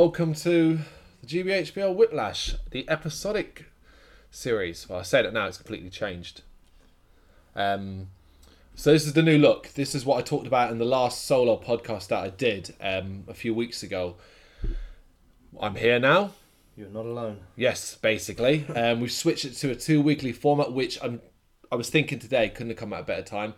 welcome to the GBHBL Whiplash, the episodic series. Well, I said it now; it's completely changed. Um, so this is the new look. This is what I talked about in the last solo podcast that I did um, a few weeks ago. I'm here now. You're not alone. Yes, basically. Um, we've switched it to a two weekly format, which I'm. I was thinking today couldn't have come at a better time,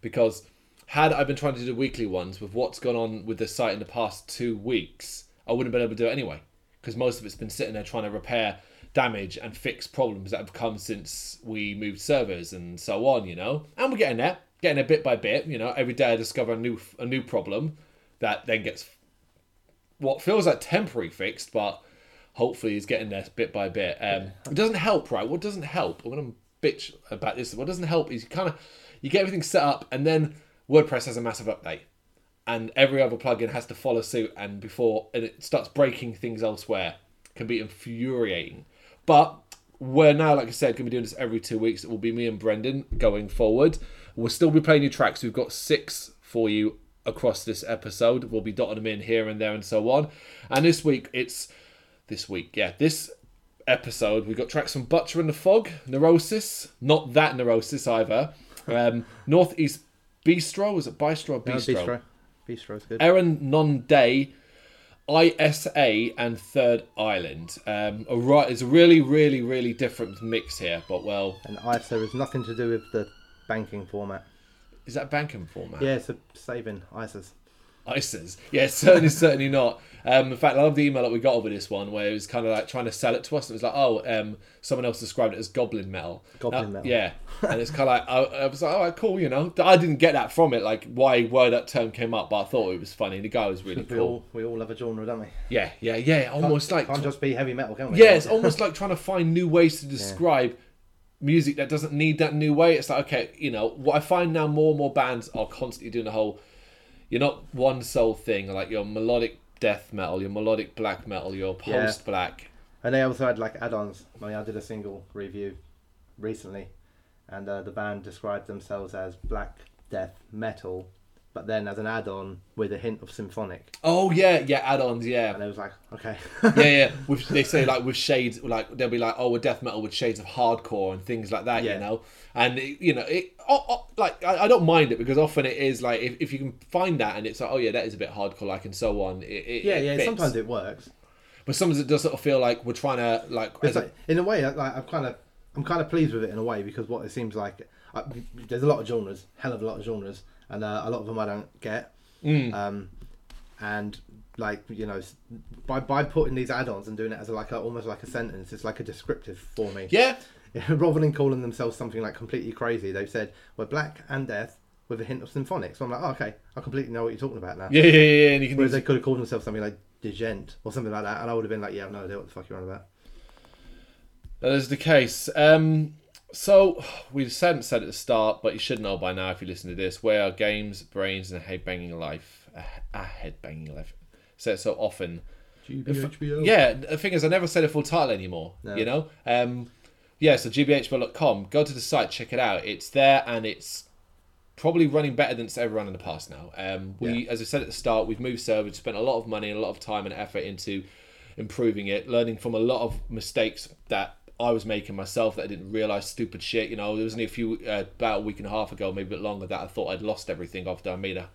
because had I been trying to do weekly ones with what's gone on with the site in the past two weeks, I wouldn't have been able to do it anyway, because most of it's been sitting there trying to repair damage and fix problems that have come since we moved servers and so on. You know, and we're getting there, getting there bit by bit. You know, every day I discover a new a new problem that then gets what feels like temporary fixed, but hopefully is getting there bit by bit. Um, it doesn't help, right? What doesn't help? I'm gonna bitch about this. What doesn't help is you kind of you get everything set up, and then WordPress has a massive update, and every other plugin has to follow suit, and before and it starts breaking things elsewhere, can be infuriating. But we're now, like I said, going to be doing this every two weeks. It will be me and Brendan going forward. We'll still be playing new tracks. We've got six for you across this episode. We'll be dotting them in here and there and so on. And this week, it's this week, yeah, this episode, we've got tracks from Butcher in the Fog, Neurosis, not that Neurosis either. Um, Northeast Bistro, was it Bistro or No, Bistro? Bistro. Bistro's good. Eryn Non Dae, ISA, and Third Island. Um, a right, it's a really, really, really different mix here. But well, And ISA has nothing to do with the banking format. is that banking format? Yeah, it's a saving ISAs. ISIS. Yeah, certainly, certainly not. Um, in fact, I love the email that we got over this one where it was kind of like trying to sell it to us. And It was like, oh, um, someone else described it as goblin metal. Goblin Uh, metal. Yeah, and it's kind of like I, I was like, oh, cool, you know. I didn't get that from it, like why why that term came up, but I thought it was funny. The guy was really We cool. all we all have a genre, don't we? Yeah, yeah, yeah. Almost like Can't just be heavy metal, can we? yeah, it's almost like trying to find new ways to describe music that doesn't need that new way. It's like okay, you know, what I find now more and more bands are constantly doing the whole. You're not one soul thing, like your melodic death metal, your melodic black metal, your post black. And they also had like add-ons. I mean, I did a single review recently, and uh, the band described themselves as black death metal, but then as an add-on with a hint of symphonic. Oh yeah, yeah, add-ons, yeah, And it was like, okay, yeah, yeah. With, they say like with shades, like they'll be like, oh, we're death metal with shades of hardcore and things like that, you know. And it, you know, it, oh, oh, like I, I don't mind it because often it is like if, if you can find that and it's like, oh yeah, that is a bit hardcore, like and so on. It, it, yeah, yeah. Sometimes it works. but sometimes it does sort of feel like we're trying to like. As a- in a way, I- like, I'm kind of, I'm kind of pleased with it in a way because what it seems like, I, there's a lot of genres, hell of a lot of genres, and uh, a lot of them I don't get. Mm. Um, and like you know, by by putting these add-ons and doing it as a, like a, almost like a sentence, it's like a descriptive for me. yeah, Rather than calling themselves something like completely crazy, they've said we're black and death with a hint of symphonic. So I'm like, oh, okay, I completely know what you're talking about now. yeah, yeah, yeah, and you can. Whereas use- they could have called themselves something like Degent or something like that, and I would have been like, yeah, I've no idea what the fuck you're on about. That is the case. Um, so we hadn't said at the start, but you should know by now if you listen to this. Where are games, brains, and a head banging life? A, a head banging life. Say it so often. GBHBL. Yeah, the thing is, I never say the full title anymore. No. You know. Um, yeah, so gbhbl.com. Go to the site, check it out. It's there, and it's probably running better than it's ever run in the past now. Um, we, as I said at the start, we've moved servers, spent a lot of money and a lot of time and effort into improving it, learning from a lot of mistakes that I was making myself that I didn't realize stupid shit. You know, there was only a few uh, about a week and a half ago, maybe a bit longer, that I thought I'd lost everything after I made a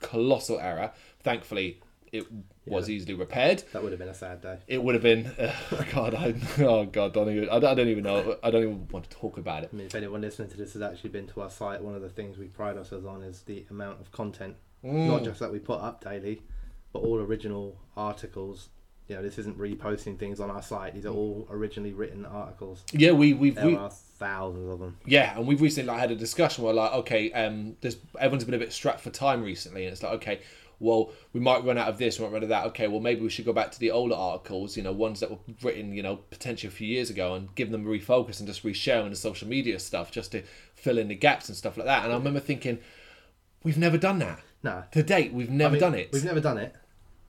colossal error. Thankfully, it was easily repaired. That would have been a sad day. It would have been, uh, God, I, oh God, don't even, I don't, I don't even know, I don't even want to talk about it. I mean, if anyone listening to this has actually been to our site, one of the things we pride ourselves on is the amount of content. Mm. Not just that we put up daily, but all original articles. You know, this isn't reposting things on our site. These are all originally written articles. Yeah, we, we've, There we, are thousands of them. Yeah, and we've recently like, had a discussion where like, okay, um, there's everyone's been a bit strapped for time recently, and it's like, okay, well, we might run out of this, we might run out of that. Okay, well, maybe we should go back to the older articles, you know, ones that were written, you know, potentially a few years ago, and give them a refocus and just reshare on the social media stuff just to fill in the gaps and stuff like that. And I remember thinking, we've never done that No, to date. We've never I mean, done it. We've never done it.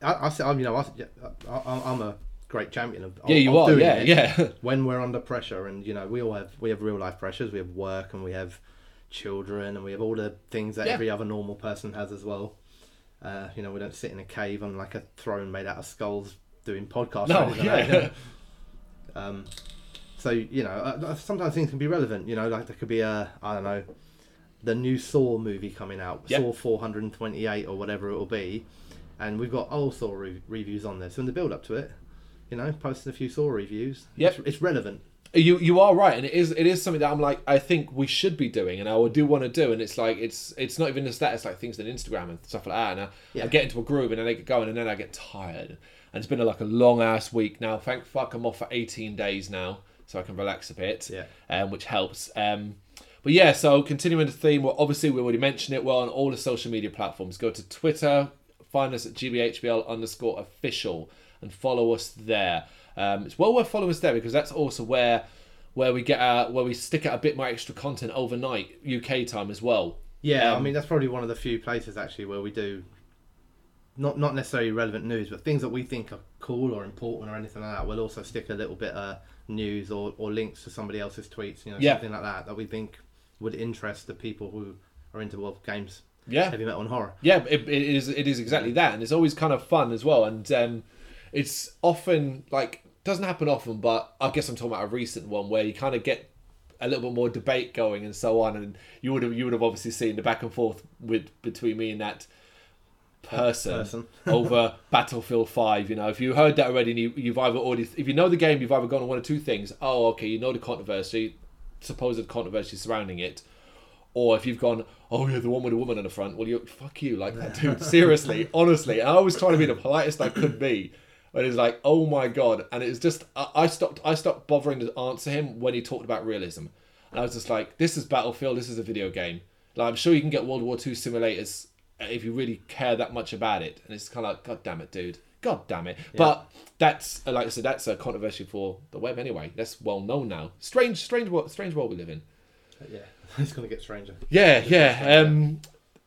I, I, you know, I, I, I'm a great champion of. yeah, you of are. doing Yeah, it yeah. When we're under pressure, and you know, we all have we have real life pressures. We have work, and we have children, and we have all the things that Yeah. every other normal person has as well. Uh, you know, we don't sit in a cave on like a throne made out of skulls doing podcasts. No, anything like yeah. that. Um, so you know, uh, sometimes things can be relevant. You know, like there could be a I don't know, the new Saw movie coming out, Yep. Saw 428 or whatever it will be, and we've got old Saw re- reviews on there. So in the build up to it, you know, posting a few Saw reviews. Yep. it's, it's relevant. You you are right, and it is it is something that I'm like I think we should be doing, and I do want to do, and it's like it's it's not even just that, it's like things on Instagram and stuff like that, and I, Yeah. I get into a groove and then I get going, and then I get tired, and it's been like a long ass week now. Thank fuck I'm off for 18 days now, so I can relax a bit, Yeah. um, which helps. Um, but yeah, so continuing the theme, well, obviously we already mentioned it. Well, on all the social media platforms, go to Twitter, find us at gbhbl underscore official, and follow us there. Um, it's well worth following us there because that's also where where we get our, where we stick out a bit more extra content overnight UK time as well. Yeah, I Um, mean that's probably one of the few places actually where we do not not necessarily relevant news, but things that we think are cool or important or anything like that. We'll also stick a little bit of news or, or links to somebody else's tweets, you know, Yeah. something like that that we think would interest the people who are into World games, Yeah, heavy metal and horror. Yeah, it, it is. It is exactly that, and it's always kind of fun as well. And um, it's often like doesn't happen often, but I guess I'm talking about a recent one where you kind of get a little bit more debate going and so on. And you would have you would have obviously seen the back and forth with between me and that person, Person. over Battlefield Five. You know, if you heard that already, and you, you've either already if you know the game, you've either gone on one or two things. Oh, okay, you know the controversy, supposed controversy surrounding it or if you've gone, oh yeah, the one with the woman in the front, well, you fuck you, like that dude. Seriously, honestly, I was trying to be the politest I could be, but it's like, oh my god, and it's just, I, I stopped, I stopped bothering to answer him when he talked about realism, and I was just like, this is Battlefield, this is a video game. Like I'm sure you can get World War II simulators uh, if you really care that much about it, and it's kind of like, god damn it, dude. God damn it! But that's uh, like I said, that's a controversy for the web anyway. That's well known now. Strange, strange, world, strange world we live in. Yeah, it's gonna get stranger. Yeah, yeah. like Um,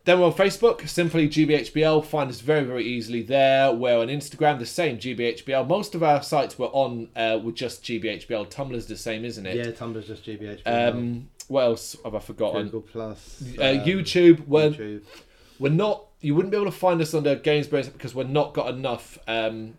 then we're on Facebook, simply GBHBL. Find us very, very easily there. We're on Instagram, the same GBHBL. Most of our sites were on uh, with just GBHBL. Tumblr's the same, isn't it? Yeah, Tumblr's just GBH. Um, what else have I forgotten? Google Plus, Uh, um, YouTube. We're, YouTube. we're not. You wouldn't be able to find us under Gamesbrains because we're not got enough um,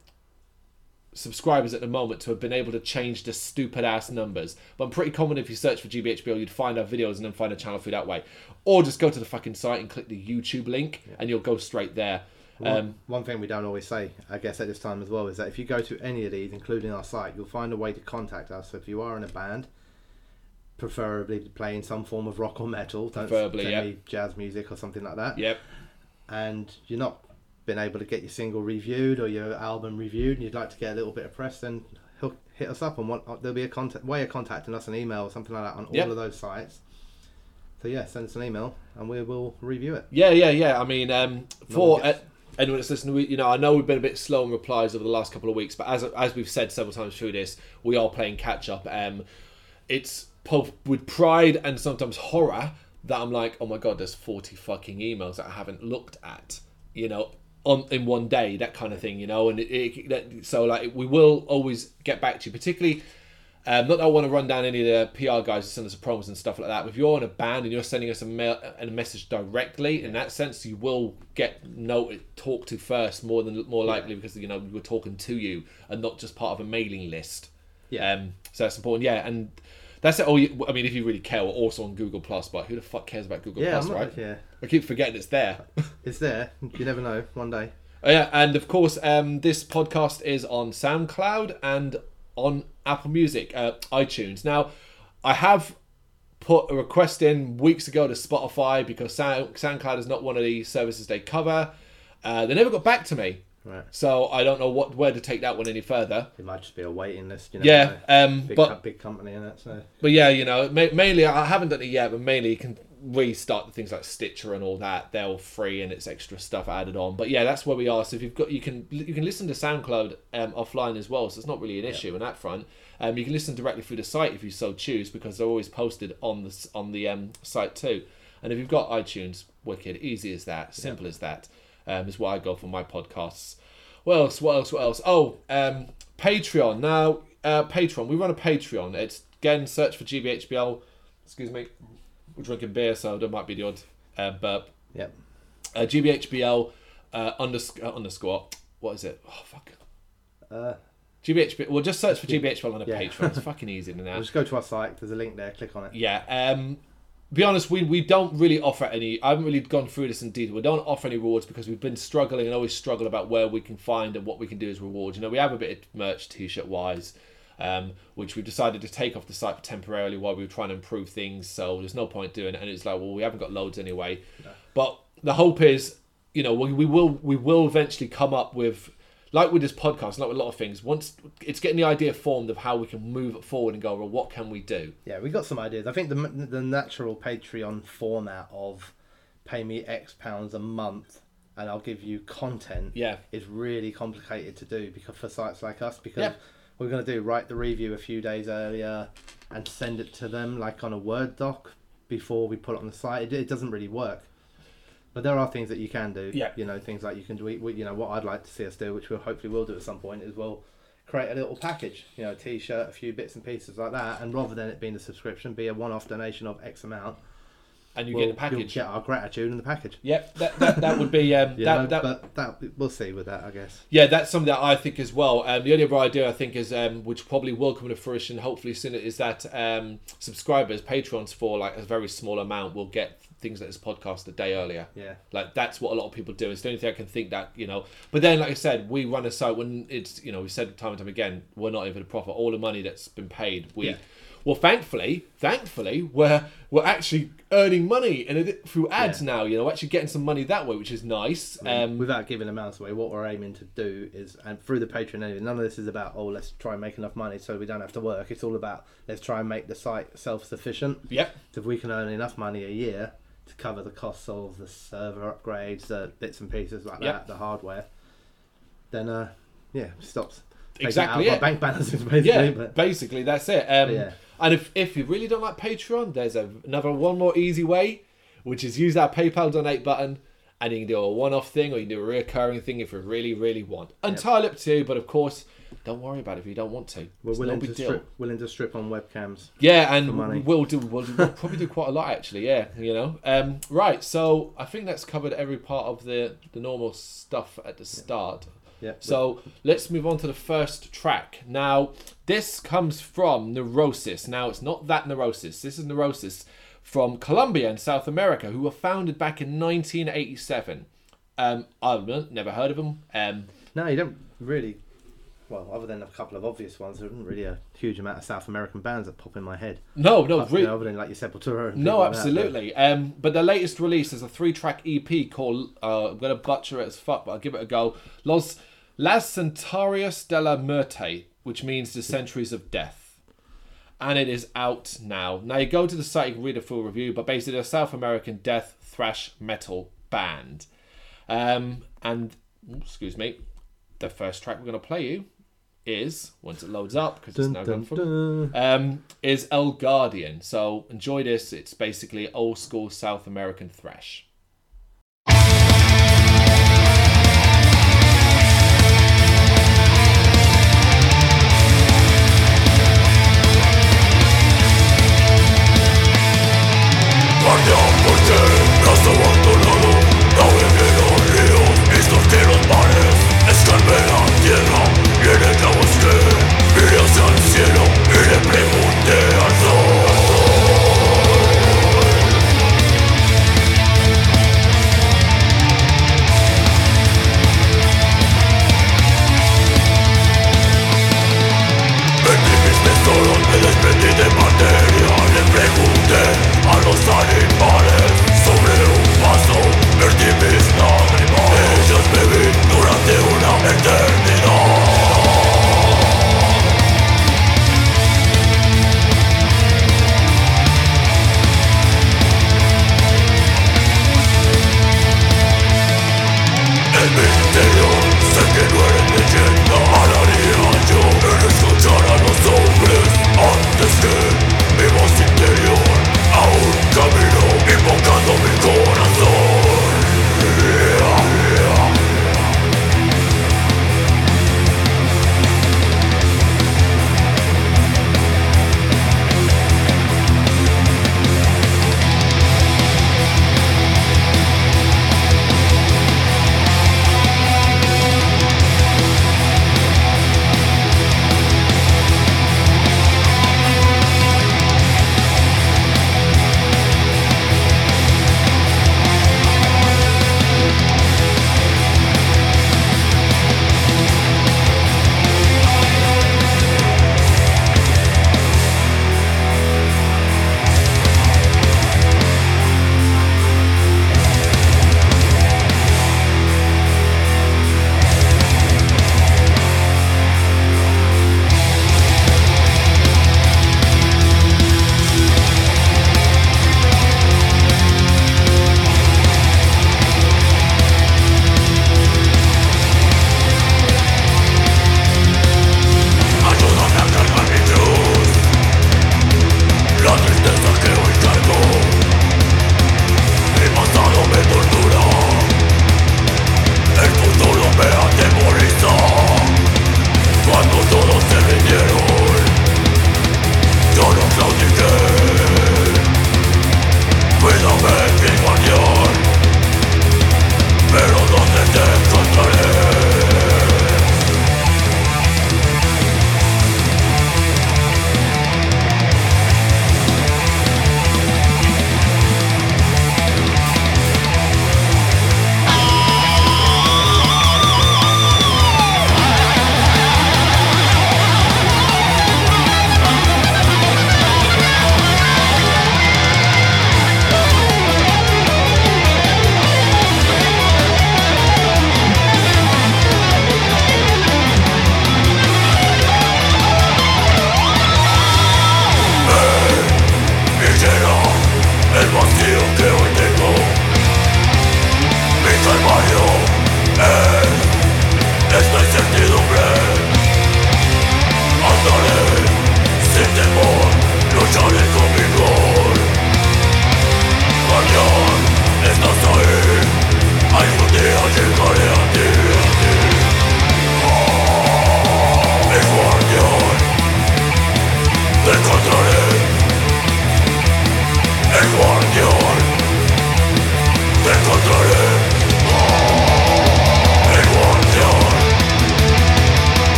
subscribers at the moment to have been able to change the stupid ass numbers. But I'm pretty confident if you search for GBHBL, you'd find our videos and then find a channel through that way. Or just go to the fucking site and click the YouTube link, and you'll go straight there. One, Um, one thing we don't always say, I guess, at this time as well, is that if you go to any of these, including our site, you'll find a way to contact us. So if you are in a band, preferably playing some form of rock or metal, don't Preferably, yeah. jazz music or something like that, yep. and you're not been able to get your single reviewed or your album reviewed, and you'd like to get a little bit of press, then hook, hit us up on one. There'll be a contact way of contacting us, an email or something like that on Yep. all of those sites. So yeah, send us an email and we will review it. Yeah, yeah, yeah. I mean, um, for uh, anyone that's listening, we, you know, I know we've been a bit slow in replies over the last couple of weeks, but as as we've said several times through this, we are playing catch up. Um, it's with pride and sometimes horror that I'm like, oh my god, there's forty fucking emails that I haven't looked at. You know. On, in one day, that kind of thing, you know, and it, it, that, so like we will always get back to you, particularly um, not that I want to run down any of the PR guys who send us promos and stuff like that. But if you're in a band and you're sending us a mail and a message directly, in that sense, you will get noted, talked to first more than more likely because you know we're talking to you and not just part of a mailing list. Yeah. Um, so that's important. Yeah, and that's it. Oh, you, I mean, if you really care, we're also on Google Plus. But who the fuck cares about Google Yeah, Plus, I'm not, right? yeah, I keep forgetting it's there. it's there. You never know. One day. Oh, yeah, and of course, um, this podcast is on SoundCloud and on Apple Music, uh, iTunes. Now, I have put a request in weeks ago to Spotify because Sound, SoundCloud is not one of the services they cover. Uh, they never got back to me, Right. so I don't know what where to take that one any further. It might just be a waiting list. You know, Yeah, um, big, but co- big company in it. So But yeah, you know, ma- mainly I haven't done it yet, but mainly you can restart the things like Stitcher and all that. They're all free and it's extra stuff added on. But yeah, that's where we are. So if you've got, you can you can listen to SoundCloud um, offline as well. So it's not really an issue on that front. Um, you can listen directly through the site if you so choose because they're always posted on the on the um, site too. And if you've got iTunes, wicked, easy as that, simple as that. Um, is what I go for my podcasts. What else? What else? What else? Oh, um, Patreon. Now, uh, Patreon. We run a Patreon. It's again search for GBHBL. Excuse me. We're drinking beer, so there might be the odd uh, burp. Yep. Uh, GBHBL. Uh, underscore underscore. What is it? Oh fuck. Uh, GBH. Well, just search for GBH on a Yeah. Patreon. It's fucking easy now. just go to our site. There's a link there. Click on it. Yeah. Um, be honest, we, we don't really offer any. I haven't really gone through this in detail. We don't offer any rewards because we've been struggling and always struggle about where we can find and what we can do as rewards. You know, we have a bit of merch, t-shirt wise, um, which we've decided to take off the site temporarily while we were trying to improve things. So there's no point doing it. And it's like, well, we haven't got loads anyway. But the hope is, you know, we, we will we will eventually come up with. Like with this podcast, like with a lot of things, once it's getting the idea formed of how we can move it forward and go, well, what can we do? Yeah, we got some ideas. I think the the natural Patreon format of pay me X pounds a month and I'll give you content Yeah. is really complicated to do because for sites like us because Yeah. we're going to do write the review a few days earlier and send it to them like on a Word doc before we put it on the site. It, it doesn't really work. But there are things that you can do. Yeah. You know, things like you can do. we- You know, what I'd like to see us do, which we'll hopefully will do at some point, is we'll create a little package. You know, a t-shirt, a few bits and pieces like that, and rather than it being a subscription, be a one-off donation of X amount. And you we'll- get the you'll package. get our gratitude in the package. Yep, that, that, that would be um, You that, that but that we'll see with that, I guess. yeah, that's something that I think as well. Um, the only other idea I think is um, which probably will come to fruition hopefully soon is that um, subscribers, patrons for like a very small amount will get things like this podcast a day earlier. Yeah. Like that's what a lot of people do. It's the only thing I can think that you know. But then, like I said, we run a site when it's you know we said time and time again we're not even a profit. All the money that's been paid, we Yeah. Well, thankfully, thankfully, we're we're actually earning money and through ads Yeah. now. You know, actually getting some money that way, which is nice. Um, Without giving amounts away, what we're aiming to do is, and through the Patreon, anyway, none of this is about oh let's try and make enough money so we don't have to work. It's all about let's try and make the site self-sufficient. yep. So if we can earn enough money a year to cover the costs of the server upgrades, the bits and pieces like Yeah. that, the hardware, then uh, yeah, stops. Exactly It out our bank balances basically. Yeah, but basically that's it. Um, Yeah. And if, if you really don't like Patreon, there's a, another one more easy way, which is use that PayPal donate button, and you can do a one-off thing or you can do a recurring thing if you really, really want. Entirely up to you, but of course, don't worry about it if you don't want to. we're It's no willing big to deal. strip, willing to strip on webcams. Yeah, and money. we'll do we'll, we'll probably do quite a lot actually. Yeah, you know. Um, right, so I think that's covered every part of the the normal stuff at the start. Yeah. So let's move on to the first track. Now, this comes from Neurosis. Now, it's not that Neurosis. This is Neurosis from Colombia in South America, who were founded back in 1987. Um, I've never heard of them. Um, No, you don't really. Well, other than a couple of obvious ones, there isn't really a huge amount of South American bands that pop in my head. no, no, Other- really, other than like your Sepultura. And No, like that, absolutely. Um, but the latest release is a three-track EP called uh, I'm gonna butcher it as fuck, but I'll give it a go. Los Las Centurias de la Muerte, which means the Centuries of Death, and it is out now. Now you go to the site, you can read a full review, but basically a South American death thrash metal band. Um, and excuse me, the first track we're gonna play you is once it loads up because it's now dun, gone from um, is El Guardian. So enjoy this. It's basically old school South American thrash. Sobre un paso, perdí mis lágrimas Ellas me vi durante una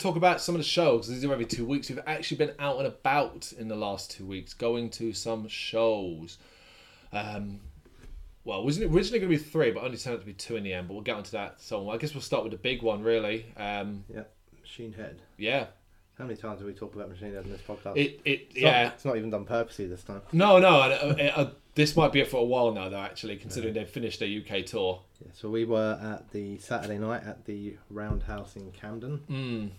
to talk about some of the shows. These are every two weeks. We've actually been out and about in the last two weeks, going to some shows. Um, well, wasn't it originally going to be three, but only turned out to be two in the end. But we'll get onto that. So I guess we'll start with the big one, really. Um, Yeah, Machine Head. yeah. How many times have we talked about Machine Head in this podcast? It. It. It's not- Yeah. it's not even done purposely this time. No. No. And, uh, uh, this might be it for a while now, though. Actually, considering they've finished their UK tour. Yeah, so we were at the Saturday night at the Roundhouse in Camden. Mm.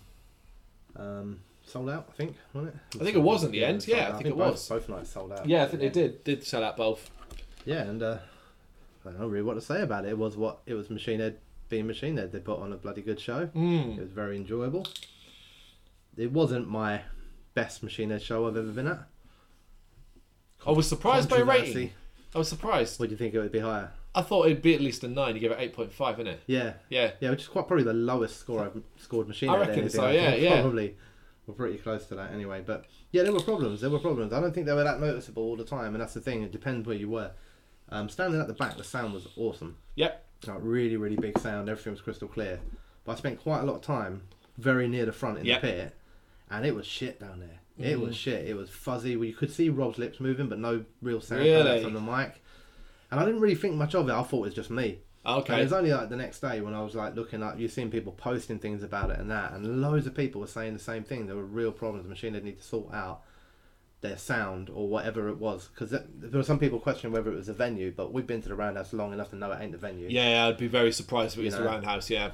Um, sold out, I think, wasn't it? I think it was in the end, yeah, I think it was. Both nights sold out. Yeah, I think they did. Did sell out both. Yeah, and uh, I don't know really what to say about it. It was what it was. Machine Head being Machine Head. They put on a bloody good show. Mm. It was very enjoyable. It wasn't my best Machine Head show I've ever been at. I was surprised by rating. I was surprised. What do you think it would be higher? I thought it'd be at least a nine. You gave it eight point five, innit? Yeah, Yeah. yeah, which is quite probably the lowest score I've scored Machine I reckon so, I yeah, yeah. Probably, we're pretty close to that anyway. But yeah, there were problems. There were problems. I don't think they were that noticeable all the time, and that's the thing. It depends where you were. Um, standing at the back, the sound was awesome. Yep. Like really, really big sound. Everything was crystal clear. But I spent quite a lot of time very near the front in Yep. the pit, and it was shit down there. It Mm. was shit. It was fuzzy. Well, you could see Rob's lips moving, but no real sound Really? from the mic. And I didn't really think much of it. I thought it was just me. And it was only like the next day when I was like looking up, you've seen people posting things about it and that, and loads of people were saying the same thing. There were real problems. The machine did need to sort out their sound or whatever it was, because there were some people questioning whether it was a venue. But we've been to the Roundhouse long enough to know it ain't the venue. Yeah, I'd be very surprised if it was You the. Roundhouse. Yeah.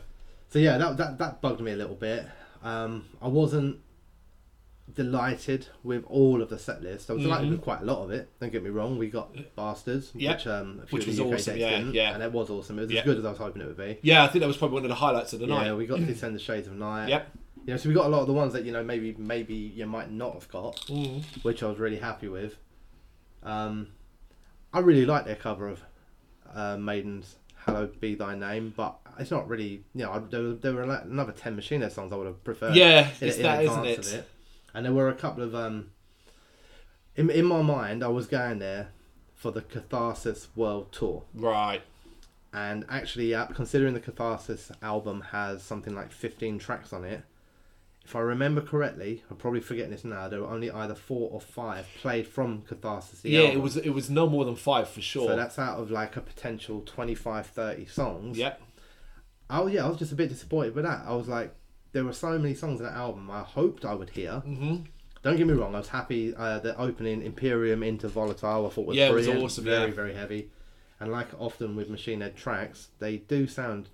So yeah, that that that bugged me a little bit. Um, I wasn't delighted with all of the set list. I was delighted Mhm. with quite a lot of it. Don't get me wrong. We got Bastards, which um, a few Which was awesome, yeah, didn't, yeah. and it was awesome. It was Yeah. as good as I was hoping it would be. Yeah, I think that was probably one of the highlights of the night. Yeah, we got to Descend the Shades of Night. Yep. You know, so we got a lot of the ones that you know maybe maybe you might not have got, Mm. which I was really happy with. Um, I really like their cover of uh, Maiden's "Hallowed Be Thy Name," but it's not really. You know, I, there, were, there were like another ten Machine Head songs I would have preferred. Yeah, in, it's in that, isn't advance it? And there were a couple of um. In in my mind, I was going there for the Catharsis World Tour. Right. And actually, uh, considering the Catharsis album has something like 15 tracks on it, if I remember correctly, I'm probably forgetting this now, there were only either four or five played from Catharsis. The Yeah, it was. It was no more than five for sure. So that's out of like a potential 25, 30 songs. Yep. Oh, yeah, I was just a bit disappointed with that. I was like, there were so many songs in that album I hoped I would hear. hmm Don't get me wrong, I was happy. Uh, the opening Imperium into Volatile, I thought was Yeah, it was awesome, Very, yeah. very heavy. And like often with Machine Head tracks, they do sound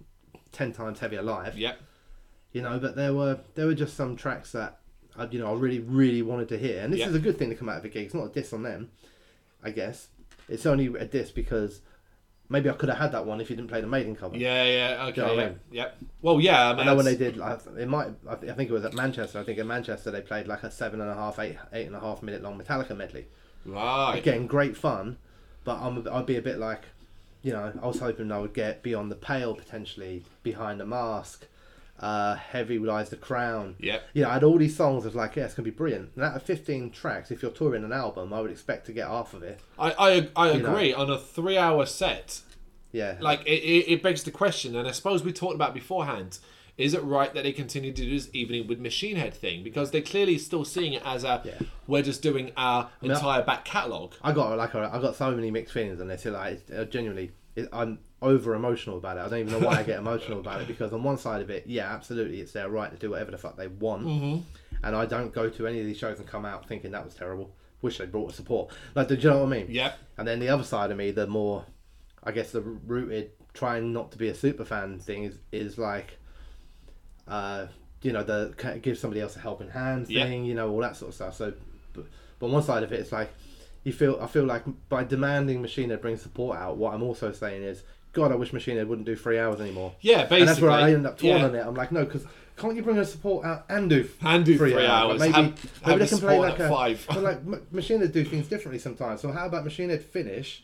ten times heavier live. Yep. You know, but there were there were just some tracks that I, you know I really really wanted to hear, and this Yeah. is a good thing to come out of a gig. It's not a diss on them, I guess. It's only a diss because maybe I could have had that one if you didn't play the Maiden cover. Yeah. Yeah. Okay. know what I mean? Yep. Well, yeah. I, mean, I know when they did, like, it might. I thi- I think it was at Manchester. I think at Manchester they played like a seven and a half, eight, eight and a half minute long Metallica medley. Right. Again, great fun, but I'm, I'd be a bit like, you know, I was hoping I would get Beyond the Pale potentially, Behind the Mask, uh, Heavy Lies the Crown. Yeah. You know, I had all these songs. I was like, yeah, it's gonna be brilliant. And out of 15 tracks, if you're touring an album, I would expect to get half of it. I I, I You know. agree. On a three-hour set, Yeah. like it, it, it begs the question, and I suppose we talked about beforehand. Is it right that they continue to do this evening with Machine Head thing? Because they're clearly still seeing it as a Yeah. we're just doing our mean, entire back catalogue. I got like a, I got so many mixed feelings on this. Like uh, genuinely, it, I'm over emotional about it. I don't even know why I get emotional about it because on one side of it, yeah, absolutely, it's their right to do whatever the fuck they want, Mm-hmm. and I don't go to any of these shows and come out thinking that was terrible. Wish they brought support. Like, do you know what I mean? Yeah. And then the other side of me, the more, I guess, the rooted trying not to be a super fan thing is is like, uh, you know, the give somebody else a helping hand Yeah. thing, you know, all that sort of stuff. So, but, but on one side of it, it's like you feel. I feel like by demanding Machine Head bring support out, what I'm also saying is, God, I wish Machine Head wouldn't do three hours anymore. Yeah, basically. and that's where I end up torn yeah. on it. I'm like, no, because can't you bring a support out and do And do three, Like, hours. maybe have, maybe have they can play like a five. but like Machine Head do things differently sometimes. So how about Machine Head finish,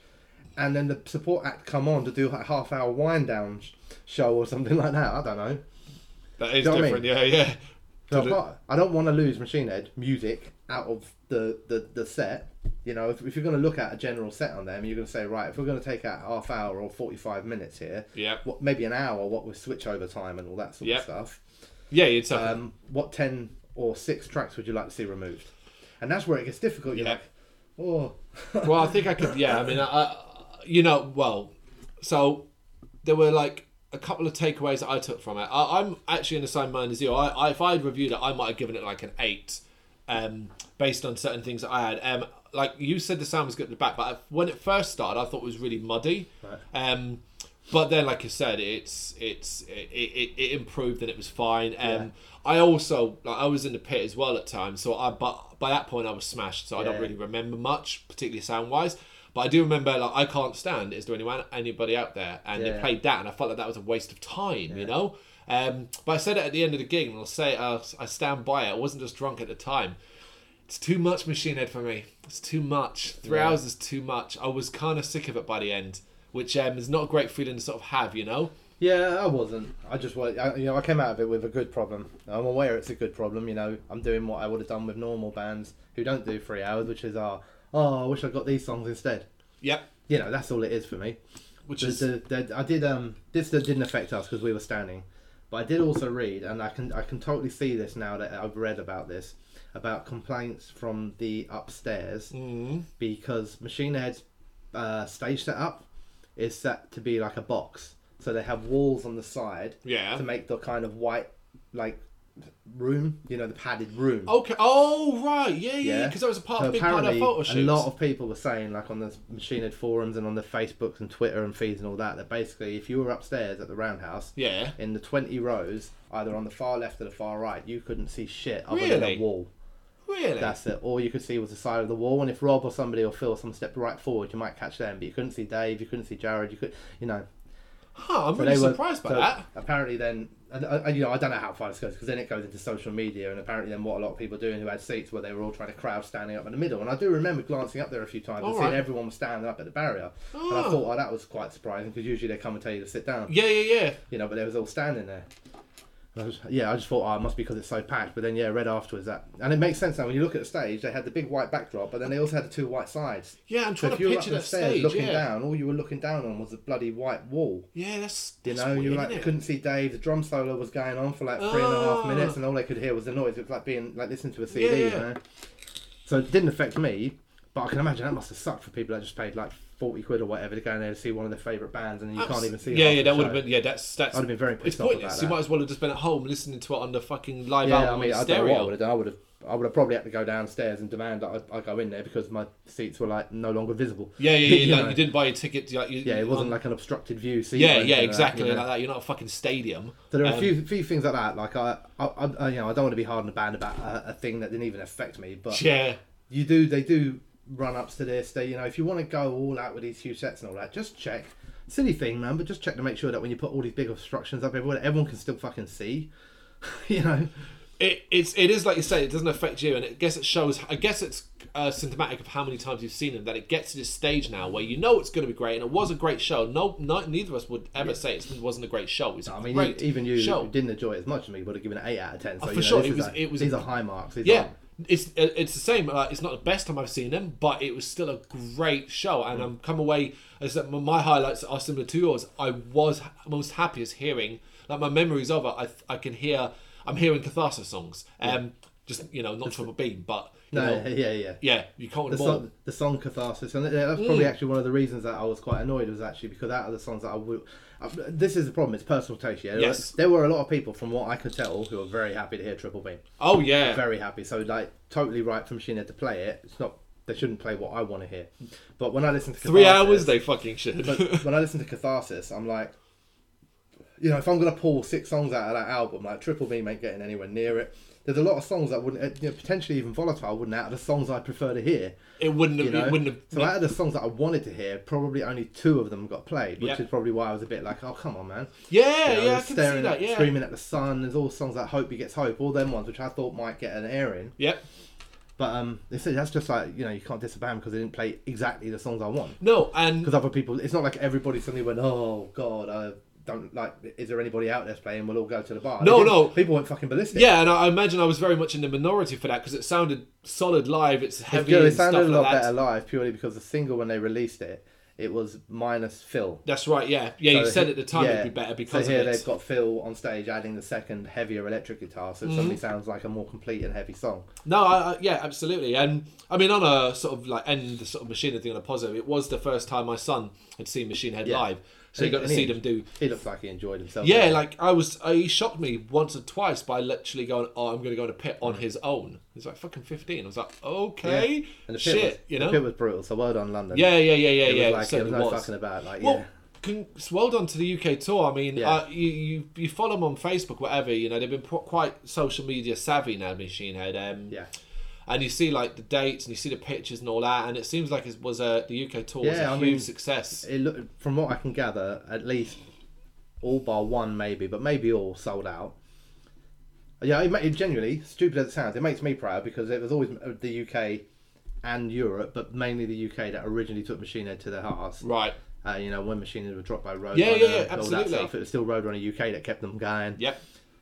and then the support act come on to do a half hour wind down sh- show or something like that. I don't know. that is you know what I different. Yeah, yeah. So I I don't want to lose Machine Head music out of the, the, the set. You know, if, if you're going to look at a general set on them, you're going to say, right, if we're going to take out half hour or 45 minutes here, Yeah. what, maybe an hour, what with switch over time and all that sort Yep. of stuff. Yeah, it's um, Um, what ten or six tracks would you like to see removed? And that's where it gets difficult. You're Yeah. like, oh, well, I think I could. Yeah, I mean, I, I, you know, well, so there were like a couple of takeaways that I took from it. I, I'm actually in the same mind as you. I, I, if I'd reviewed it, I might have given it like an eight, um, based on certain things that I had. Um, like you said, the sound was good at the back, but when it first started, I thought it was really muddy. Right. Um, but then, like you said, it's it's it, it, it improved and it was fine. Um, Yeah. I also like, I was in the pit as well at times, so I but by that point I was smashed, so I don't really remember much, particularly sound wise. But I do remember like I can't stand. Is there anyone anybody out there? And they played that, and I felt like that was a waste of time, you know. Um, but I said it at the end of the gig, and I'll say uh, I stand by it. I wasn't just drunk at the time. It's too much Machine Head for me. It's too much. Three Yeah. hours is too much. I was kind of sick of it by the end, which um, is not a great feeling to sort of have, you know. Yeah, I wasn't. I just wa- I, you know, I came out of it with a good problem. I'm aware it's a good problem. You know, I'm doing what I would have done with normal bands who don't do three hours, which is, uh, oh, I wish I got these songs instead. Yep. You know, that's all it is for me. Which The- is the- the- I did um this didn't affect us because we were standing, but I did also read, and I can I can totally see this now that I've read about this, about complaints from the upstairs mm, because Machine Head's uh, stage setup is set to be like a box, so they have walls on the side yeah. to make the kind of white like room, you know, the padded room. Okay. Oh right. Yeah, yeah. Yeah. Because that was a part, So big part of photo a lot of people were saying, like on the Machine Head forums and on the Facebooks and Twitter and feeds and all that, that basically if you were upstairs at the Roundhouse Yeah. in the 20 rows, either on the far left or the far right, you couldn't see shit other than Really? a wall. Really. That's it. All you could see was the side of the wall, and if Rob or somebody or Phil some stepped right forward, you might catch them, but you couldn't see Dave, you couldn't see Jared, you could, you know. Huh. I'm So really they were- surprised by so that. Apparently, then, and, uh, and, you know, I don't know how far this goes because then it goes into social media, and apparently, then what a lot of people are doing who had seats where they were all trying to crowd standing up in the middle. And I do remember glancing up there a few times and All seeing everyone was standing up at the barrier, and I Oh. thought, oh, that was quite surprising because usually they come and tell you to sit down, Yeah, yeah, yeah. you know, but they was all standing there. I was, yeah, I just thought, oh, it must be because it's so packed. But then, yeah, read afterwards that, and it makes sense now when you look at the stage. They had the big white backdrop, but then they also had the two white sides. Yeah, I'm So trying if to you were up picture the stairs stage. looking yeah. down, all you were looking down on was the bloody white wall. Yeah, that's. You that's know, you weird, like isn't couldn't see Dave. The drum solo was going on for like three and a half Oh. minutes, and all they could hear was the noise. It was like being like listening to a CD. Yeah, You know, so it didn't affect me, but I can imagine that must have sucked for people that just paid like forty quid or whatever to go in there to see one of their favourite bands, and then you can't even see. Yeah, yeah, that would have been. Yeah, that's that's. I'd have been very It's pissed off pointless. about You that. might as well have just been at home listening to it on the fucking live Yeah, album I mean, I don't know what I stereo. would have done. I would have, I would have probably had to go downstairs and demand that I, I go in there because my seats were like no longer visible. Yeah, yeah, yeah. You like, you didn't buy a ticket. Like, you, Yeah, it wasn't on- like an obstructed view seat. Yeah, yeah, like that, exactly you know. like that. You're not a fucking stadium. So there are a Um, few few things like that. Like I, I, I, you know, I don't want to be hard on the band about a, a thing that didn't even affect me, but Yeah, you do, they do run ups to this. They, you know, if you want to go all out with these huge sets and all that, just check. Silly thing, man, but just check to make sure that when you put all these big obstructions up everywhere, everyone can still fucking see. you know, it, it's it is like you say. It doesn't affect you, and I guess it shows. I guess it's uh, symptomatic of how many times you've seen them. That it gets to this stage now where you know it's going to be great, and it was a great show. No, no neither of us would ever say it wasn't a great show. It's a I mean, great even you show. didn't enjoy it as much as me would have given it eight out of ten. So Oh, you for know, sure, it was- like- it was these a- are high marks. These Yeah, are- it's it's the same. Uh, it's not the best time I've seen them, but it was still a great show, and I'm come away as that my highlights are similar to yours. I was most happiest hearing like my memories of it. I I can hear I'm hearing Catharsis songs. Um, just you know, not from a beam, but you no, know, yeah, yeah. yeah, you can't the more. song, the song catharsis, and that's probably Mm. actually one of the reasons that I was quite annoyed was actually because out of the songs that I would, this is the problem. It's personal taste. Yeah, Yes. there were a lot of people from what I could tell who were very happy to hear Triple Beam, Oh yeah, very happy. So like totally right for Machine Head to play it. It's not they shouldn't play what I want to hear, but when I listen to three Catharsis- hours they fucking should. but when I listen to Catharsis, I'm like, you know, if I'm gonna pull six songs out of that album, like Triple Beam ain't getting anywhere near it. There's a lot of songs that wouldn't, uh, you know, potentially even volatile, wouldn't out of the songs I prefer to hear. it wouldn't have. know, It wouldn't have. so out of the songs that I wanted to hear, probably only two of them got played, which is probably why I was a bit like, oh come on, man. yeah, You know, yeah, I can see staring, that. Yeah, screaming at the sun. There's all songs like Hope Begets Hope, all them ones which I thought might get an airing. yep. But um, they said that's just like you know you can't disband because they didn't play exactly the songs I want. No, and Because other people, it's not like everybody suddenly went, oh god, I don't like. Is there anybody out there playing? We'll all go to the bar. No, no. people went fucking ballistic. Yeah, and I I imagine I was very much in the minority for that because it sounded solid live. It's It's heavy good. It sounded stuff a lot like that. better live purely because the single when they released it, it was minus Phil. That's right. Yeah, yeah. you said at the time yeah. it'd be better because so here of it. they've got Phil on stage adding the second heavier electric guitar, so it suddenly Mm-hmm. sounds like a more complete and heavy song. No, I, I, yeah, absolutely. And I mean, on a sort of like end the sort of Machine Head thing on a positive, it was the first time my son had seen Machine Head Yeah. live, so And- got to see them do. He looks like he enjoyed himself. Yeah, like I was, uh, he shocked me once or twice by literally going, "Oh, I'm going to go in a pit on his own." He's like fucking 15. I was like, "Okay, and the pit shit," was, you know." the pit was brutal. So well done, London. yeah, yeah, yeah, yeah, it yeah. was it like it certainly was no was. fucking about. Like Well, yeah, con- well done to the UK tour. I mean, Yeah. uh, you, you you follow them on Facebook, whatever. You know, they've been pro- quite social media savvy now, Machine Head. Um, yeah. And you see like the dates and you see the pictures and all that, and it seems like it was a the UK tour was Yeah, a I huge mean, success. It look, from what I can gather, at least all bar one maybe, but maybe all sold out. Yeah, it, it genuinely stupid as it sounds, it makes me proud because it was always the UK and Europe, but mainly the UK that originally took Machine Head to their hearts. Right. Uh, you know, when Machine Head were dropped by Roadrunner, Yeah, yeah, yeah, all that absolutely. stuff, it was still Roadrunner UK that kept them going. Yep.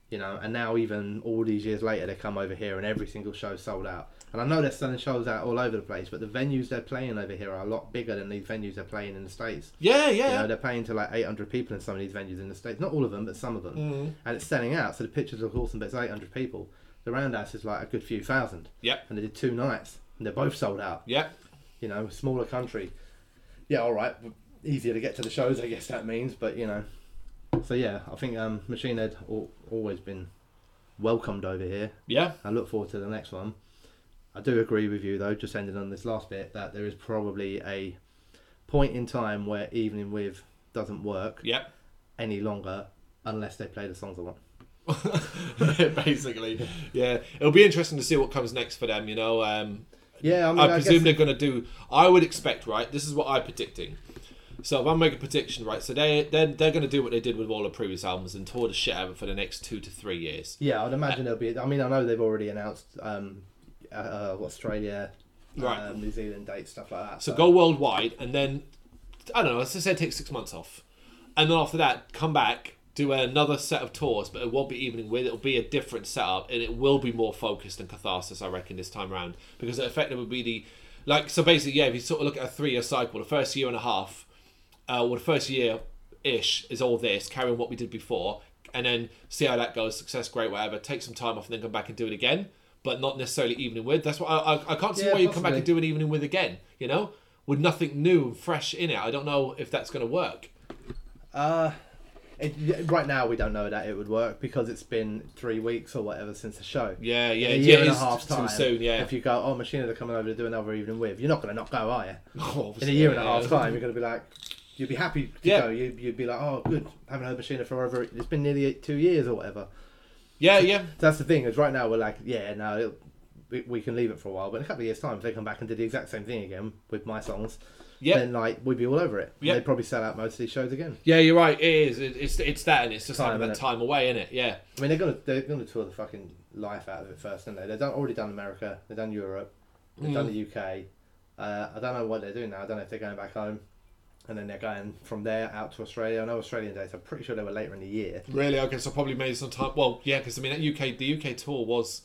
You know, and now even all these years later, they come over here and every single show sold out. And I know they're selling shows out all over the place, but the venues they're playing over here are a lot bigger than these venues they're playing in the states. Yeah, You yeah. know, they're playing to like 800 people in some of these venues in the States. Not all of them, but some of them. Mm. And it's selling out, so the pictures awesome, but it's 800 people. The Roundhouse is like a good few thousand. Yep. And they did two nights, and they're both sold out. Yeah. You know, smaller country. Yeah, all right. Easier to get to the shows, I guess that means, but you know. So yeah, I think um, Machine Head al- always been welcomed over here. Yeah. I look forward to the next one. I do agree with you though, just ending on this last bit, that there is probably a point in time where Evening With doesn't work Yep. any longer unless they play the songs I want. Basically, yeah. It'll be interesting to see what comes next for them. You know, um, Yeah, I mean, I I, presume they're going to do. I would expect, right? This is what I'm predicting. So if I make a prediction, right? So they they're, they're going to do what they did with all the previous albums and tour the shit out of it for the next two to three years. yeah, I'd imagine there'll be. I mean, I know they've already announced um, uh, uh, Australia, Right. um, New Zealand dates, stuff like that. So go worldwide, and then I don't know. Let's just say take six months off, and then after that, come back, do another set of tours, but it won't be evening with. It'll be a different setup, and it will be more focused and catharsis, I reckon, this time around, because it effectively would be the like. So basically, yeah, if you sort of look at a three-year cycle, the first year and a half, uh, well, the first year ish is all this, carrying what we did before, and then see how that goes. Success, great, whatever. Take some time off, and then come back and do it again. But not necessarily evening with. That's why I, I, I can't see Yeah, why you come back and do an evening with again. You know, with nothing new and fresh in it. I don't know if that's going to work. Uh, it, right now we don't know that it would work because it's been three weeks or whatever since the show. Yeah, yeah, In a yeah. year and a half time. soon. Yeah. If you go, oh, Machine are coming over to do another evening with, you're not going to not go, are you? In a year and a half time, you're going to be like, you'd be happy to Yeah. go. You, you'd be like, oh, good, haven't heard Machine Head for over. It's been nearly two years or whatever. Yeah, yeah. That's the thing. Is right now we're like, yeah, no, we, we can leave it for a while. But in a couple of years' time, if they come back and do the exact same thing again with my songs, Yeah. then like we'd be all over it. Yeah. They'd probably sell out most of these shows again. Yeah, you're right. It is. It, it's it's that, and it's just Time, having that time away, isn't it? Yeah. I mean, they're gonna they're gonna tour the fucking life out of it first, aren't they? They've done, already done America, they've done Europe, they've done the UK. Uh, I don't know what they're doing now. I don't know if they're going back home, and then they're going from there out to Australia. I know Australian dates. I'm pretty sure they were later in the year. Really? Okay, so probably made some time. Well, yeah, because I mean, that UK, the UK tour was.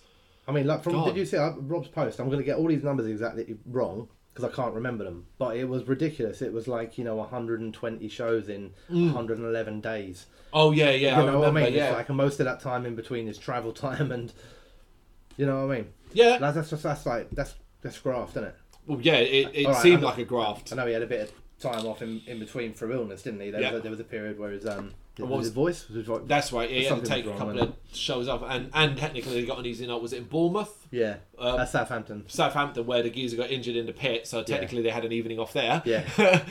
I mean, like from God. did you see uh, Rob's post? I'm gonna get all these numbers exactly wrong because I can't remember them. But it was ridiculous. It was like you know 120 shows in 111 days. Oh yeah, yeah. you I know remember. what I mean? Yeah. It's like and most of that time in between is travel time and you know what I mean. yeah. That's, that's just that's like that's that's graft, isn't it? Well, yeah. It, it right, seemed I- like a graft. I know he had a bit of time off in, in between for illness, didn't he? There, Yeah. was, a, there was a period where his um What was was- his voice was his voice. That's right. Yeah, he had to take a couple of shows off, and and technically he got an easy note. Was it in Bournemouth? yeah, Um, that's Southampton. Southampton where the geezer got injured in the pit, so technically they had an evening off there. Yeah.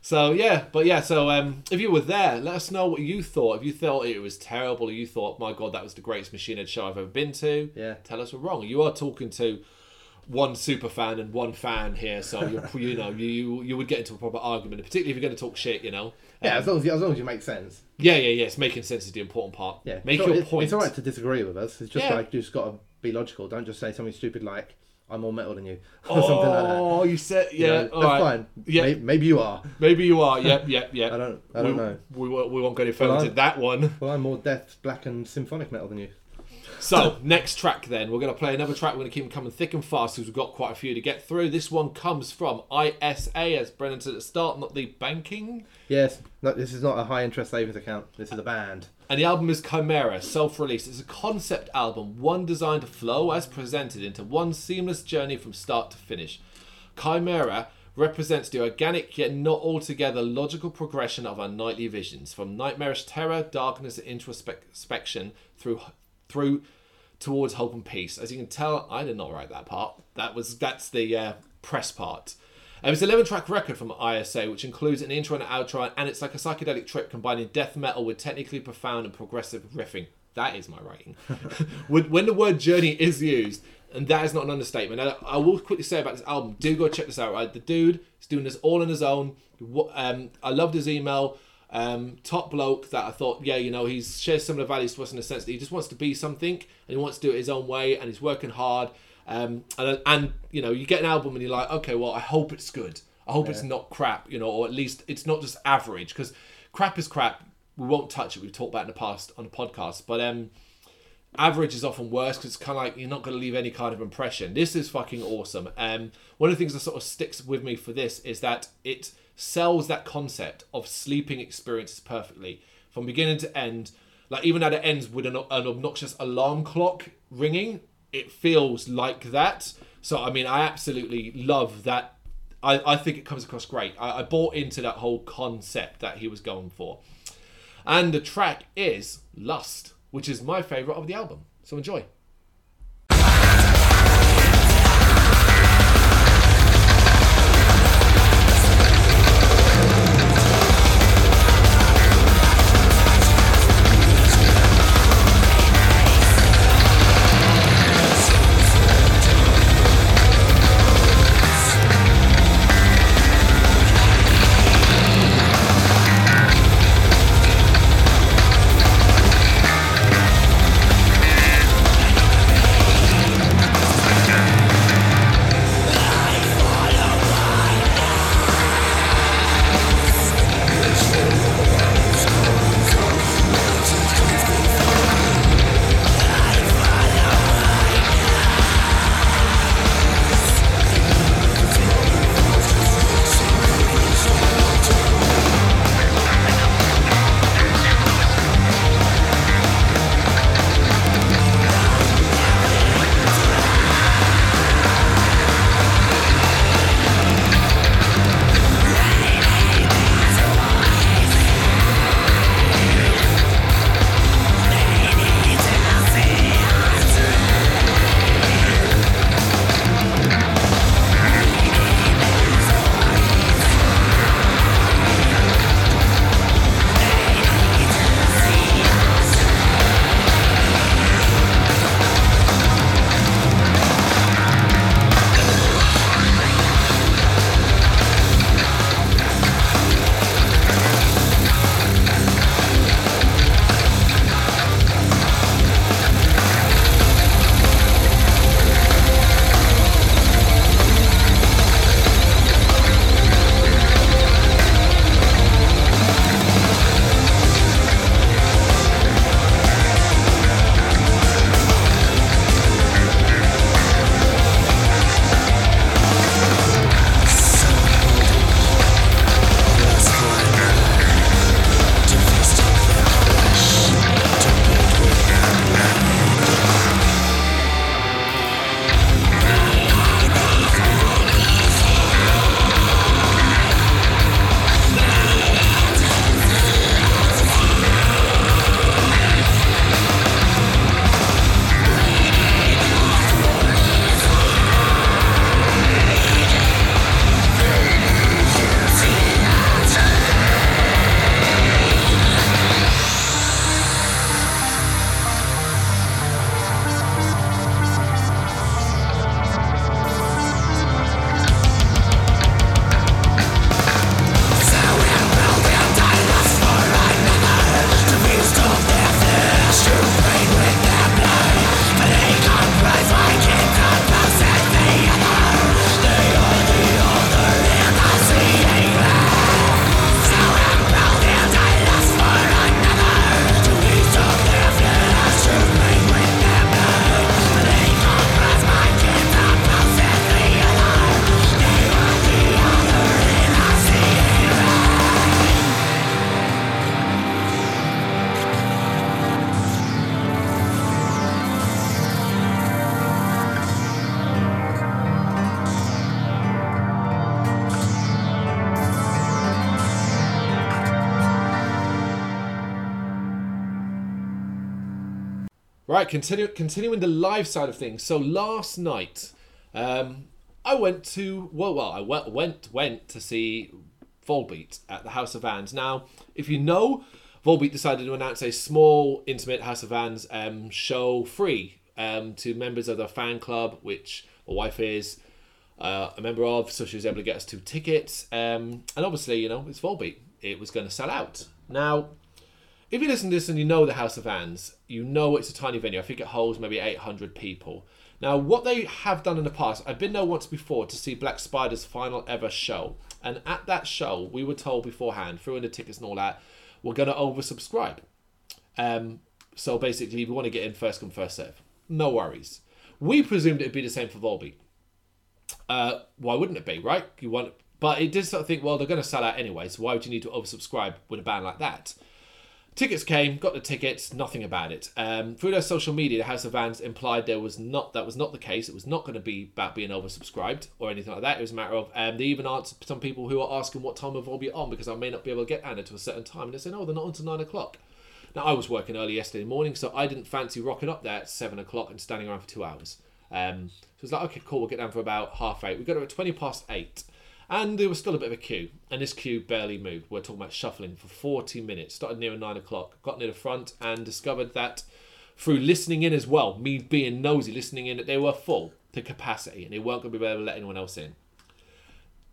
so yeah, but yeah, so um, if you were there, let us know what you thought. If you thought it was terrible, or you thought, my god, that was the greatest Machine Head show I've ever been to, Yeah. tell us we're wrong. You are talking to one super fan and one fan here, so you're, you know you you would get into a proper argument, particularly if you're going to talk shit. You know. Yeah, Um, as long as you, as long as you make sense. yeah, yeah, yes. Making sense is the important part. Yeah, Make It's your all- it- point. It's all right to disagree with us. It's just Yeah. like you just got to be logical. Don't just say something stupid like "I'm more metal than you" or something like that. Oh, you said You yeah. know, all that's right. fine. Yeah. Maybe, maybe you are. Maybe you are. Yep, yep, yep. I don't. I don't we, know. We, won't- we won't go any further Well, to that one. Well, I'm more death, black, and symphonic metal than you. So, next track then. We're going to play another track. We're going to keep them coming thick and fast because we've got quite a few to get through. This one comes from ISA, as Brennan said at the start, not the banking. Yes, no, this is not a high interest savings account. This is a band. And the album is Chimera, self released. It's a concept album, one designed to flow as presented into one seamless journey from start to finish. Chimera represents the organic yet not altogether logical progression of our nightly visions, from nightmarish terror, darkness, and introspection through through towards hope and peace. As you can tell, I did not write that part. That was that's the uh, press part. It was an 11 track record from ISA, which includes an intro and an outro, and it's like a psychedelic trip combining death metal with technically profound and progressive riffing. That is my writing. when the word journey is used, and that is not an understatement. I, I will quickly say about this album. Do go check this out. Right, the dude is doing this all on his own. Um, I loved his email. Um, top bloke that I thought, yeah, you know, he's shares similar values to us in the sense that he just wants to be something and he wants to do it his own way and he's working hard. Um, and and you know, you get an album and you're like, okay, well, I hope it's good. I hope it's not crap, you know, or at least it's not just average because crap is crap. We won't touch it. We've talked about it in the past on the podcast, but um, average is often worse because it's kind of like you're not going to leave any kind of impression. This is fucking awesome. Um, one of the things that sort of sticks with me for this is that it sells that concept of sleeping experiences perfectly from beginning to end. Like even at it ends with an, an obnoxious alarm clock ringing, it feels like that. So I mean, I absolutely love that. I, I think it comes across great. I, I bought into that whole concept that he was going for. And the track is Lust, which is my favourite of the album. So enjoy. Right, continue, continuing the live side of things. So last night, um, I went to well, well, I went went went to see Volbeat at the House of Vans. Now, if you know, Volbeat decided to announce a small, intimate House of Vans um, show free um, to members of the fan club, which my wife is uh, a member of, so she was able to get us two tickets. Um, and obviously, you know, it's Volbeat. It was going to sell out. Now, if you listen to this and you know the House of Vans, you know it's a tiny venue. I think it holds maybe 800 people. Now, what they have done in the past, I've been there once before to see Black Spider's final ever show. And at that show, we were told beforehand, through in the tickets and all that, we're going to oversubscribe. Um, so basically, you want to get in first come, first serve. No worries. We presumed it'd be the same for Volbeat. Uh, why wouldn't it be, right? You want, but it did sort of think, well, they're going to sell out anyway, so why would you need to oversubscribe with a band like that? Tickets came, got the tickets, nothing about it. Um, through their social media, the House of Vans implied there was not that was not the case. It was not going to be about being oversubscribed or anything like that. It was a matter of um, they even answered some people who are asking what time of will be on because I may not be able to get Anna to a certain time, and they said, "Oh, they're not until nine o'clock." Now I was working early yesterday morning, so I didn't fancy rocking up there at seven o'clock and standing around for two hours. Um, so it's like, okay, cool, we'll get down for about half eight. We got there at twenty past eight. And there was still a bit of a queue, and this queue barely moved. We're talking about shuffling for 40 minutes. Started near 9 o'clock, got near the front, and discovered that through listening in as well, me being nosy, listening in, that they were full to capacity and they weren't going to be able to let anyone else in.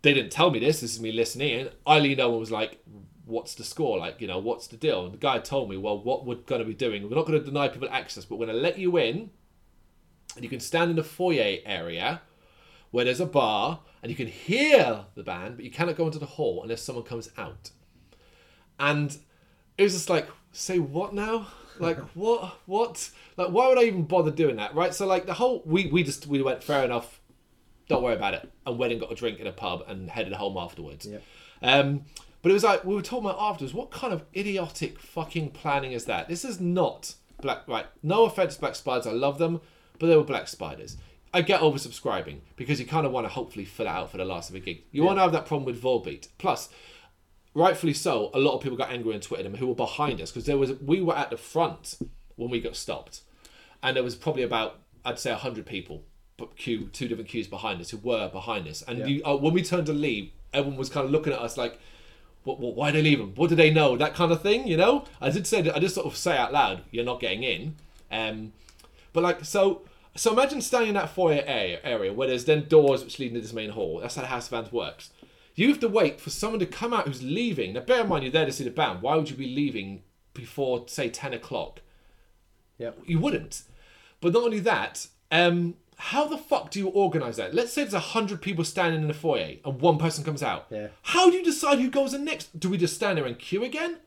They didn't tell me this, this is me listening in. I leaned over and was like, What's the score? Like, you know, what's the deal? And the guy told me, Well, what we're going to be doing, we're not going to deny people access, but we're going to let you in, and you can stand in the foyer area where there's a bar and you can hear the band, but you cannot go into the hall unless someone comes out. And it was just like, say what now? Like what? What? Like why would I even bother doing that? Right? So like the whole we we just we went fair enough. Don't worry about it. And went and got a drink in a pub and headed home afterwards. Yeah. Um, but it was like we were talking about afterwards. What kind of idiotic fucking planning is that? This is not black. Right? No offense, Black Spiders. I love them, but they were Black Spiders. I get oversubscribing because you kind of want to hopefully fill it out for the last of a gig. You want to have that problem with Volbeat. Plus, rightfully so, a lot of people got angry on Twitter who were behind us because there was we were at the front when we got stopped, and there was probably about I'd say hundred people, but queue two different queues behind us who were behind us. And Yeah. you, uh, when we turned to leave, everyone was kind of looking at us like. What, what, why they leave them? What do they know? That kind of thing, you know. I did say. I just sort of say out loud, "You're not getting in." Um, but like, so so imagine standing in that foyer area, area where there's then doors which lead into this main hall. That's how the House of Vans works. You have to wait for someone to come out who's leaving. Now, bear in mind, you're there to see the band. Why would you be leaving before, say, 10 o'clock? Yep. You wouldn't. But not only that, um, how the fuck do you organise that? Let's say there's 100 people standing in the foyer and one person comes out. Yeah. How do you decide who goes in next? Do we just stand there and queue again?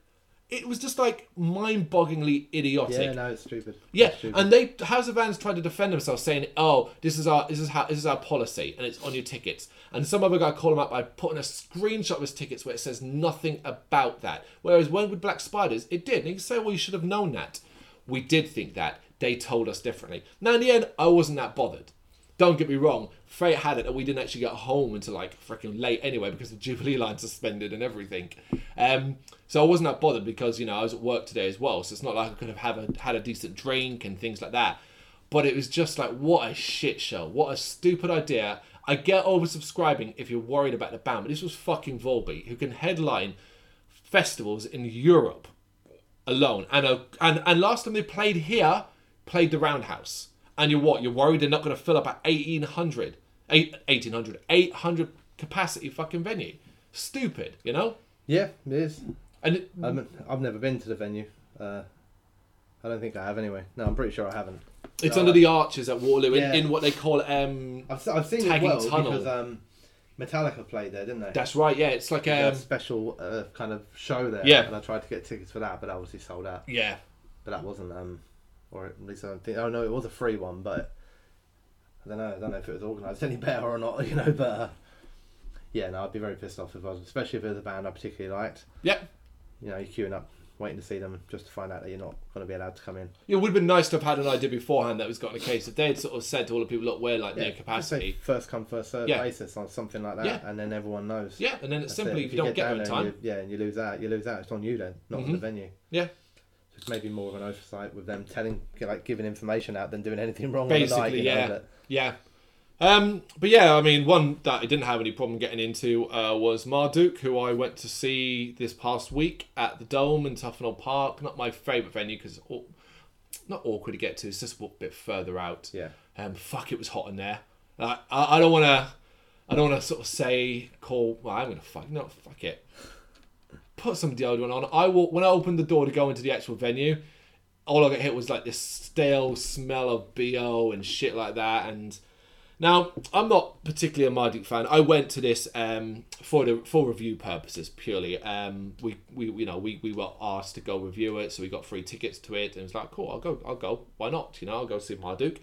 It was just like mind bogglingly idiotic. Yeah, no, it's stupid. Yeah, It's stupid. and they House of Vans tried to defend themselves, saying, "Oh, this is our this is how this is our policy, and it's on your tickets." And some other guy called him up by putting a screenshot of his tickets where it says nothing about that. Whereas when with Black Spiders, it did. And you can say, "Well, you should have known that." We did think that. They told us differently. Now, in the end, I wasn't that bothered. Don't get me wrong. Fate had it that we didn't actually get home until like freaking late anyway because the Jubilee line suspended and everything. Um, so I wasn't that bothered because you know I was at work today as well. So it's not like I could have have a, had a decent drink and things like that. But it was just like what a shit show. What a stupid idea. I get oversubscribing if you're worried about the band, but this was fucking Volbeat who can headline festivals in Europe alone. And uh, and and last time they played here, played the Roundhouse. And you're what? You're worried they're not going to fill up at 1800, eight- 1800, 800 capacity fucking venue. Stupid, you know. yeah, it is. And it, I'm, I've never been to the venue. Uh, I don't think I have anyway. No, I'm pretty sure I haven't. it's So, under uh, the arches at Waterloo in, Yeah. in what they call um. I've, I've seen it well tunnel. because um, Metallica played there, didn't they? That's right. Yeah, it's like They um. a special uh, kind of show there. Yeah. And I tried to get tickets for that, but obviously sold out. Yeah, But that wasn't um, or at least I don't think. Oh no, it was a free one, but I don't know. I don't know if it was organised any better or not. You know, but uh, yeah, no, I'd be very pissed off if I was, especially if it was a band I particularly liked. yeah. You know, you're queuing up, waiting to see them, just to find out that you're not going to be allowed to come in. It would have been nice to have had an idea beforehand that was got in the case. If they had sort of said to all the people, "Look, we're like near just say capacity." first come first served Yeah. basis on something like that, Yeah. and then everyone knows. Yeah, and then it's simply it. if you don't get there in there time. and you, yeah, and you lose out, you lose out. It's on you then, not on the Mhm. venue. Yeah. It's maybe more of an oversight with them telling, like, giving information out than doing anything wrong Basically, night. Yeah. Know, but, Yeah. Um, but yeah, I mean, one that I didn't have any problem getting into uh, was Marduk, who I went to see this past week at the Dome in Tufnell Park. Not my favourite venue because not awkward to get to. It's just a bit further out. yeah. Um, fuck, it was hot in there. Like, I, I don't want to. I don't want to sort of say call. Well, I'm gonna fuck. No, fuck it. Put some deodorant on. I will. When I opened the door to go into the actual venue, all I got hit was like this stale smell of bo and shit like that. And now I'm not particularly a Marduk fan. I went to this um, for the for review purposes purely. Um, we we you know we, we were asked to go review it, so we got free tickets to it, and it was like cool. I'll go. I'll go. Why not? You know, I'll go see Marduk.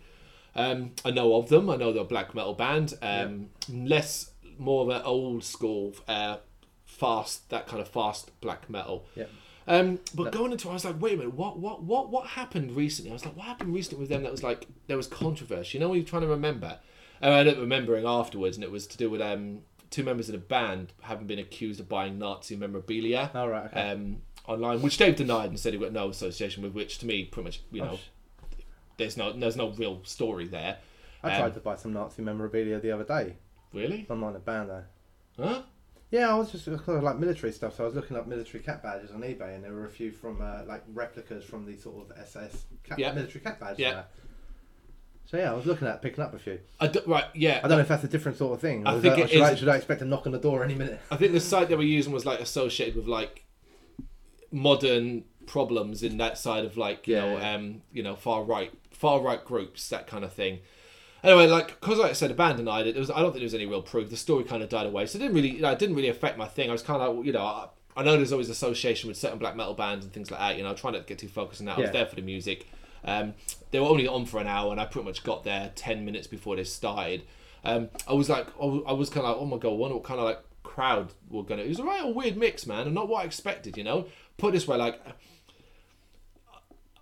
Um, I know of them. I know they're a black metal band. Um, Less more of an old school, uh, fast that kind of fast black metal. Yeah. Um, but going into, it, I was like, wait a minute, what, what, what, what happened recently? I was like, what happened recently with them? That was like there was controversy. You know, when you're trying to remember, and I ended up remembering afterwards, and it was to do with um two members of the band having been accused of buying Nazi memorabilia. All right. Okay. Um, online, which they've denied and said he got no association with, which to me, pretty much, you know, Oh, sh- there's no, there's no real story there. I um, tried to buy some Nazi memorabilia the other day. Really? I'm on a band though. Huh? Yeah, I was just kind of like military stuff. So I was looking up military cat badges on eBay, and there were a few from uh, like replicas from the sort of SS cat, Yeah. military cat badges. Yeah. that. So yeah, I was looking at picking up a few. I d- right, yeah. I don't know if that's a different sort of thing. I think that- it should, I, should I expect a knock on the door any minute? I think the site they were using was like associated with like modern problems in that side of like you Yeah, know yeah. um you know far right far right groups that kind of thing. Anyway, like because like I said, abandoned band denied it. Was I don't think there was any real proof. The story kind of died away, so it didn't really you know, it didn't really affect my thing. I was kind of like you know. I, I know there's always association with certain black metal bands and things like that. You know, I try not to get too focused on that. I was there for the music. Um, they were only on for an hour, and I pretty much got there ten minutes before they started. Um, I was like, I was, kind of like, oh my god, I wonder what kind of like crowd we're gonna. It was a right weird mix, man, and not what I expected. You know, put it this way, like.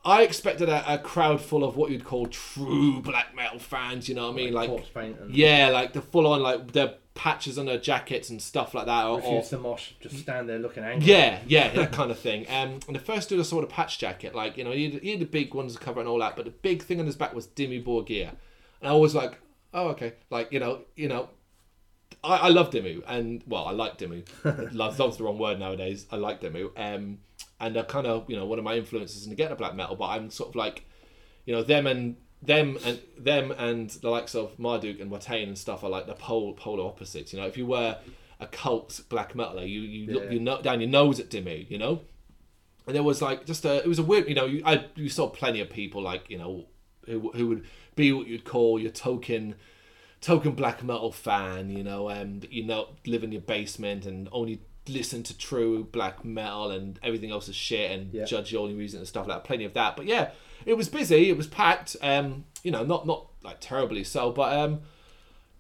I expected a, a crowd full of what you'd call true black metal fans. You know what I mean? Like, and yeah, like the full on like their patches on their jackets and stuff like that. Or, refuse to mosh, just stand there looking angry. yeah, yeah, that kind of thing. Um, and the first dude I saw the patch jacket, like you know, he had, he had the big ones to cover and all that, but the big thing on his back was Dimmu Borgir, and I was like, oh okay, like you know, you know, I, I love Dimmu, and well, I like Dimmu. love love's the wrong word nowadays. I like Dimmu, um, and they're kind of you know one of my influences in getting a black metal, but I'm sort of like, you know, them and them and them and the likes of Marduk and Watain and stuff are like the pole polar opposites. You know, if you were a cult black metaler, you you look you know down your nose at Dimmu, you know. And there was like just a it was a weird you know you, I you saw plenty of people like you know who who would be what you'd call your token token black metal fan, you know, um, that you know live in your basement and only listen to true black metal and everything else is shit and Yeah. judge your only music and stuff like that. Plenty of that, but yeah, it was busy. It was packed. Um, you know, not not like terribly so, but um,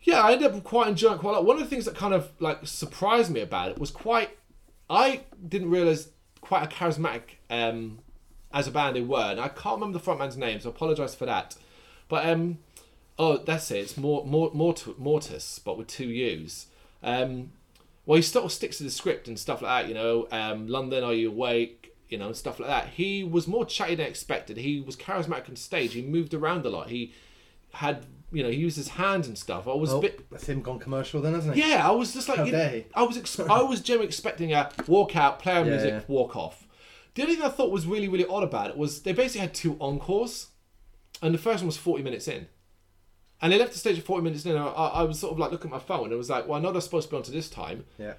yeah, I ended up quite enjoying it quite a lot. One of the things that kind of like surprised me about it was quite. I didn't realize quite a charismatic um, as a band they were, and I can't remember the frontman's name, so I apologize for that. But um, oh, that's it. It's more more Mort- Mortis, but with two U's. Um, well, he still sticks to the script and stuff like that. You know, um, London, are you awake? You know, and stuff like that. He was more chatty than expected. He was charismatic on stage. He moved around a lot. He had, you know, he used his hands and stuff. I was a Oh, bit. that's him gone commercial then, hasn't he? Yeah, I was just like, How you dare know, he? I was, ex- I was generally expecting a walk out, play our Yeah, music, yeah. walk off. The only thing I thought was really, really odd about it was they basically had two encores, and the first one was forty minutes in, and they left the stage at forty minutes in. And I, I was sort of like looking at my phone, and it was like, well, I know they're supposed to be on to this time, Yeah.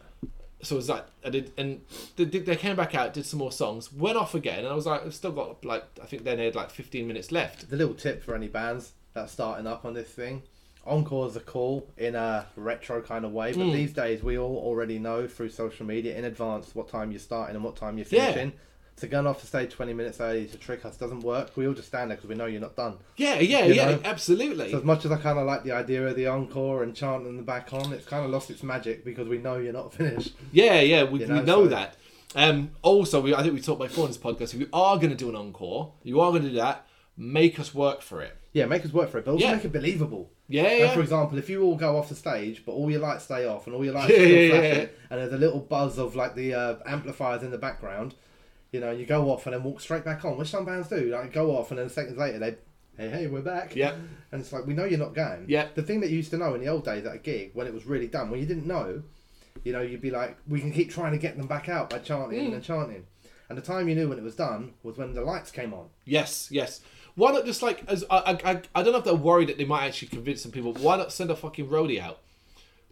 so it was like I did, and they, they came back out, did some more songs, went off again, and I was like, I've still got like I think then they had like fifteen minutes left. The little tip for any bands that's starting up on this thing. Encores are cool in a retro kind of way, but hmm. these days we all already know through social media in advance what time you're starting and what time you're Yeah. So going off the stage 20 minutes early to trick us doesn't work. We all just stand there because we know you're not done. Yeah, yeah, You yeah, know? absolutely. So as much as I kind of like the idea of the encore and chanting the back on, it's kind of lost its magic because we know you're not finished. Yeah, yeah, we, You we know, know so- that. Um, also, we, I think we talked before in this podcast. If you are going to do an encore, you are going to do that. Make us work for it. Yeah, make us work for it, but also Yeah. make it believable. Yeah, Like, yeah. for example, if you all go off the stage, but all your lights stay off and all your lights Yeah, are still flashing, yeah. and there's a little buzz of like the uh, amplifiers in the background, You know, you go off and then walk straight back on, which some bands do. Like go off and then seconds later they, hey, hey, we're back. Yeah. And it's like we know you're not going. Yeah. The thing that you used to know in the old days at a gig when it was really done, when you didn't know, you know, you'd be like, we can keep trying to get them back out by chanting Mm. and chanting. And the time you knew when it was done was when the lights came on. Yes, yes. Why not just like as I, I, I- I don't know if they're worried that they might actually convince some people. But why not send a fucking roadie out?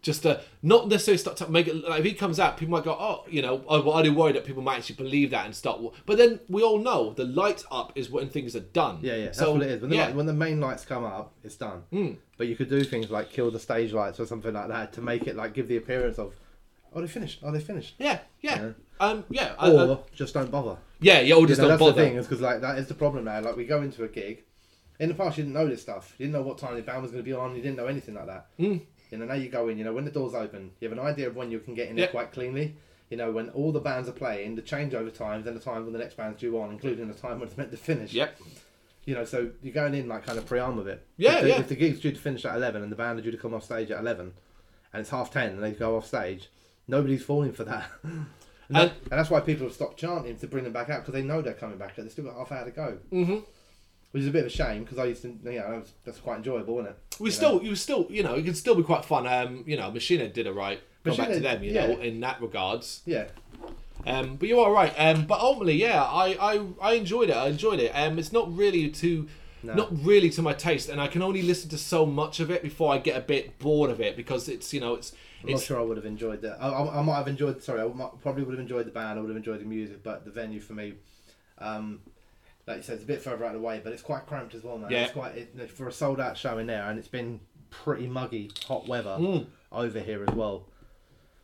Just to not necessarily start to make it like if he comes out, people might go, oh, you know, oh, well, are they worried that people might actually believe that and start? But then we all know the lights up is when things are done. Yeah, yeah. That's So what it is. When the, yeah, light, when the main lights come up, it's done. Mm. But you could do things like kill the stage lights or something like that to make it like give the appearance of, oh, they finished. Oh, they finished. yeah, yeah, um, yeah, I- Or I- just don't bother. yeah, yeah. Or just you know, don't that's bother. the thing is because like that is the problem now. Like we go into a gig. In the past, you didn't know this stuff. You didn't know what time the band was going to be on. You didn't know anything like that. Mm. You know, now you go in. You know, when the doors open, you have an idea of when you can get in there quite cleanly. You know, when all the bands are playing, the changeover times, and the time when the next band's due on, including the time when it's meant to finish. Yep. You know, so you're going in like kind of pre-arm with it. Yeah, if the, yeah. If the gig's due to finish at eleven and the band are due to come off stage at eleven, and it's half ten and they go off stage, nobody's falling for that. and, And- that's why people have stopped chanting to bring them back out because they know they're coming back. They've still got half hour to go, hmm which is a bit of a shame because I used to, you know, that was, that's quite enjoyable, wasn't it? We You still, know? you still, you know, it can still be quite fun. Um, you know, Machina did it right. Go back to them, you yeah. know, in that regards. yeah, Um, but you're right. Um, but ultimately, yeah, I, I, I enjoyed it. I enjoyed it. Um, it's not really to, No. not really to my taste, and I can only listen to so much of it before I get a bit bored of it because it's, you know, it's, I'm not sure I would have enjoyed that. I, I, I might have enjoyed. Sorry, I might, probably would have enjoyed the band. I would have enjoyed the music, but the venue for me, um, like you said, it's a bit further out of the way, but it's quite cramped as well, man. Yeah. It's quite it, for a sold out show in there, and it's been pretty muggy, hot weather Mm. over here as well.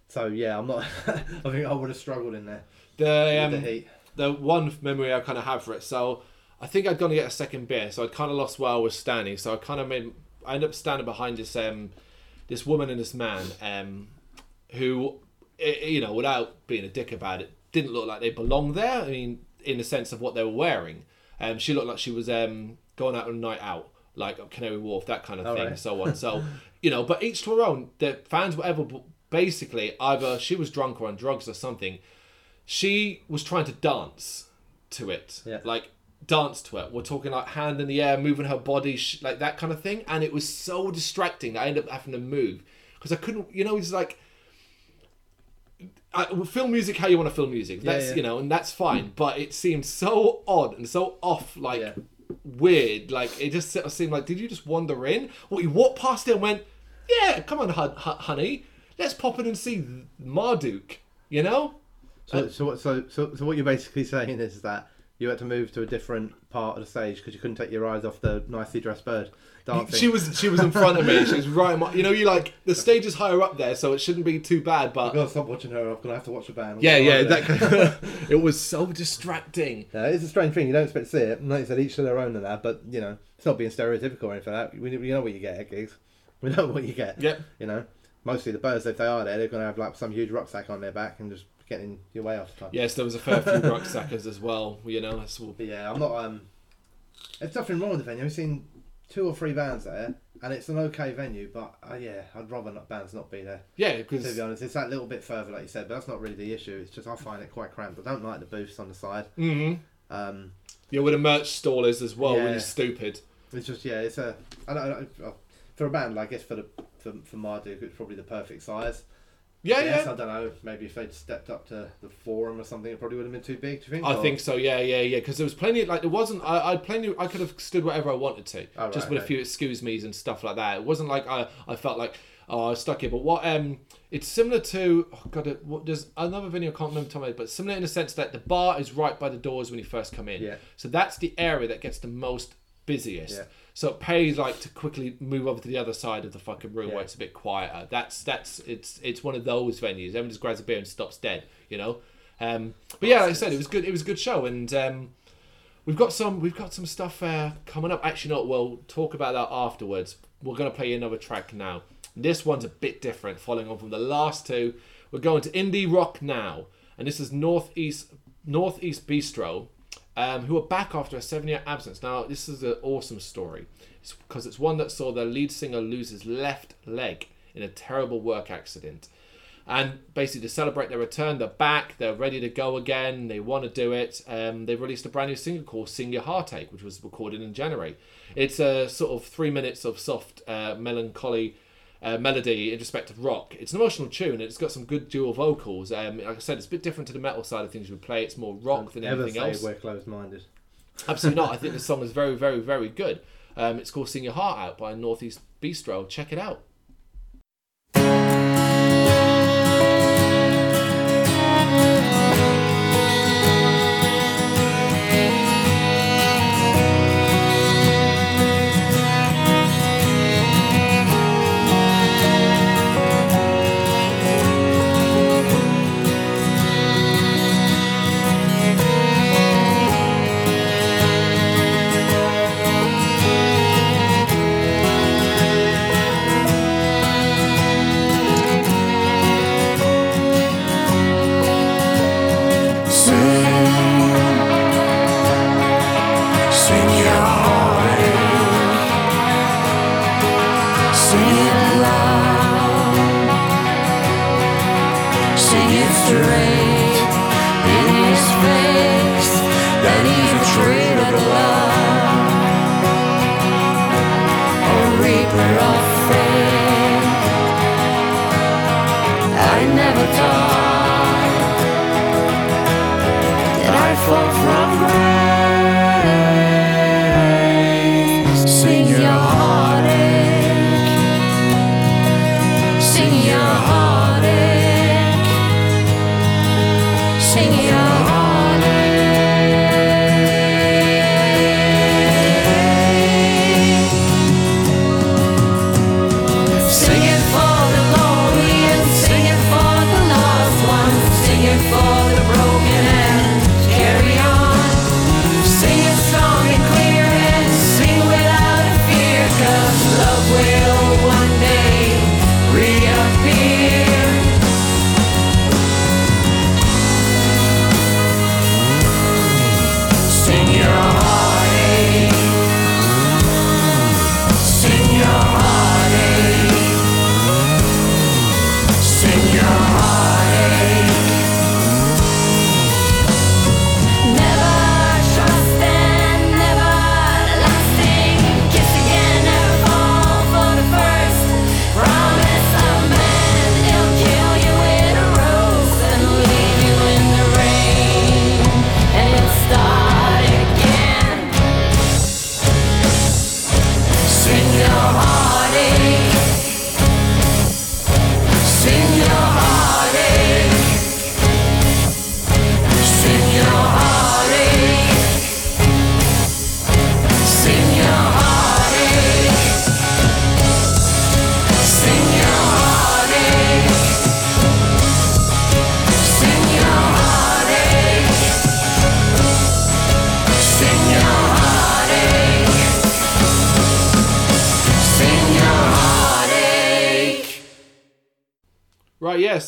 So yeah, I'm not. I think I would have struggled in there the, with the um, heat. the one memory I kind of have for it. So I think I'd gone to get a second beer, so I'd kind of lost where I was standing. So I kind of made, I ended up standing behind this, um, this woman and this man, um, who, i- you know, without being a dick about it, didn't look like they belonged there. I mean, in the sense of what they were wearing. Um, she looked like she was um, going out on a night out, like Canary Wharf, that kind of All thing, right. so on. So, you know, but each to her own. The fans, whatever, but basically, either she was drunk or on drugs or something. She was trying to dance to it, Yeah. like dance to it. We're talking like hand in the air, moving her body, sh- like that kind of thing. And it was so distracting I ended up having to move because I couldn't. You know, it's like I, film music how you want to film music. That's yeah. you know, and that's fine. Mm. But it seemed so odd and so off, like Yeah. weird. Like it just seemed like, did you just wander in? What you walked past it and went, yeah, come on, honey, let's pop in and see Marduk. You know? So, so, what- so, so, so what you're basically saying is that you had to move to a different part of the stage because you couldn't take your eyes off the nicely dressed bird dancing. She was she was in front of me. She was right. in my- You know, you like the stage is higher up there, so it shouldn't be too bad. But I've got to stop watching her. I'm gonna have to watch the band. yeah, yeah, That. it was so distracting. Yeah, it's a strange thing. You don't expect to see it. And Like you said, each to their own and that. But you know, it's not being stereotypical or anything like that. We, we know what you get at gigs. We know what you get. Yep. You know, mostly the birds, if they are there, they're gonna have like some huge rucksack on their back and just getting your way off the time. Yes, there was a fair few rucksackers as well. You know, that's all. But yeah, I'm not. Um, there's nothing wrong with the venue. I've seen two or three bands there, and it's an okay venue. But uh, yeah, I'd rather not bands not be there. Yeah, because To be honest, it's that little bit further, like you said, but that's not really the issue. It's just I find it quite cramped. I don't like the booths on the side. hmm Um, yeah, where the merch stall is as well, Yeah. really stupid. It's just yeah, it's a I don't, I don't, for a band. I guess for the for, for Marduk, it's probably the perfect size. Yeah, yes, yeah. I don't know. Maybe if they'd stepped up to the forum or something, it probably would have been too big. Do you think? I Or- think so. Yeah, yeah, yeah. Because there was plenty. Like there wasn't. I, I plenty. I could have stood wherever I wanted to, Oh, right, just with a few excuse me's and stuff like that. It wasn't like I. I felt like oh I was stuck here. But what um, it's similar to. Oh God, it, what, there's another video I can't remember time, but similar in the sense that the bar is right by the doors when you first come in. Yeah. So that's the area that gets the most busiest. Yeah. So it pays like to quickly move over to the other side of the fucking room Yeah. where it's a bit quieter. That's that's it's it's one of those venues. Everyone just grabs a beer and stops dead, you know. Um, but yeah, like I said, it was good. It was a good show, and um, we've got some we've got some stuff uh, coming up. Actually, not. We'll talk about that afterwards. We're gonna play another track now. This one's a bit different, following on from the last two. We're going to indie rock now, and this is North East Northeast Bistro um, who are back after a seven year absence. Now, this is an awesome story it's because it's one that saw their lead singer lose his left leg in a terrible work accident. And basically, to celebrate their return, they're back. They're ready to go again. They want to do it. Um, they've released a brand new single called "Sing Your Heartache," which was recorded in January. It's a sort of three minutes of soft, uh, melancholy uh, melody, introspective rock. It's an emotional tune. It's got some good dual vocals. Um, like I said, it's a bit different to the metal side of things we would play. It's more rock than Ever anything say else. we're closed-minded. Absolutely not. I think the song is very, very, very good. Um, it's called "Sing Your Heart Out" by North East Bistro. Check it out.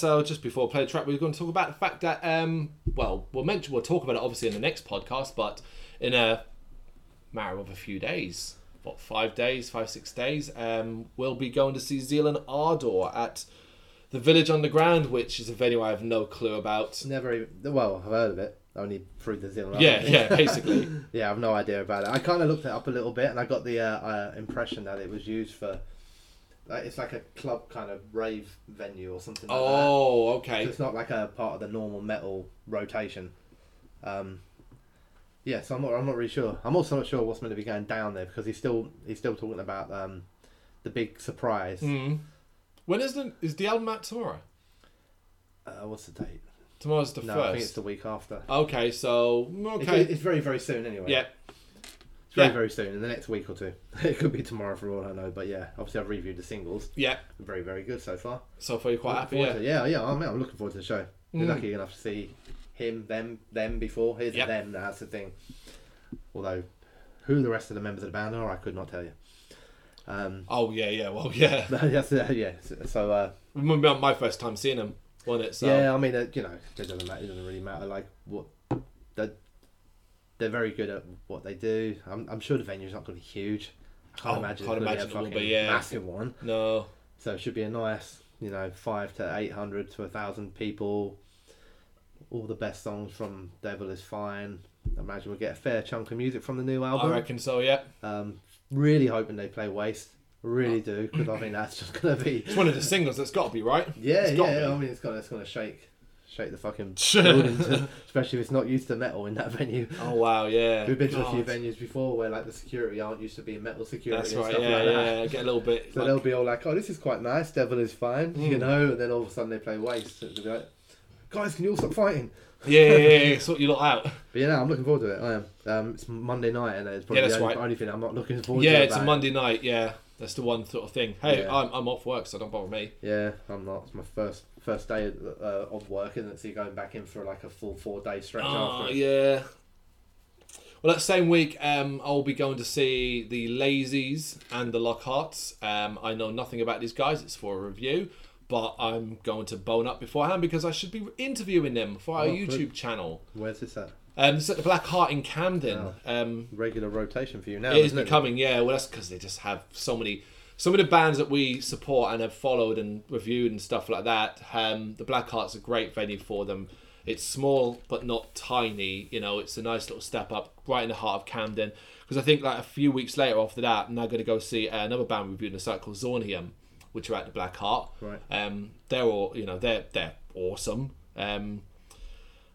So just before play the track, we are going to talk about the fact that, um, well, we'll mention, we'll talk about it obviously in the next podcast, but in a matter of a few days, what five days, five six days, um, we'll be going to see Zeal & Ardor at the Village Underground, which is a venue I have no clue about. Never even. Well, I've heard of it. Only through the Zealand. Yeah, yeah, basically. Yeah, I've no idea about it. I kind of looked it up a little bit, and I got the uh, uh, impression that it was used for. Like, it's like a club kind of rave venue or something like that. Oh, So okay. it's not like a part of the normal metal rotation. Um, yeah, so I'm not. I'm not really sure. I'm also not sure what's meant to be going down there because he's still he's still talking about um, the big surprise. Hmm. When is the is the album out tomorrow? Uh, what's the date? Tomorrow's the No, first. I think it's the week after. Okay, so It's- okay, It's, very very soon anyway. yeah, It's very Yeah. very soon in the next week or two. it could be tomorrow for all I know, but yeah, obviously I've reviewed the singles. yeah. Very very good so far. So far, you're quite happy, yeah. to yeah, yeah. I'm, I'm looking forward to the show. Mm. lucky enough to see him, them, them before. Here's Yep. them. That's the thing. Although, who the rest of the members of the band are, I could not tell you. Um, Oh yeah, yeah. Well, yeah. yes, uh, yeah. So uh, my first time seeing him, wasn't it? So yeah, I mean, uh, you know, it doesn't matter. It doesn't really matter. Like what they're, they're very good at what they do. I'm, I'm sure the venue's not going to be huge. I can't Oh, imagine. can't imagine be a will be, fucking yeah. massive one. no. So it should be a nice you know, five to eight hundred to a thousand people. All the best songs from Devil is Fine. I imagine we'll get a fair chunk of music from the new album. I reckon so. Yeah, Um, really hoping they play Waste. Really do because I think that's just gonna be it's one of the singles that's got to be right. yeah yeah. be. I mean it's gonna it's gonna shake shake the fucking building, to, especially if it's not used to metal in that venue. Oh wow, yeah. We've been to a few venues before where like the security aren't used to being metal security That's and right. stuff Yeah, like that. yeah. Get a little bit. So like- they'll be all like, "Oh, this is quite nice. Devil is fine," you Mm. know. And then all of a sudden they play Waste. And they'll be like, "Guys, can you all stop fighting?" yeah, yeah, yeah, yeah. Sort you lot out. But yeah, no, I'm looking forward to it. I am. Um, it's Monday night, and it's probably Yeah, that's the only, right. only thing I'm not looking forward Yeah, to. it's a about it. Monday night. Yeah, that's the one sort of thing. Hey, Yeah. I'm, I'm off work, so don't bother me. Yeah, I'm not. It's my first first day of, uh, of work, isn't it? So you're going back in for like a full four day stretch Oh, after. yeah. Well, that same week, um, I'll be going to see the Lazies and the Lockharts. Um, I know nothing about these guys; it's for a review, but I'm going to bone up beforehand because I should be interviewing them for our Oh, YouTube channel. Where's this at? Um, it's at the Black Heart in Camden. Um, Regular rotation for you now. it is isn't becoming, yeah. Well, that's because they just have so many. Some of the bands that we support and have followed and reviewed and stuff like that. Um, the Black Heart's a great venue for them. It's small but not tiny. You know, it's a nice little step up right in the heart of Camden. Because I think like a few weeks later after that, I'm now going to go see another band reviewing a site called Zornium, which are at the Black Heart. Right. Um, they're all you know they're they're awesome. Um,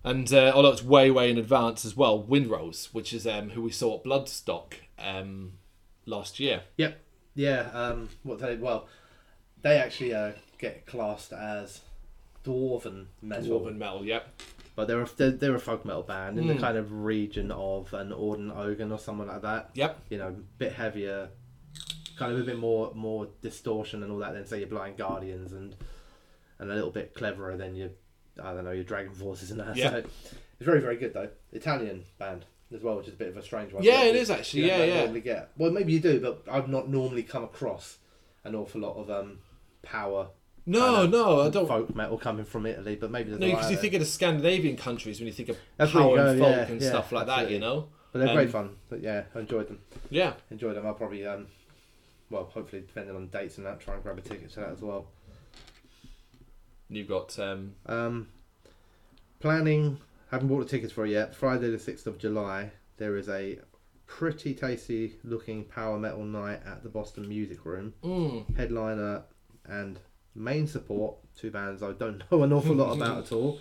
and uh, although it's way way in advance as well, Windrose, which is um, who we saw at Bloodstock um, last year. Yep. Yeah. Um. What they? Well, they actually uh, get classed as dwarven metal, Dwarven metal, yep. but they're a, they're, they're a folk metal band in the Mm. kind of region of an Orden Ogan or someone like that. Yep. You know, a bit heavier, kind of a bit more more distortion and all that than say your Blind Guardians and and a little bit cleverer than your I don't know your Dragon Forces and that. Yeah. So it's very very good though. Italian band as well, which is a bit of a strange one. Yeah, it is actually, you yeah, yeah. Normally get well, maybe you do, but I've not normally come across an awful lot of um power. No, no, I don't. folk metal coming from Italy, but maybe there's No, because you think of the Scandinavian countries when you think of That's power and folk yeah, and yeah, stuff like that, you know? But they're great um, fun. But yeah, I enjoyed them. Yeah. Enjoyed them. I'll probably um, well, hopefully depending on dates and that, try and grab a ticket to that as well. You've got um, Um, planning. Haven't bought the tickets for it yet. Friday the sixth of July. There is a pretty tasty looking power metal night at the Boston Music Room. mm, Headliner and main support. Two bands I don't know an awful lot about at all.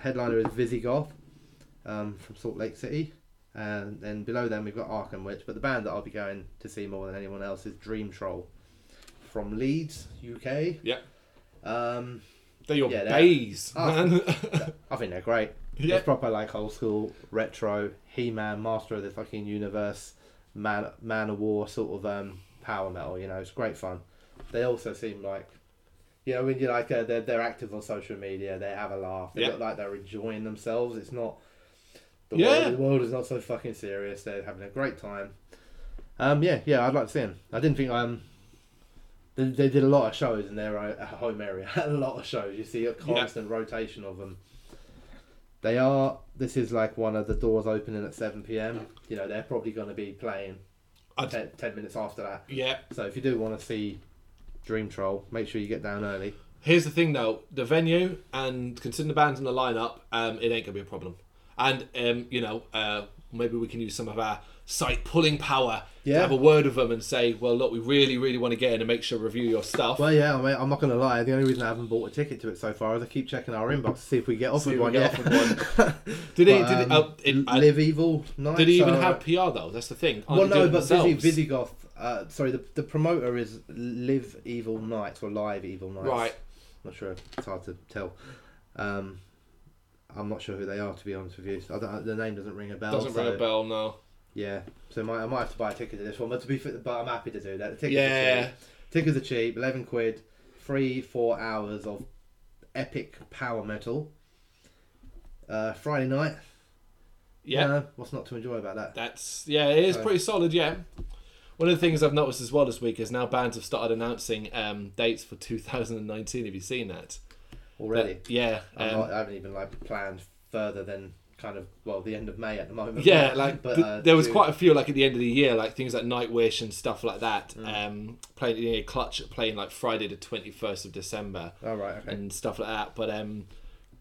Headliner is Visigoth um, from Salt Lake City. And then below them we've got Arkham Witch, but the band that I'll be going to see more than anyone else is Dream Troll from Leeds, UK. Yep. Um, they're your Yeah, bays, Oh. man. I think they're great. yeah. It's proper like old school retro He-Man, Master of the fucking Universe, Man Manowar sort of um, power metal. You know, it's great fun. They also seem like, you know, when you like uh, they're they're active on social media, they have a laugh. They Yeah. look like they're enjoying themselves. It's not the Yeah. world. The world is not so fucking serious. They're having a great time. Um, yeah, yeah, I'd like to see them. I didn't think um. They, they did a lot of shows in their uh, home area. a lot of shows. You see a constant rotation of them. They are. This is like one of the doors opening at seven pm. You know they're probably going to be playing 10, 10 minutes after that. yeah. So if you do want to see Dream Troll, make sure you get down early. Here's the thing though, the venue and considering the bands in the lineup, um, it ain't gonna be a problem. And um, you know, uh, maybe we can use some of our site pulling power Yeah. to have a word with them and say, well, look, we really, really want to get in and make sure review your stuff. Well, yeah, I mean, I'm not going to lie. The only reason I haven't bought a ticket to it so far is I keep checking our inbox to see if we get offered See if we one get offered Did he? Did, it, um, uh, it, Live Evil night. did he even so- have PR though? That's the thing. Aren't Well, no, but themselves? Visigoth. Uh, sorry, the, the promoter is Live Evil Nights or Live Evil Nights. Right. Not sure. It's hard to tell. Um, I'm not sure who they are to be honest with you. I don't, the name doesn't ring a bell. Doesn't ring a bell, no. Yeah, so I might, I might have to buy a ticket to this one, but to be fit, but I'm happy to do that. The tickets are Yeah. cheap. Tickets are cheap, eleven quid, three four hours of epic power metal. Uh, Friday night. Yeah. What's not to enjoy about that? That's yeah, it is pretty solid. Yeah. One of the things I've noticed as well this week is now bands have started announcing um, dates for 2019. Have you seen that? Already, yeah. I'm um, not, I haven't even like planned further than kind of well the end of May at the moment. Yeah, like but uh, there was June- quite a few like at the end of the year, like things like Nightwish and stuff like that. Mm. Um, playing you know, Clutch playing like Friday the twenty first of December Oh right, okay. and stuff like that. But um,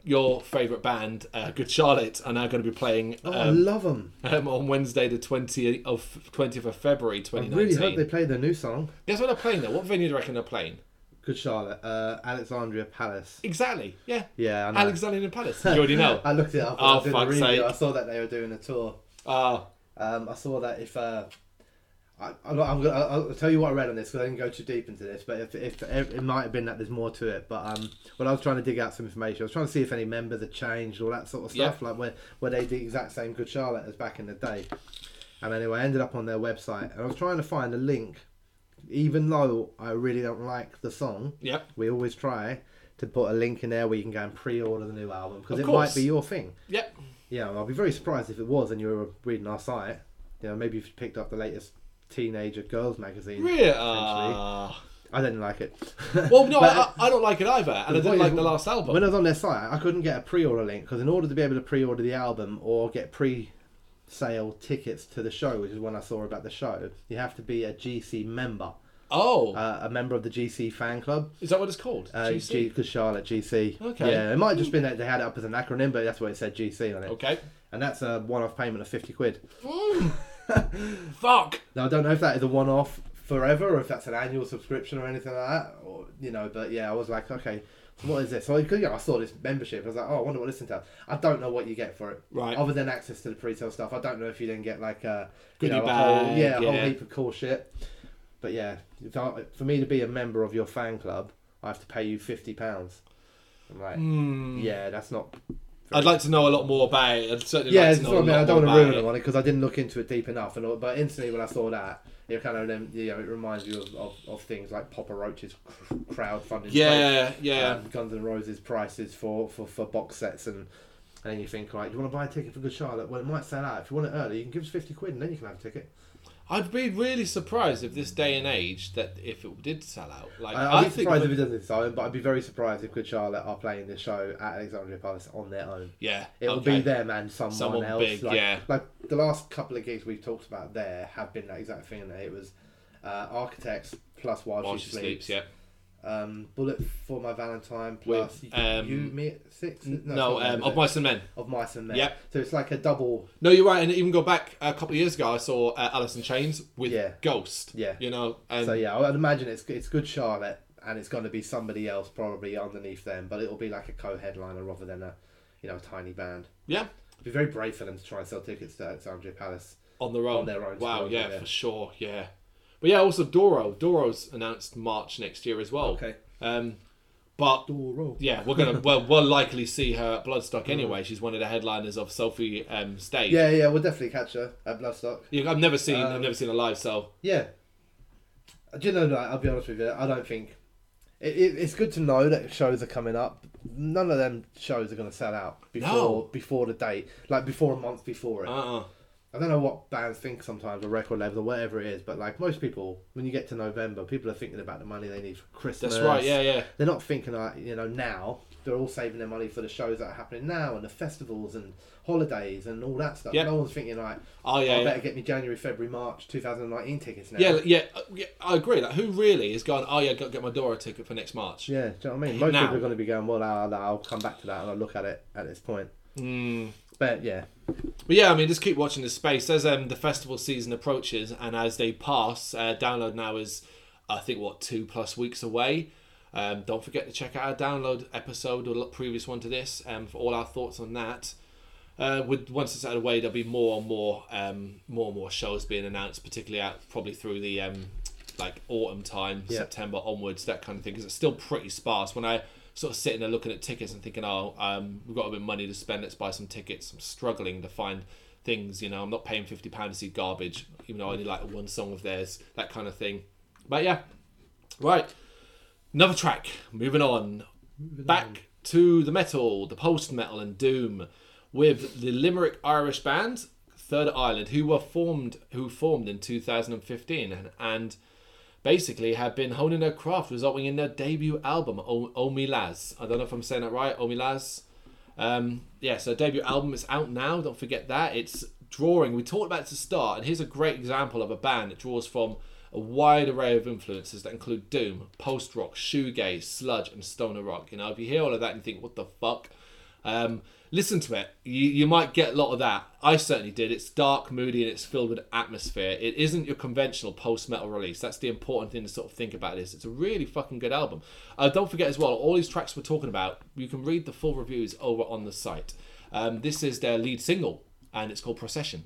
your favourite band, uh, Good Charlotte, are now going to be playing Oh, I um, love them. um, on Wednesday the twentieth of twentieth of February twenty nineteen. I really hope they play their new song. Guess what they're playing though? What venue do you reckon they're playing? Good Charlotte, uh, Alexandria Palace. Exactly. Yeah. Yeah, I know. Alexandria Palace. You already know. I looked it up. Oh, I was doing review. sake. I saw that they were doing a tour. Ah, Um, I saw that if uh, I, I'm, not, I'm gonna, I'll tell you what I read on this because I didn't go too deep into this. But if, if, if it might have been that there's more to it. But um, when I was trying to dig out some information, I was trying to see if any members had changed, all that sort of stuff. Like where where they the exact same Good Charlotte as back in the day. And anyway, I ended up on their website and I was trying to find a link. Even though I really don't like the song, yep. we always try to put a link in there where you can go and pre-order the new album because it course. might be your thing. Yep. Yeah, I'll be very surprised if it was and you were reading our site. You know, maybe if you picked up the latest teenager girls magazine. Really? I didn't like it. well, no, I, I don't like it either, and I didn't like is, the last album. When I was on their site, I couldn't get a pre-order link because in order to be able to pre-order the album or get pre-sale tickets to the show, which is when I saw about the show, you have to be a GC member, oh, uh, a member of the GC fan club. is that what it's called? Uh, GC? G, because Charlotte GC. Okay. Yeah, it might have just been that they had it up as an acronym, but that's what it said GC on it. Okay. And that's a one-off payment of fifty quid. Fuck. Now I don't know if that is a one-off forever or if that's an annual subscription or anything like that, or you know. But yeah, I was like, okay, what is this? So you know, I saw this membership. I was like, oh, I wonder what this entails. I don't know what you get for it, Right. Other than access to the pre-sale stuff, I don't know if you then get like a you Goodie know, a whole, yeah, a whole heap of cool shit. But yeah, I, for me to be a member of your fan club, I have to pay you fifty pounds. I'm like, Hmm. yeah, that's not. I'd like to know a lot more about it. I'd certainly Yeah, like to know I a mean. I don't want to ruin it it. on it because I didn't look into it deep enough. And all, but instantly when I saw that, it kind of then you know it reminds you of, of, of things like Papa Roach's cr- crowdfunding. Yeah, yeah. um, Guns N' Roses prices for, for, for box sets and. And then you think, like, do you want to buy a ticket for Good Charlotte? Well, it might sell out. If you want it early, you can give us 50 quid and then you can have a ticket. I'd be really surprised if this day and age that if it did sell out. Like I, I'd be think, surprised if it doesn't sell, but I'd be very surprised if Good Charlotte are playing this show at Alexandria Palace on their own. yeah, It will okay. be them and someone, Someone else. big, like, yeah. Like the last couple of gigs we've talked about there have been that exact thing. And it was uh, Architects plus While, While She, she Sleeps. sleeps, yeah. Um, Bullet for My Valentine With, plus um, You, Me Six. No, them, um, of mice and men. of Mice and Men. Yep. So it's like a double. No, you're right. And even go back a couple of years ago, I saw uh, Alice in Chains with Yeah. Ghost. Yeah. you know, and so yeah, I'd imagine it's it's Good Charlotte and it's going to be somebody else probably underneath them, but it'll be like a co-headliner rather than a you know a tiny band. yeah, It'd be very brave for them to try and sell tickets to Alexandria Palace. on their own. On their own, Wow, yeah, yeah. for sure, yeah. But yeah, also Doro. Doro's announced March next year as well. Okay. Um, but Doro. yeah, we're gonna well, we'll likely see her at Bloodstock anyway. She's one of the headliners of Sophie um, stage. Yeah, yeah, we'll definitely catch her at Bloodstock. Yeah, I've never seen I've Um, never seen her live, so Yeah. Do you know, like, I'll be honest with you, I don't think. It, it, it's good to know that shows are coming up. None of them shows are going to sell out before No. before the date, like before a month before it. uh-uh. I don't know what bands think sometimes, or record labels, or whatever it is, but like most people, when you get to November, people are thinking about the money they need for Christmas. that's right. Yeah, yeah. They're not thinking like you know now. They're all saving their money for the shows that are happening now and the festivals and holidays and all that stuff. Yep. No one's thinking like, Oh I yeah, yeah. better get me January, February, March 2019 tickets now. Yeah, yeah, uh, yeah, I agree. Like, who really is going? Oh yeah, got to get my Doro ticket for next March. Yeah, do you know what I mean? Most Now. people are going to be going, well, I'll, I'll come back to that and I'll look at it at this point. Mm. But yeah, But yeah, I mean, just keep watching this space as um, the festival season approaches, and as they pass, uh, download now is, I think, what two plus weeks away. Um, don't forget to check out our download episode or the previous one to this um, for all our thoughts on that. Uh, with once it's out of the way, there'll be more and more, um, more and more shows being announced, particularly out probably through the um, like autumn time, Yeah. September onwards, that kind of thing. Because it's still pretty sparse. When I sort of sitting there looking at tickets and thinking, oh, um, we've got a bit of money to spend, let's buy some tickets. I'm struggling to find things. You know, I'm not paying fifty pounds to see garbage, even though I only like one song of theirs, that kind of thing. But yeah, right. Another track. Moving on. Back to the metal, the post metal and doom, with the Limerick Irish band Third Island, who were formed, who formed in 2015, and, and basically have been honing their craft, resulting in their debut album, O, o Me Laz. I don't know if I'm saying that right, O Me Laz. Um, yeah, so debut album is out now. Don't forget that. It's drawing. We talked about it to start, and here's a great example of a band that draws from a wide array of influences that include doom, post rock, shoegaze, sludge, and stoner rock. You know, if you hear all of that and you think, "What the fuck," um, listen to it. You you might get a lot of that. I certainly did. It's dark, moody, and it's filled with atmosphere. It isn't your conventional post metal release. That's the important thing to sort of think about. This it's a really fucking good album. Uh, don't forget as well, all these tracks we're talking about, you can read the full reviews over on the site. Um, this is their lead single, and it's called. Procession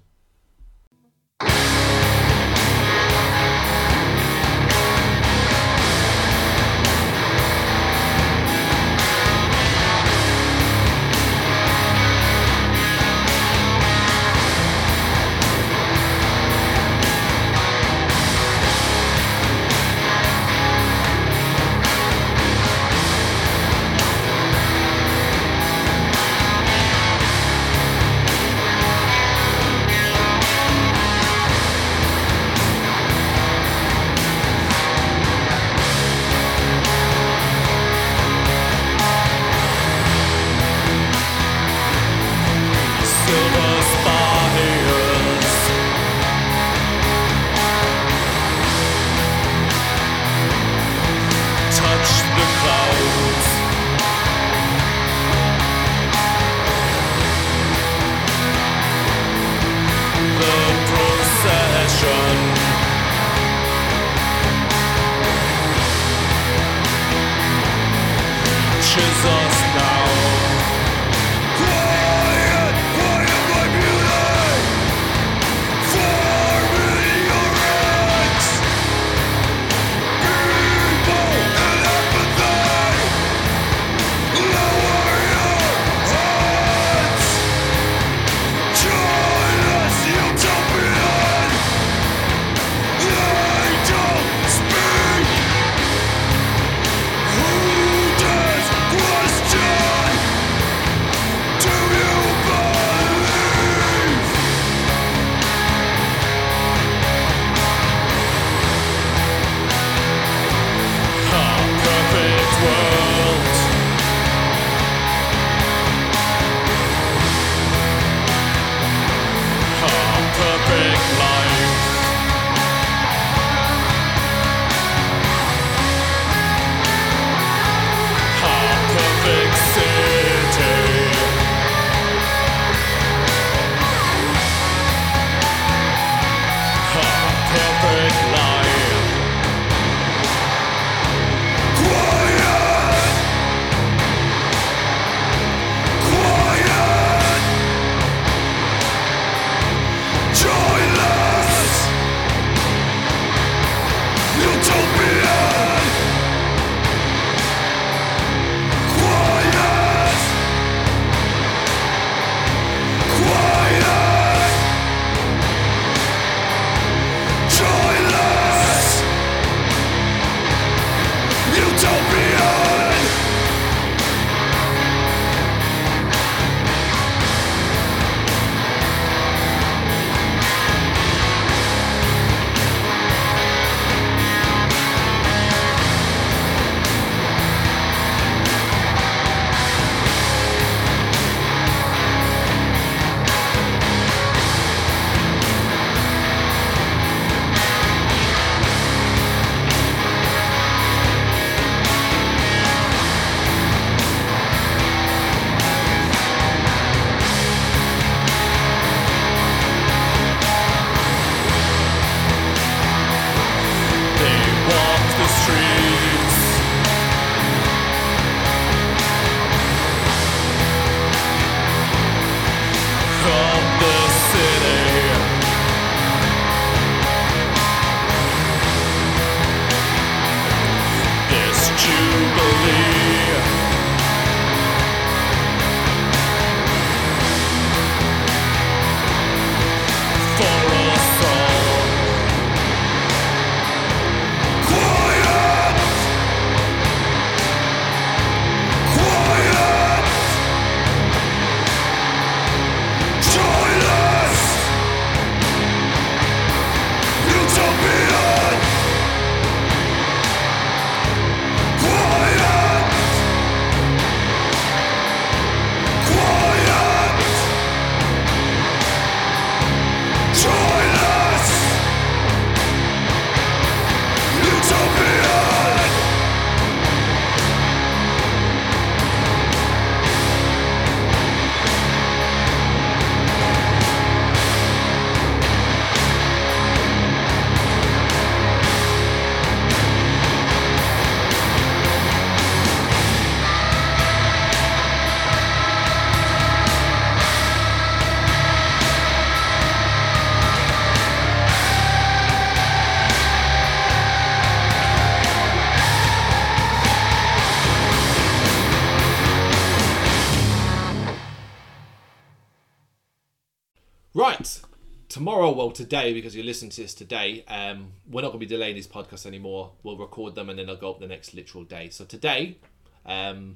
tomorrow, well, today, because you listen to this today, um, we're not going to be delaying these podcasts anymore. We'll record them and then they'll go up the next literal day. So today, um,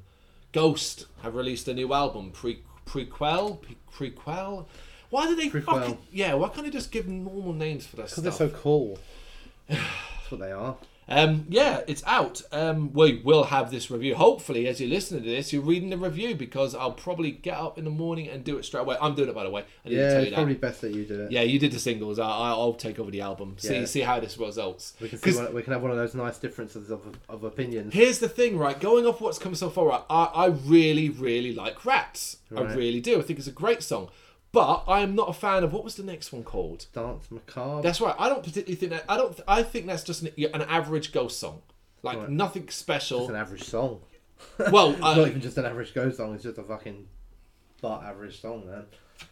Ghost have released a new album, pre Prequelle, pre- Prequelle. Why do they Prequelle. fucking yeah? Why can't they just give normal names for that Because stuff? they're so cool. That's what they are. Um, yeah, it's out. Um, we will have this review. Hopefully, as you're listening to this, you're reading the review because I'll probably get up in the morning and do it straight away. I'm doing it, by the way. I need to Yeah, tell it's you that. probably best that you do it. Yeah, you did the singles. I, I- I'll take over the album. See, Yeah. see how this results. We can see one, we can have one of those nice differences of, of opinions. here's the thing, right? Going off what's come so far, right, I, I really, really like Rats. I really do. I think it's a great song. But I am not a fan of what was the next one called? Dance macabre. That's right. I don't particularly think that. I don't. I think that's just an, an average ghost song. Like Right. nothing special. It's an average song. Well, It's not uh, even just an average ghost song. It's just a fucking but average song, man.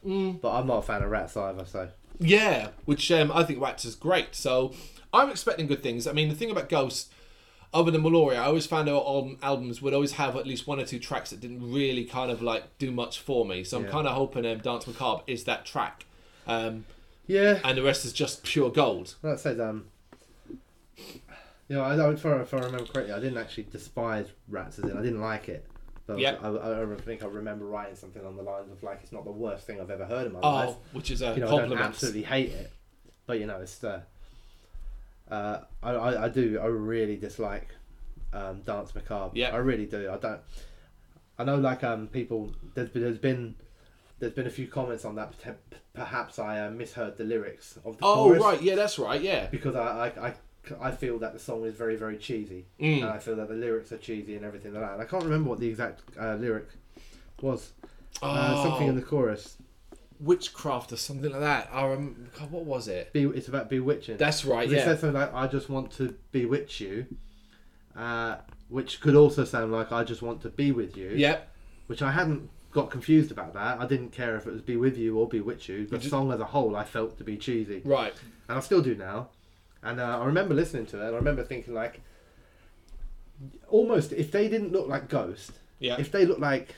Mm. But I'm not a fan of Rats either. So Yeah, which um, I think Rats is great. So I'm expecting good things. I mean, the thing about Ghost, other than Meliora, I always found our album, albums would always have at least one or two tracks that didn't really kind of like do much for me. So I'm Yeah. kind of hoping um, Dance Macabre is that track. Um, yeah, and the rest is just pure gold. that said, um, you know, I don't. If I, if I remember correctly, I didn't actually despise Rats as in I didn't like it. But Yep. I, I, I think I remember writing something on the lines of like it's not the worst thing I've ever heard in my Oh, life. which is a you know, I don't absolutely hate it, but you know, it's uh, uh, I, I I do I really dislike um, Dance Macabre. Yeah. I really do. I don't. I know, like um, people. There's been there's been there's been a few comments on that. Perhaps I uh, misheard the lyrics of the Oh chorus right, yeah, that's right, yeah. because I, I I I feel that the song is very very cheesy, Mm. and I feel that the lyrics are cheesy and everything like that. And I can't remember what the exact uh, lyric was. Uh, something in the chorus. Witchcraft or something like that. I rem- God, what was it? Be, it's about bewitching. That's right, It yeah. says something like, "I just want to bewitch you," uh, which could also sound like, "I just want to be with you." Yep. Which I hadn't got confused about that. I didn't care if it was "be with you" or "bewitch you." The just- song as a whole, I felt to be cheesy, right. and I still do now. And uh, I remember listening to it. and I remember thinking like, almost if they didn't look like Ghost, Yeah. if they looked like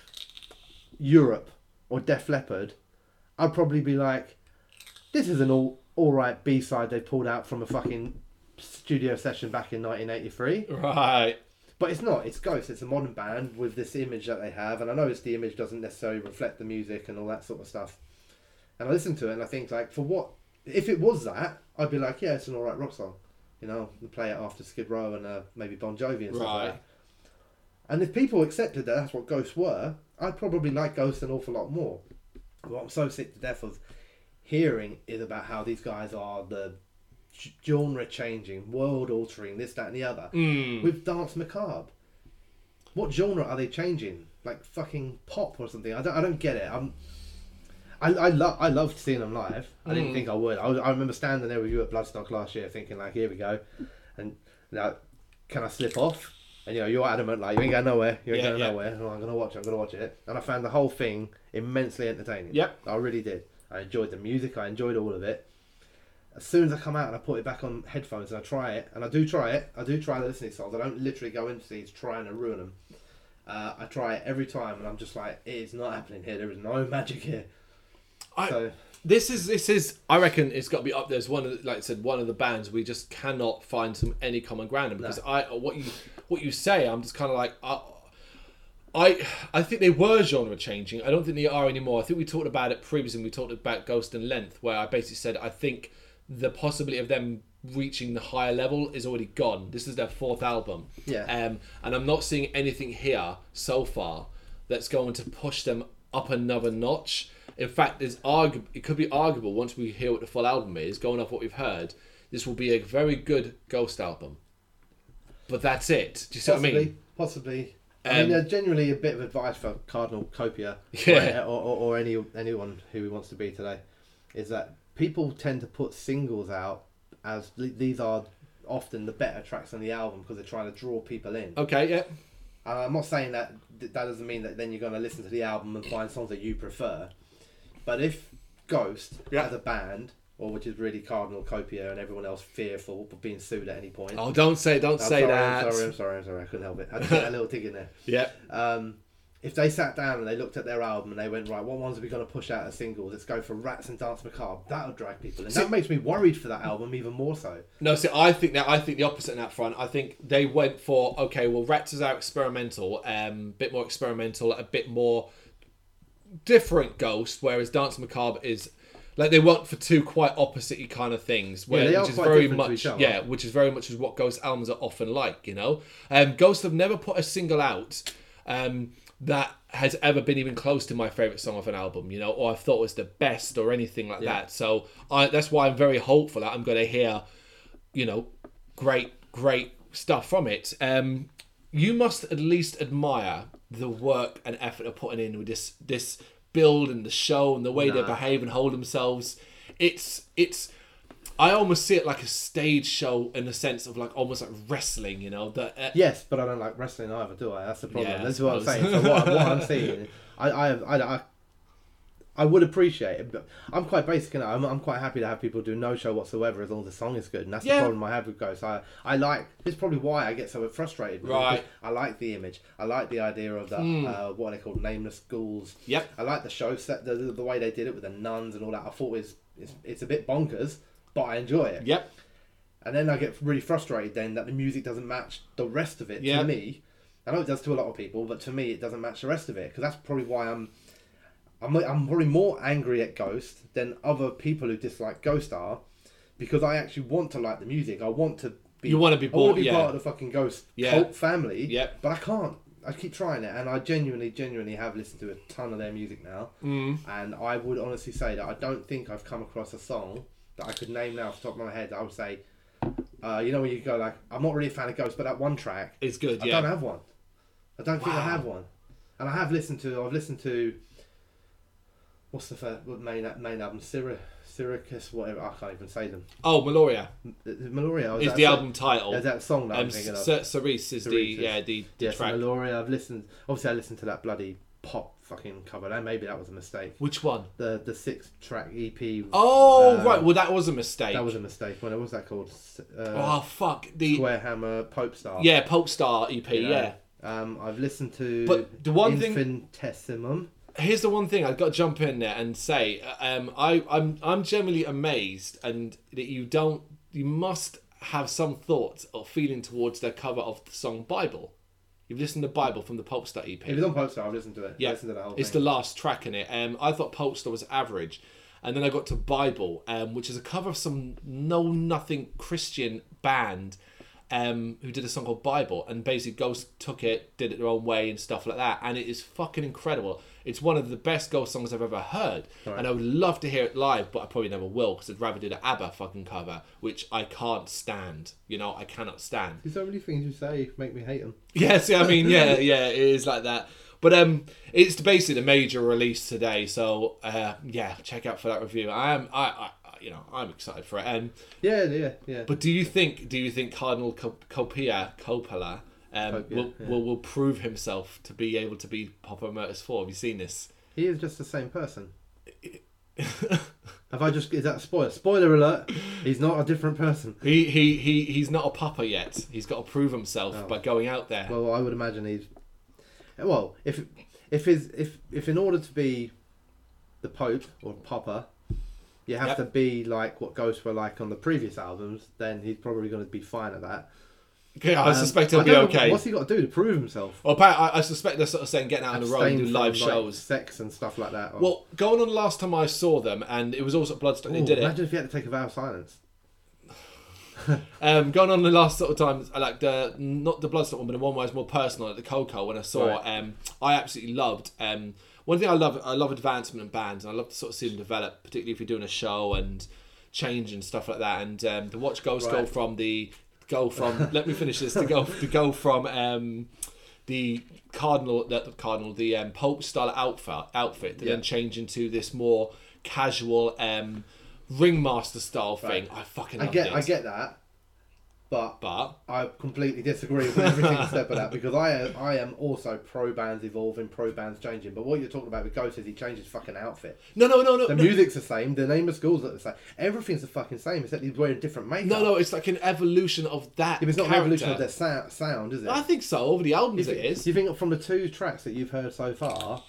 Europe or Def Leppard, I'd probably be like, this is an all all right B side they pulled out from a fucking studio session back in 1983. Right. But it's not. It's Ghost. It's a modern band with this image that they have, and I notice the image doesn't necessarily reflect the music and all that sort of stuff. And I listen to it and I think like, for what? If it was that, I'd be like, yeah, it's an all right rock song. You know, play it after Skid Row and uh, maybe Bon Jovi and stuff like Right. that. And if people accepted that that's what ghosts were, I'd probably like ghosts an awful lot more. What I'm so sick to death of hearing is about how these guys are the genre changing, world altering, this, that, and the other. Mm. With Dance Macabre. What genre are they changing? Like fucking pop or something? I don't, I don't get it. I'm, I, I, lo- I loved seeing them live. I didn't Mm. think I would. I, was, I remember standing there with you at Bloodstock last year thinking, like, here we go. And now, can I slip off? And you know, you're adamant, like, you ain't going nowhere. You ain't Yeah, going yeah. nowhere. I'm going to watch it. I'm going to watch it. And I found the whole thing immensely entertaining. Yep. I really did. I enjoyed the music. I enjoyed all of it. As soon as I come out and I put it back on headphones and I try it, and I do try it, I do try the listening songs. I don't literally go into these trying to ruin them. Uh, I try it every time, and I'm just like, it is not happening here. There is no magic here. I, So this is this is I reckon it's got to be up there as one of the, like I said one of the bands we just cannot find some any common ground in because I what you what you say I'm just kind of like I, I I think they were genre changing I don't think they are anymore I think we talked about it previously we talked about Ghost and Length where I basically said I think the possibility of them reaching the higher level is already gone this is their fourth album Yeah. um, and I'm not seeing anything here so far that's going to push them up another notch. In fact, there's argu- it could be arguable once we hear what the full album is, going off what we've heard, this will be a very good Ghost album. But that's it. Do you see possibly, what I mean? possibly. I Um, mean, uh, generally a bit of advice for Cardinal Copia Yeah. or, or, or any anyone who he wants to be today is that people tend to put singles out as these are often the better tracks on the album because they're trying to draw people in. Okay, yeah. And I'm not saying that that doesn't mean that then you're going to listen to the album and find songs that you prefer. But if Ghost Yeah. as a band, or which is really Cardinal Copia and everyone else fearful of being sued at any point. Oh, don't say, don't I'm say sorry, that. I'm sorry, I'm sorry, I'm sorry, I couldn't help it. I had a little dig in there. Yeah. Um, if they sat down and they looked at their album and they went right, what ones are we going to push out as singles? Let's go for Rats and Dance Macabre. That'll drag people, and See- that makes me worried for that album even more so. No, see, I think that I think the opposite in that front. I think they went for okay. Well, Rats is our experimental, um, bit more experimental, a bit more different Ghost, whereas Dance Macabre is like they went for two quite opposite kind of things. Where, are which is very much yeah, which is very much is what Ghost albums are often like. You know, um, Ghost have never put a single out. Um, that has ever been even close to my favorite song of an album, you know, or I thought was the best or anything like Yeah. that. So I, that's why I'm very hopeful that I'm going to hear you know, great, great stuff from it. Um, you must at least admire the work and effort they're putting in with this this build and the show and the way they behave and hold themselves. It's it's. I almost see it like a stage show in the sense of like almost like wrestling, you know. That uh, Yes, but I don't like wrestling either, do I? That's the problem. Yeah, That's what I'm saying. So what, what I'm saying, I, I, I, I, I would appreciate it, but I'm quite basic and. I'm, I'm quite happy to have people do no show whatsoever as long as the song is good, and that's Yeah. the problem I have with Ghost. I, I like. This is probably why I get so frustrated. Right. I like the image. I like the idea of the uh, what are they called, nameless ghouls. Yep. I like the show set, the, the, way they did it with the nuns and all that. I thought it was, it's, it's a bit bonkers, but I enjoy it. Yep. And then I get really frustrated then that the music doesn't match the rest of it Yeah. to me. I know it does to a lot of people, but to me it doesn't match the rest of it because that's probably why I'm, I'm I'm probably more angry at Ghost than other people who dislike Ghost are, because I actually want to like the music. I want to be. You wanna be I want to be yeah. part of the fucking Ghost Yeah. cult family. Yeah. But I can't. I keep trying it, and I genuinely, genuinely have listened to a ton of their music now. Mm. And I would honestly say that I don't think I've come across a song that I could name now off the top of my head. that I would say, uh, you know, when you go like, I'm not really a fan of Ghost, but that one track, is good. I Yeah. don't have one. I don't think I have one. And I have listened to. I've listened to. What's the first, what main main album? Syri, Syracuse, whatever. I can't even say them. oh, Meliora Meliora is the album title. Is that song that I'm Um, thinking of? Cer- Cirice is the yeah the, the yes, track. Meliora. I've listened. Obviously, I listened to that bloody pop fucking cover. And maybe that was a mistake. Which one? The the six track EP. Oh uh, right, well that was a mistake. That was a mistake. What was that called? Uh, oh fuck the Square Hammer Popestar. yeah Popestar EP. You know? Yeah. Um, I've listened to. But the one thing- Infestissumam. Here's the one thing I've got to jump in there and say. Um, I I'm I'm generally amazed and that you don't you must have some thoughts or feeling towards the cover of the song Bible. You've listened to Bible from the Popestar EP. If it's on Pope Star, I've listened to it. Yeah, listened to the whole it's thing. the last track in it. Um, I thought Popestar was average, and then I got to Bible, um, which is a cover of some no nothing Christian band, um, who did a song called Bible, and basically Ghost took it, did it their own way and stuff like that, and it is fucking incredible. It's one of the best Ghost songs I've ever heard, and I would love to hear it live, but I probably never will because I'd rather do the ABBA fucking cover, which I can't stand. You know, I cannot stand. There's so many things you say make me hate them. Yeah, see, I mean, yeah, yeah, it is like that. But um, it's basically a major release today, so uh, yeah, check out for that review. I am, I, I, you know, I'm excited for it. Um, Yeah, yeah, yeah. but do you think, do you think Cardinal Copia Coppola um, Copia, will, yeah. will will prove himself to be able to be Papa Emeritus Four? Have you seen this? he is just the same person. Have I just is that a spoiler? Spoiler alert! He's not a different person. He he he he's not a papa yet. He's got to prove himself Oh. by going out there. Well, I would imagine he's. Well, if if his if if in order to be the Pope or Papa, you have Yep. to be like what Ghosts were like on the previous albums, then he's probably going to be fine at that. yeah, I Um, suspect he'll I be know, okay. What's he got to do to prove himself? Well, I, I suspect they're sort of saying getting out on the road and do live from, like, shows. sex and stuff like that. or- Well, going on the last time I saw them, and it was also Bloodstock. They did it. Imagine if you had to take a vow of silence. Um, going on the last sort of times, I like the not the Bloodstock one, but the one where it's more personal, like the KOKO. When I saw, Right. um, I absolutely loved. Um, one thing I love, I love advancement in bands, and I love to sort of see them develop, particularly if you're doing a show and change and stuff like that. And um, to watch Ghost go from the go from let me finish this to go to go from um, the cardinal that the cardinal the um, Pope style outfit outfit to Yeah. then change into this more casual um, ringmaster style thing. I fucking I get, it. I get that, but But I completely disagree with everything single step of that because I I am also pro bands evolving, pro bands changing. But what you're talking about with Ghost is he changes fucking outfit. no, no, no, no, The no, music's the same, the nameless ghoul's the same, everything's the fucking same except he's wearing different makeup. no, no. It's like an evolution of that. But it's not an evolution of their sound, sound is it? I think so. Over the albums, Do it you, is. do you think from the two tracks that you've heard so far,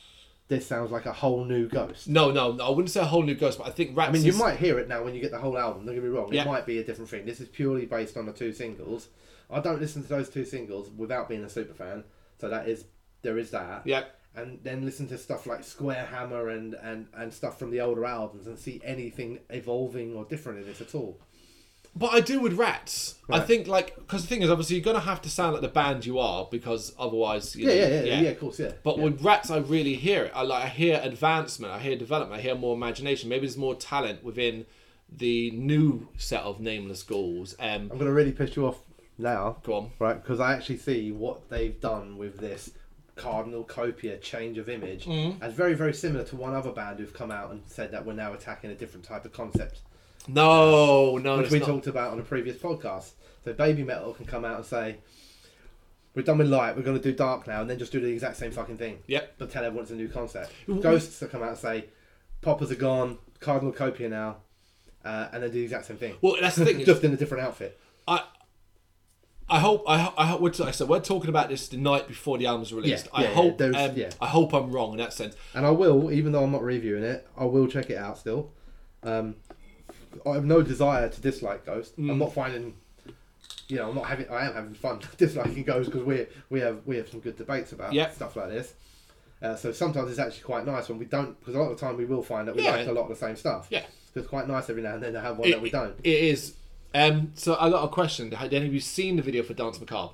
this sounds like a whole new Ghost? No, no, no. I wouldn't say a whole new ghost, but I think Rats. I mean, you is- might hear it now when you get the whole album. Don't get me wrong; Yeah. it might be a different thing. This is purely based on the two singles. I don't listen to those two singles without being a super fan, so that is there is that. Yeah. And then listen to stuff like Square Hammer and, and, and stuff from the older albums and see anything evolving or different in this at all. But I do with Rats. I think like because the thing is, obviously, you're gonna have to sound like the band you are because otherwise, you Yeah, know, yeah, yeah, yeah, of course, yeah. But yeah. with Rats, I really hear it. I like I hear advancement. I hear development. I hear more imagination. Maybe there's more talent within the new set of nameless ghouls. Um, I'm gonna really piss you off now, go on. right? Because I actually see what they've done with this Cardinal Copia change of image Mm. as very, very similar to one other band who've come out and said that we're now attacking a different type of concept, No, no, which we not. talked about on a previous podcast. So Babymetal can come out and say, "We're done with light. We're going to do dark now," and then just do the exact same fucking thing. Yep. But tell everyone it's a new concept. Ghosts to come out and say, "Poppers are gone. Cardinal Copia now," uh, and they do the exact same thing, Well, that's the thing. just in a different outfit. I I hope I I hope we're, like I said we're talking about this the night before the album's released. Yeah, I yeah, yeah, hope there's- um, yeah. I hope I'm wrong in that sense. And I will, even though I'm not reviewing it, I will check it out still. Um, I have no desire to dislike Ghost. Mm. I'm not finding, you know, I'm not having. I am having fun disliking Ghost because we we have we have some good debates about Yep. stuff like this. Uh, so sometimes it's actually quite nice when we don't, because a lot of the time we will find that we Yeah. like a lot of the same stuff. Yeah. So it's quite nice every now and then to have one It- that we don't. It is. Um, so I got a question. Had any of you seen the video for Dance Macabre?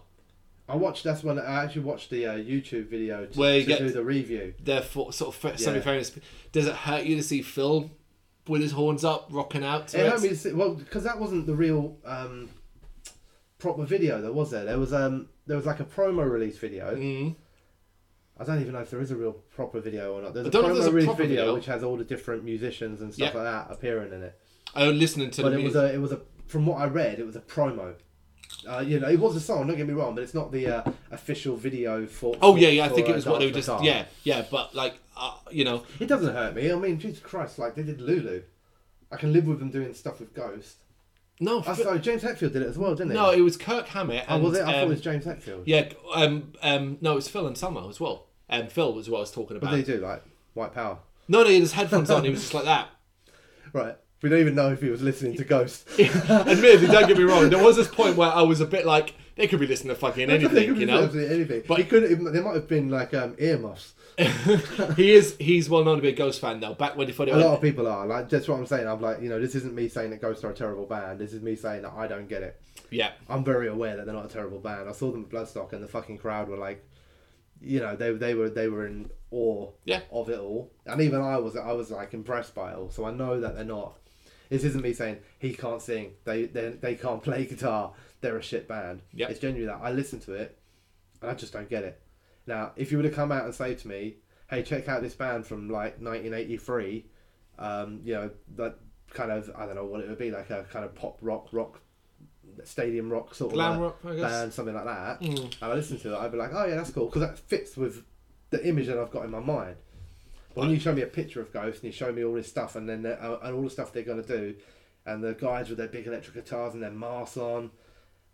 I watched. That's when I actually watched the uh, YouTube video to, Where you to get- do the review. They're for, sort of Yeah. semi-famous. Does it hurt you to see Phil with his horns up, rocking out to It it? me to see, well, because that wasn't the real um, proper video, though, was there? There was um, there was like a promo release video. Mm. I don't even know if there is a real proper video or not. There's I a promo there's a release video, video. which has all the different musicians and stuff Yeah. like that appearing in it. Oh, listening to But the it was music. a, it was a, from what I read, it was a promo. Uh, you know, it was a song. Don't get me wrong, but it's not the uh, official video for. Oh for- yeah, yeah. I for, think uh, it was what they were just. Yeah, yeah. But like, uh, you know, It doesn't hurt me. I mean, Jesus Christ, like they did Lulu. I can live with them doing stuff with Ghost. no, Phil- sorry, James Hetfield did it as well, didn't he? no. It was Kirk Hammett. Oh, was it? I thought um, it was James Hetfield. Yeah, um, um, no, it's Phil Anselmo as well. Um, Phil was what I was talking about. did he do? Like White Power? No, no, he had his headphones on. He was just like that. Right. We don't even know if he was listening to Ghost. Admittedly, don't get me wrong. There was this point where I was a bit like, they could be listening to fucking They anything, could you know. absolutely anything. But- he could. There might have been like um, earmuffs. he is. He's well known to be a Ghost fan though. Back when he thought it A lot of people are. Like that's what I'm saying. I'm like, you know, this isn't me saying that Ghost are a terrible band. This is me saying that I don't get it. Yeah, I'm very aware that they're not a terrible band. I saw them at Bloodstock, and the fucking crowd were like, you know, they they were they were in awe Yeah. of it all, and even I was I was like impressed by it all. So I know that they're not. This isn't me saying he can't sing. They they they can't play guitar. They're a shit band. Yeah. It's genuinely that I listen to it, and I just don't get it. Now, if you were to come out and say to me, "Hey, check out this band from like 1983," um, you know that kind of I don't know what it would be like a kind of pop rock rock stadium rock sort Glam of uh, rock, I guess. band, something like that. Mm. And I listen to it, I'd be like, oh yeah, that's cool because that fits with the image that I've got in my mind. When you show me a picture of Ghost and you show me all this stuff and then uh, and all the stuff they're gonna do, and the guys with their big electric guitars and their masks on,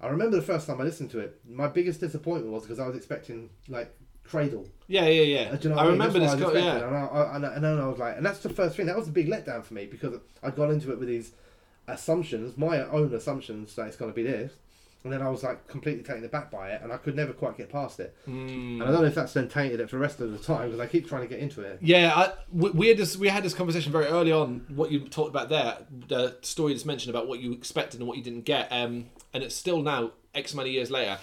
I remember the first time I listened to it. My biggest disappointment was because I was expecting like Cradle. yeah, yeah, yeah. Uh, you know I mean? remember this. That's I was yeah. And, I, I, and, I, and then I was like, and that's the first thing. That was a big letdown for me because I'd gone into it with these assumptions, my own assumptions that it's going to be this, and then I was like completely taken aback by it, and I could never quite get past it. Mm. And I don't know if that's then tainted it for the rest of the time because I keep trying to get into it. Yeah, I, we, we had this. We had this conversation very early on. What you talked about there, the story just mentioned about what you expected and what you didn't get, um, and it's still now X many years later.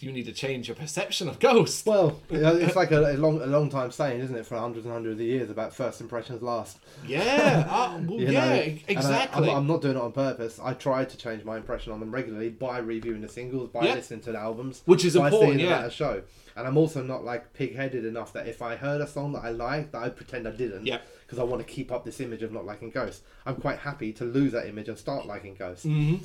You need to change your perception of Ghost. Well, it's like a, a long, a long time saying, isn't it, for hundreds and hundreds of years about first impressions last. Yeah, uh, well, yeah, know? I- exactly. I'm, I'm not doing it on purpose. I try to change my impression on them regularly by reviewing the singles, by Yeah. listening to the albums, Which is by important, seeing them yeah. at a show. And I'm also not like pig-headed enough that if I heard a song that I liked, that I pretend I didn't, Yeah. because I want to keep up this image of not liking Ghost. I'm quite happy to lose that image and start liking Ghost. hmm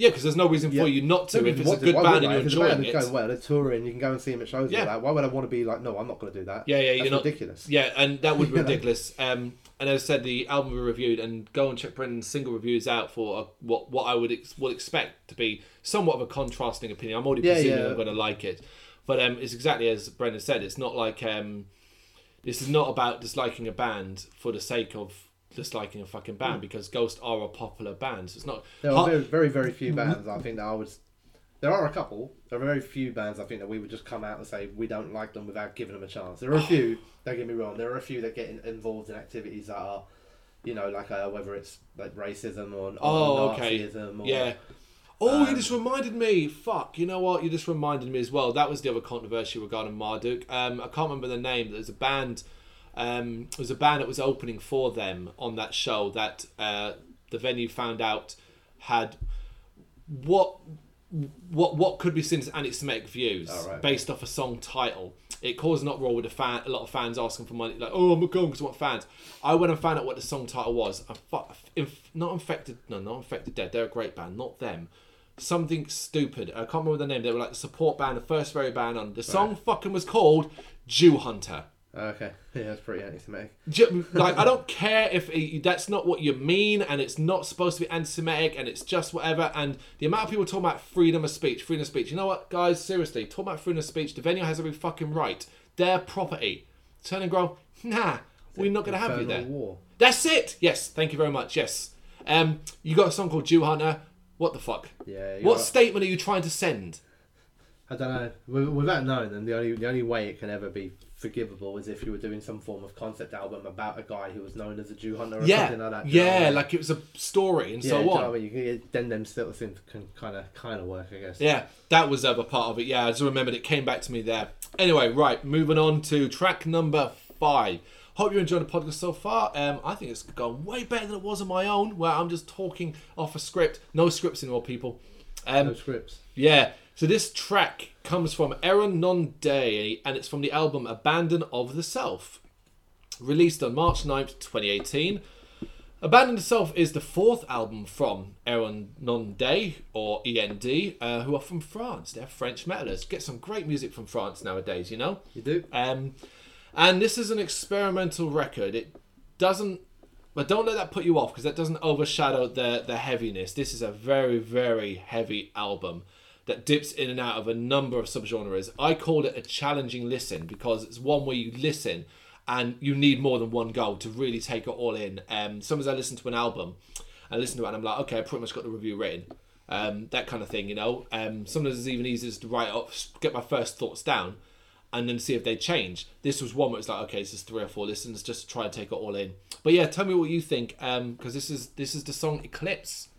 Yeah, because there's no reason Yeah. for you not to No, if it's a good why band and you're it's band enjoying it. going well, they're touring, you can go and see them at shows. Yeah. Like that. Why would I want to be like, no, I'm not going to do that? Yeah, yeah, That's you're not ridiculous. Yeah, and that would be ridiculous. Um, and as I said, the album we reviewed, and go and check Brendan's single reviews out for uh what what I would ex- would expect to be somewhat of a contrasting opinion. I'm already Yeah, presuming yeah. I'm going to like it, but um, it's exactly as Brendan said. It's not like um, this is not about disliking a band for the sake of disliking a fucking band because Ghost are a popular band. So it's not. There are very, very, very few bands I think that I would. There are a couple. There are very few bands I think that we would just come out and say we don't like them without giving them a chance. There are a few. Don't get me wrong. There are a few that get in, involved in activities that are, you know, like uh, whether it's like racism or, or Oh, okay. Or Yeah. Oh, you Um, just reminded me. Fuck. You know what? You just reminded me as well. That was the other controversy regarding Marduk. Um, I can't remember the name. but There's a band. Um, there was a band that was opening for them on that show that uh, the venue found out had what what what could be seen as anti-Semitic views Oh, right. based off a song title. It caused an uproar with a fan, a lot of fans asking for money, like, "Oh, I'm going because I want fans." I went and found out what the song title was. I fu- inf- not infected, no, not infected dead. They're a great band, not them. Something stupid. I can't remember the name. They were like the support band, the first very band on. The song fucking was called Jew Hunter. Okay, yeah, that's pretty anti-Semitic. Like I don't care if it, that's not what you mean, and it's not supposed to be anti-Semitic, and it's just whatever. And the amount of people talking about freedom of speech, freedom of speech. You know what, guys? Seriously, talk about freedom of speech. The venue has every fucking right. Their property. Turn and grow. Nah, we're not going to have you there. War. That's it. Yes, thank you very much. Yes. Um, you got a song called Jew Hunter. What the fuck? Yeah. What got- statement are you trying to send? I don't know. Without knowing them, the only the only way it can ever be forgivable as if you were doing some form of concept album about a guy who was known as a Jew hunter or Yeah, something like that. you know yeah, like it was a story and yeah, so do you know on. I mean? You can, then them still seem can kind of kind of work, I guess. Yeah, that was the other part of it. Yeah, I just remembered it came back to me there. Anyway, right, moving on to track number five. Hope you're enjoying the podcast so far. Um, I think it's gone way better than it was on my own, where I'm just talking off a script. No scripts anymore, people. Um, No scripts. yeah, so this track comes from Eryn Non Dae, and it's from the album Abandon of the Self, released on March 9th, 2018. Abandon the Self is the fourth album from Aaron Nonday, or END, uh, who are from France. They're French metalers. Get some great music from France nowadays, you know? You do. Um, and this is an experimental record. It doesn't, but don't let that put you off because that doesn't overshadow the the heaviness. This is a very very heavy album that dips in and out of a number of subgenres. I call it a challenging listen because it's one where you listen and you need more than one go to really take it all in. Um, sometimes I listen to an album, I listen to it and I'm like, okay, I pretty much got the review written. Um, that kind of thing, you know. Um, sometimes it's even easier to write up, get my first thoughts down, and then see if they change. This was one where it's like, okay, this is three or four listens, just to try and take it all in. But yeah, tell me what you think, because this is this is the song Eclipse.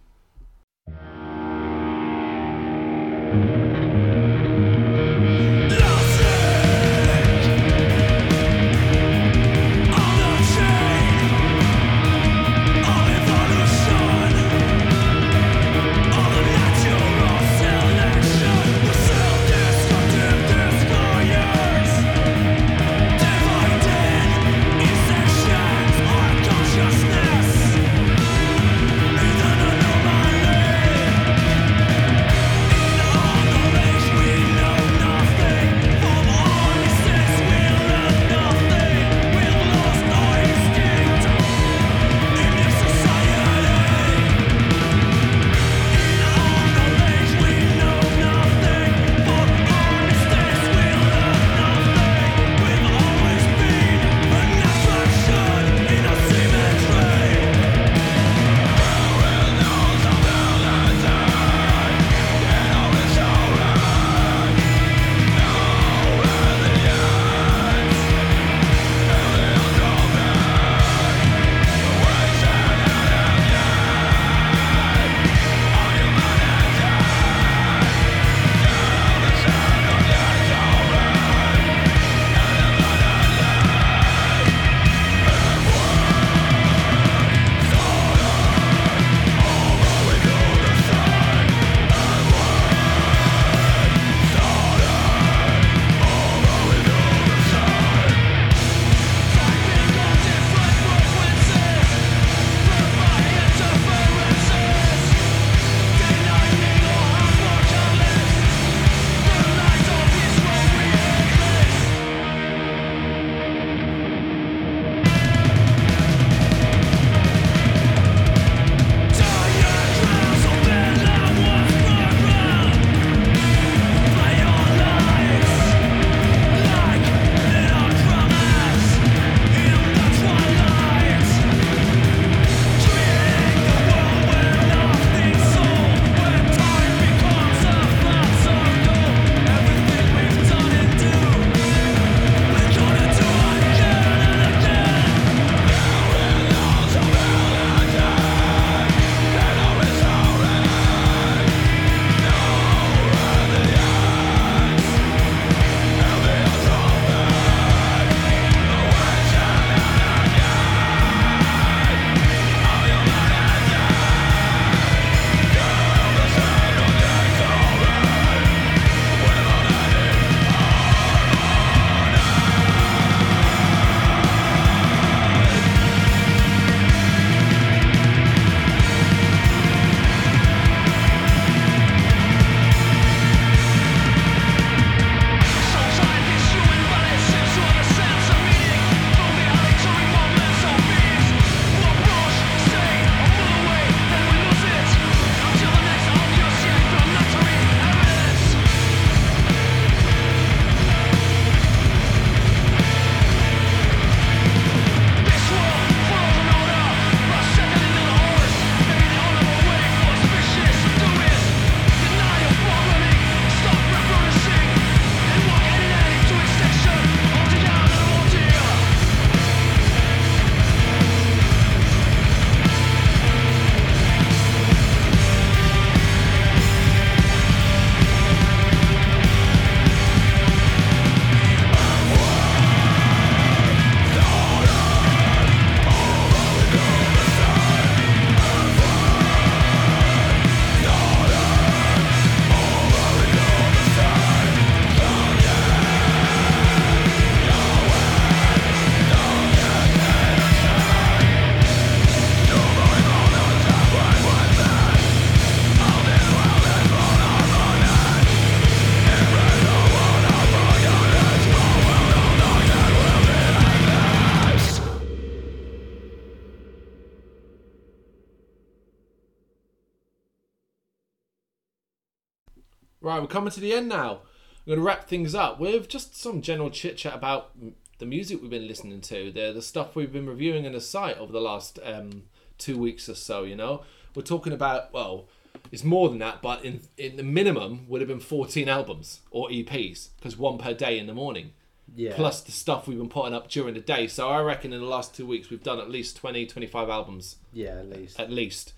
Coming to the end now. I'm going to wrap things up with just some general chit chat about the music we've been listening to, the the stuff we've been reviewing in the site over the last um, two weeks or so. You know, we're talking about well, it's more than that, but in in the minimum would have been 14 albums or EPs because one per day in the morning. Yeah. Plus the stuff we've been putting up during the day. So I reckon in the last two weeks we've done at least 20, 25 albums Yeah, at least. at least.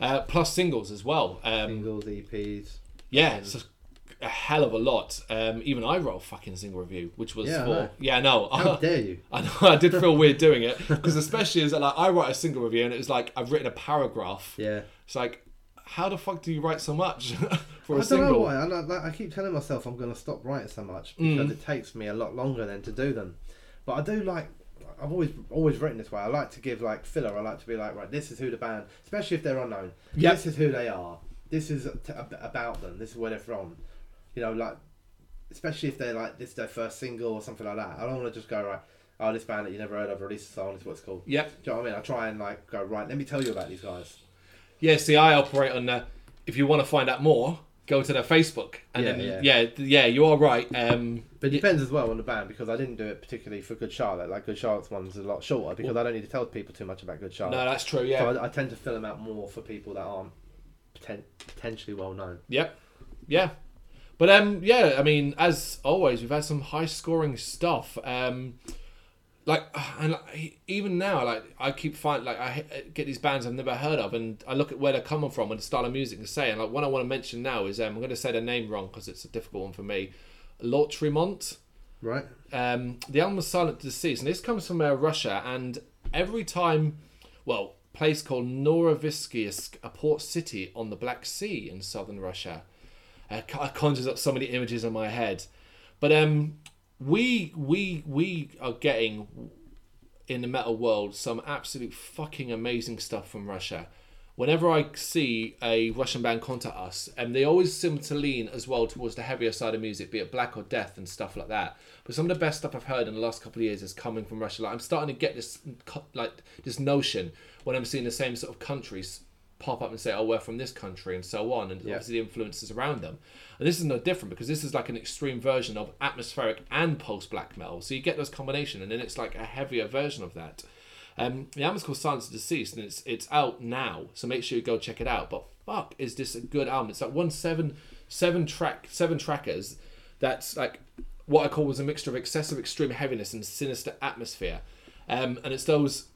Uh, plus singles as well. Um, Singles, EPs. yeah, it's a, hell of a lot. Um, even I wrote a fucking single review, which was Yeah, for know. yeah, no, How dare you? I know I did feel weird doing it because especially as like I write a single review and it was like I've written a paragraph. Yeah. It's like, how the fuck do you write so much for a I don't single? know why. I, like, I keep telling myself I'm going to stop writing so much Mm. because it takes me a lot longer than to do them. But I do like. I've always always written this way. I like to give like filler. I like to be like, right, this is who the band, especially if they're unknown. Yep. This is who they are. This is t- about them. This is where they're from. You know, like especially if they're like this is their first single or something like that. I don't want to just go right. Oh, this band that you never heard of released a song. This is what it's called. Yep. Do you know what I mean? I try and like go right. Let me tell you about these guys. Yeah. See, I operate on the. If you want to find out more, go to their Facebook and Yeah, then yeah. yeah, yeah, you are right. Um, But it depends as well on the band because I didn't do it particularly for Good Charlotte. Like Good Charlotte's one's a lot shorter because I don't need to tell people too much about Good Charlotte. no, that's true. Yeah. So I, I tend to fill them out more for people that aren't poten- potentially well known. Yep. Yeah. But um yeah, I mean, as always, we've had some high scoring stuff. Um like and like, even now like I keep finding like I get these bands I've never heard of and I look at where they're coming from and the style of music they say and like one I want to mention now is um, I'm going to say their name wrong because it's a difficult one for me. Lautremont. Right? Um, the album was Silent Deceased, and this comes from uh, Russia. And every time, well, place called Novorossiysk, a port city on the Black Sea in southern Russia, co- conjures up so many images in my head. But um, we we we are getting in the metal world some absolute fucking amazing stuff from Russia. Whenever I see a Russian band contact us, and they always seem to lean as well towards the heavier side of music, be it black or death and stuff like that. But some of the best stuff I've heard in the last couple of years is coming from Russia. Like I'm starting to get this like this notion when I'm seeing the same sort of countries pop up and say, "Oh, we're from this country," and so on, and Yeah. obviously the influences around them. And this is no different because this is like an extreme version of atmospheric and post black metal. So you get those combination, and then it's like a heavier version of that. Um, the album's called Silence of the Deceased, and it's it's out now. So make sure you go check it out. But fuck, is this a good album? It's like one seven seven track seven trackers. That's like what I call was a mixture of excessive extreme heaviness and sinister atmosphere. Um, and it's those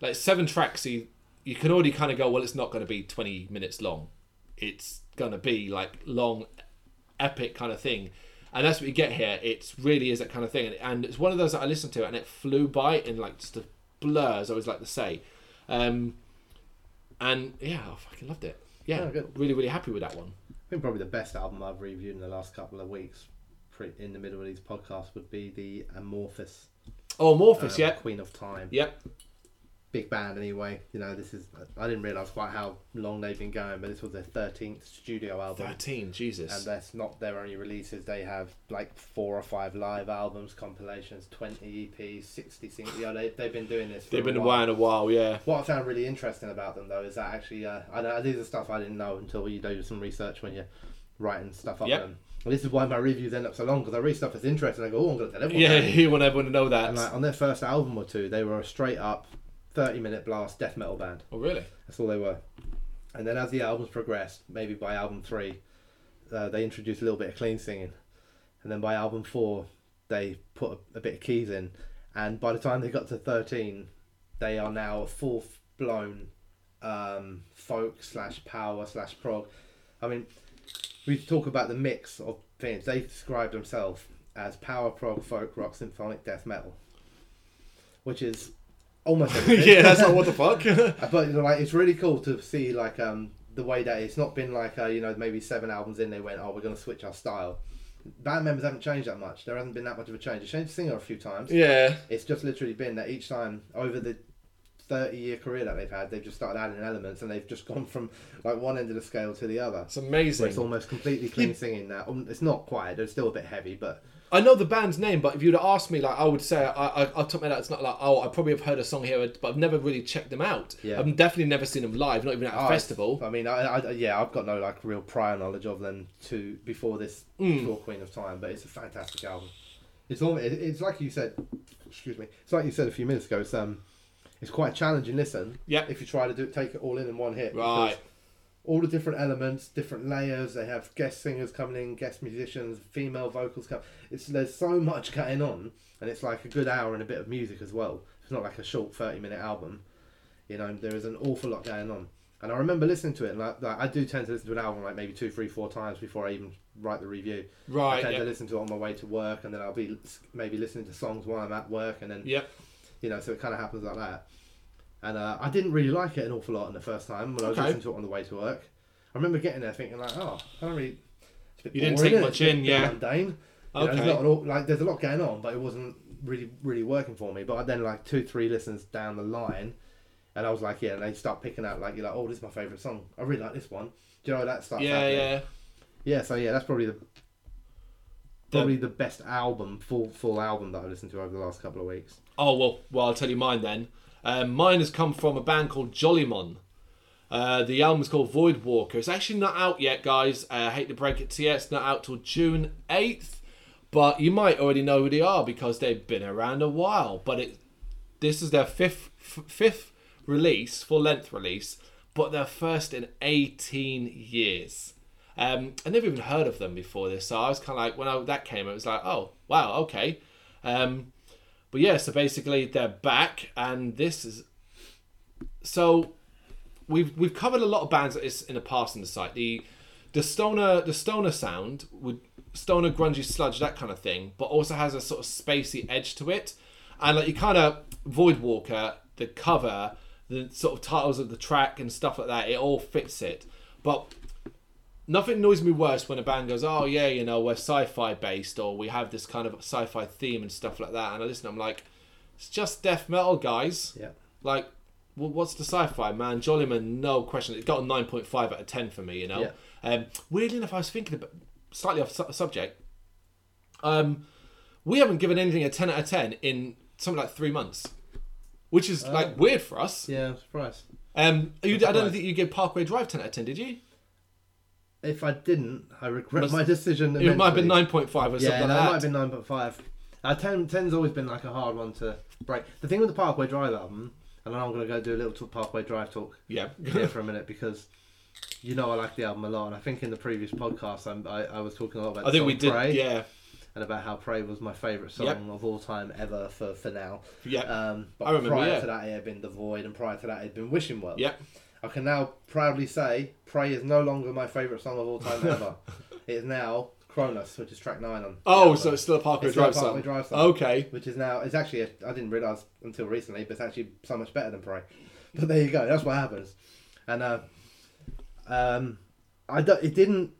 like seven tracks. You you can already kind of go, well, it's not going to be twenty minutes long. It's going to be like long, epic kind of thing. And that's what you get here. It really is that kind of thing, and, and it's one of those that I listened to, and it flew by in like just a blur, as I always like to say. Um, and yeah, I fucking loved it. Yeah, Oh, good. really, really happy with that one. I think probably the best album I've reviewed in the last couple of weeks, in the middle of these podcasts, would be the Amorphis. Oh, Morphus, uh, yeah, Queen of Time. yep, Big band anyway. You know, this is. I didn't realise quite how long they've been going, but this was their 13th studio album. thirteen, Jesus. And that's not their only releases. They have like four or five live albums, compilations, 20 EPs, 60 singles. Yeah, they, they've been doing this for They've been while. around a while, yeah. What I found really interesting about them though is that actually, uh, I know these are stuff I didn't know until you do some research when you're writing stuff up. Yep. And this is why my reviews end up so long because I read stuff that's interesting. I go, oh, I'm going to tell everyone. Yeah, that." you want everyone to know that. And like on their first album or two, they were a straight up 30 minute blast death metal band. oh, really? That's all they were. And then as the albums progressed, maybe by album three, uh, they introduced a little bit of clean singing. And then by album four, they put a, a bit of keys in. And by the time they got to 13, they are now a full blown um, folk slash power slash prog. I mean, we talk about the mix of things. They describe themselves as power prog, folk rock, symphonic death metal, which is almost everything. yeah, that's not what the fuck. But you know, like it's really cool to see like um the way that it's not been like uh, you know maybe seven albums in they went oh we're gonna switch our style. Band members haven't changed that much. There hasn't been that much of a change. They changed the singer a few times. yeah, It's just literally been that each time over the thirty year career that they've had, they've just started adding elements, and they've just gone from like one end of the scale to the other. It's amazing. it's almost completely clean singing now. Um, It's not quite. It's still a bit heavy, but I know the band's name, but if you'd have asked me, like, I would say, I, I, I'll top my that it's not like, oh, I probably have heard a song here, but I've never really checked them out. Yeah. I've definitely never seen them live, not even at a Oh, festival. I mean, I, I, yeah, I've got no like real prior knowledge of them to before this Mm. tour Queen of Time, but it's a fantastic album. It's all. it- It's like you said. Excuse me. It's like you said a few minutes ago. It's um, it's quite challenging listen. Yep. If you try to do it, take it all in in one hit. Right. All the different elements, different layers. They have guest singers coming in, guest musicians, female vocals come. It's there's so much going on, and it's like a good hour and a bit of music as well. It's not like a short thirty minute album. You know, there is an awful lot going on. And I remember listening to it, and like, like I do tend to listen to an album like maybe two, three, four times before I even write the review. Right. I tend yeah. to listen to it on my way to work, and then I'll be maybe listening to songs while I'm at work, and then Yep. you know, so it kind of happens like that. And uh, I didn't really like it an awful lot in the first time when I was Okay. listening to it on the way to work. I remember getting there thinking like, oh, I don't really. It's a bit You didn't take much bit- in, bit yeah. Mundane. You know, Okay. there's not an aw- like there's a lot going on, but it wasn't really really working for me. But then like two three listens down the line, and I was like, yeah, and they start picking out like you're like, oh, this is my favorite song. I really like this one. Do you know that starts Yeah, happening? yeah. Yeah, so yeah, that's probably the The- probably the best album, full full album that I've listened to over the last couple of weeks. Oh well, well I'll tell you mine then. Um, mine has come from a band called Jollymon. Uh, the is called Void Walker. It's actually not out yet, guys. Uh, I hate to break it to you, it's not out till June eighth. But you might already know who they are because they've been around a while. But it, this is their fifth f- fifth release, full length release, but their first in eighteen years. Um, I never even heard of them before this, so I was kind of like, when I, that came, it was like, oh wow, okay. Um, but yeah, so basically they're back, and this is so we've we've covered a lot of bands that is in the past in the site. The the stoner the stoner sound would stoner grungy sludge that kind of thing, but also has a sort of spacey edge to it, and like you kind of Void Walker the cover, the sort of titles of the track and stuff like that, it all fits it, but. Nothing annoys me worse when a band goes, "Oh yeah, you know, we're sci-fi based, or we have this kind of sci-fi theme and stuff like that." And I listen, I'm like, "It's just death metal, guys." Yeah. Like, well, what's the sci-fi man? Jollymon, no question. It got a nine point five out of ten for me. You know. Yeah. Um, weirdly enough, I was thinking about slightly off su- subject. Um, we haven't given anything a ten out of ten in something like three months, which is like weird for us. Yeah, I'm surprised. Um, you, I don't think you gave Parkway Drive ten out of ten, did you? If I didn't, I regret Must- my decision. It might have been nine point five or Yeah, something no, it might have been nine point five. Uh, 10, 10's always been like a hard one to break. The thing with the Parkway Drive album, and I'm going to go do a little talk, Parkway Drive talk Yeah. here for a minute because you know I like the album a lot, and I think in the previous podcast I'm, I, I was talking a lot about. I think we did. Pray Yeah. and about how Pray was my favourite song Yep. of all time ever for for now. Yeah. Um, but I remember, prior yeah. to that, it had been The Void, and prior to that, it had been Wishing Well. Yeah. I can now proudly say Pray is no longer my favourite song of all time ever. it is now Kronos, which is track nine on. Oh, so it's still a Parkway It's still a Drive Parkway song. Drive song. Okay. Which is now it's actually I didn't realise until recently, but it's actually so much better than Pray. But there you go. That's what happens. And uh, um, I don't, it didn't.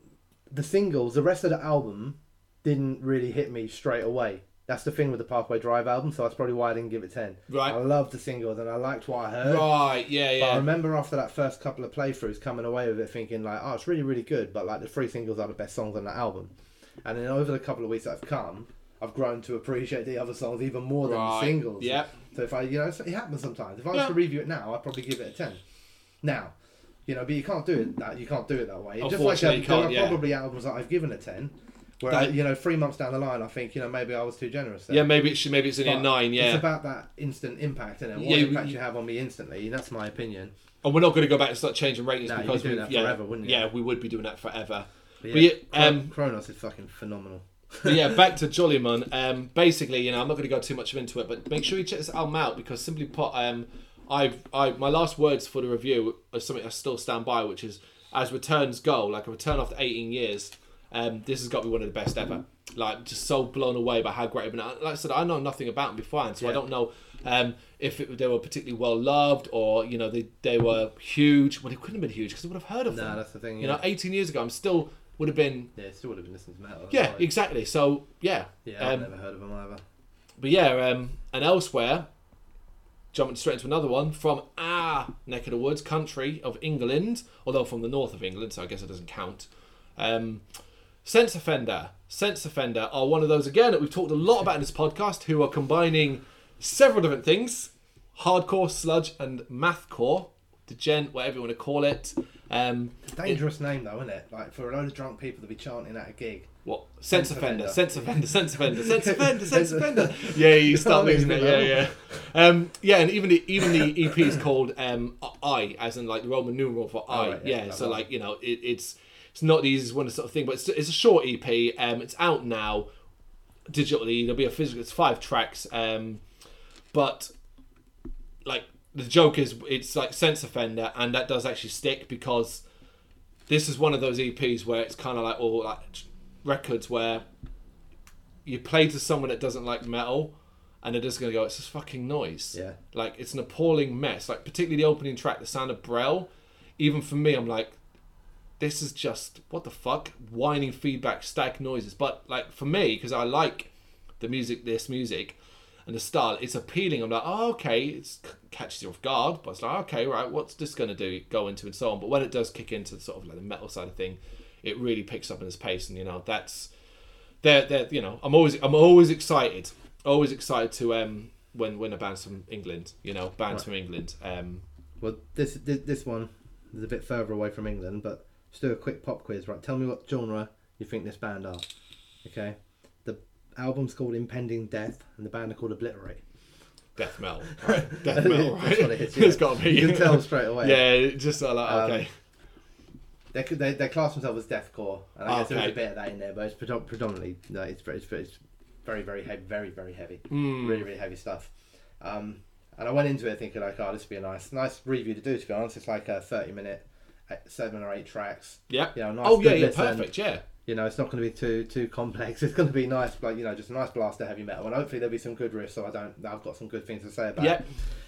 The singles, the rest of the album, didn't really hit me straight away. That's the thing with the Parkway Drive album, so that's probably why I didn't give it ten. Right. I loved the singles and I liked what I heard. Right. Yeah. But I remember after that first couple of playthroughs coming away with it thinking like, oh, it's really, really good, but like the three singles are the best songs on that album. And then over the couple of weeks that have come, I've grown to appreciate the other songs even more than Right. the singles. Yep. So if I, you know, it happens sometimes. If I was Yeah. to review it now, I'd probably give it a ten. Now, you know, but you can't do it that you can't do it that way. Just like there are yeah. probably albums that I've given a ten, where That- you know, three months down the line, I think you know maybe I was too generous. There. Yeah. Maybe it should. Maybe it's in a nine. Yeah, It's about that instant impact, and what Yeah, impact you have on me instantly. That's my opinion. And we're not going to go back and start changing ratings No, because be doing we that yeah, forever, wouldn't you? Yeah, we would be doing that forever. But But yeah, yeah, um, Kronos is fucking phenomenal. Yeah, back to Jollymon. Um, basically, you know, I'm not going to go too much into it, but make sure you check this album out because simply put, um, I've I my last words for the review are something I still stand by, which is as returns go, like a return after 18 years. Um, this has got to be one of the best ever. Like, just so blown away by how great. It. But like I said, I know nothing about them beforehand, so I don't know um, if it, they were particularly well loved or you know they they were huge. Well, they couldn't have been huge because I would have heard of Nah, them. that's the thing. You know, 18 years ago, I'm still would have been yeah, still would have been listening to metal. yeah, Like, exactly. So yeah, yeah, I've um, never heard of them either. but yeah, um, and elsewhere, jumping straight into another one from our neck of the woods, country of England, although from the north of England, so I guess it doesn't count. Um, Sense Offender. Sense Offender are one of those, again, that we've talked a lot about in this podcast, who are combining several different things hardcore, sludge, and mathcore, djent, whatever you want to call it. Um, Dangerous name though, isn't it? Like for a load of drunk people to be chanting at a gig. what? Sense, Sense offender, sense offender, sense offender, sense offender, sense offender. Yeah, you start mixing it. Yeah, yeah. yeah. Um, yeah, and even the even the EP is called um, I, as in like the Roman numeral for I. Oh, right, yeah, yeah, so one. like you know, it, it's it's not the easiest one to sort of thing, but it's, it's a short EP. Um, it's out now digitally. There'll be a physical. It's five tracks. Um, but like the joke is, it's like Sense Offender, and that does actually stick because this is one of those EPs where it's kind of like all like records where you play to someone that doesn't like metal and they're just gonna go, it's just fucking noise. Yeah. Like it's an appalling mess. Like particularly the opening track, the sound of Brel. Even for me, I'm like, this is just what the fuck, whining feedback, static noises. But like for me, because I like the music, this music, and the style, it's appealing. I'm like, oh okay, it catches you off guard, but it's like, okay, right, what's this gonna do? Go into and so on. But when it does kick into the sort of like the metal side of thing, it really picks up in its pace, and you know that's they're, they're you know I'm always I'm always excited, always excited to um when when a band's from England, you know bands from England. Um, Well, this, this this one is a bit further away from England, but just do a quick pop quiz, right? Tell me what genre you think this band are. Okay. The album's called Impending Death, and the band are called Obliterate. death metal, right? Death metal, right? That's what it is. Yeah. it's got to be. You can tell straight away. Yeah, just like Um, okay. They, they, they class themselves as deathcore, and I guess there's Okay. a bit of that in there, but it's predom- predominantly no, it's very, it's very, it's very, very heavy, very, very heavy, Mm. really, really heavy stuff. Um, and I went into it thinking like, oh, this would be a nice, nice review to do. To be honest, it's like a thirty minute, seven or eight tracks. Yeah. You know, nice, oh yeah, yeah, listen. perfect. Yeah. You know, it's not going to be too too complex. It's going to be nice, like you know, just a nice blast of heavy metal, and hopefully there'll be some good riffs. So I don't, I've got some good things to say about. Yeah. it.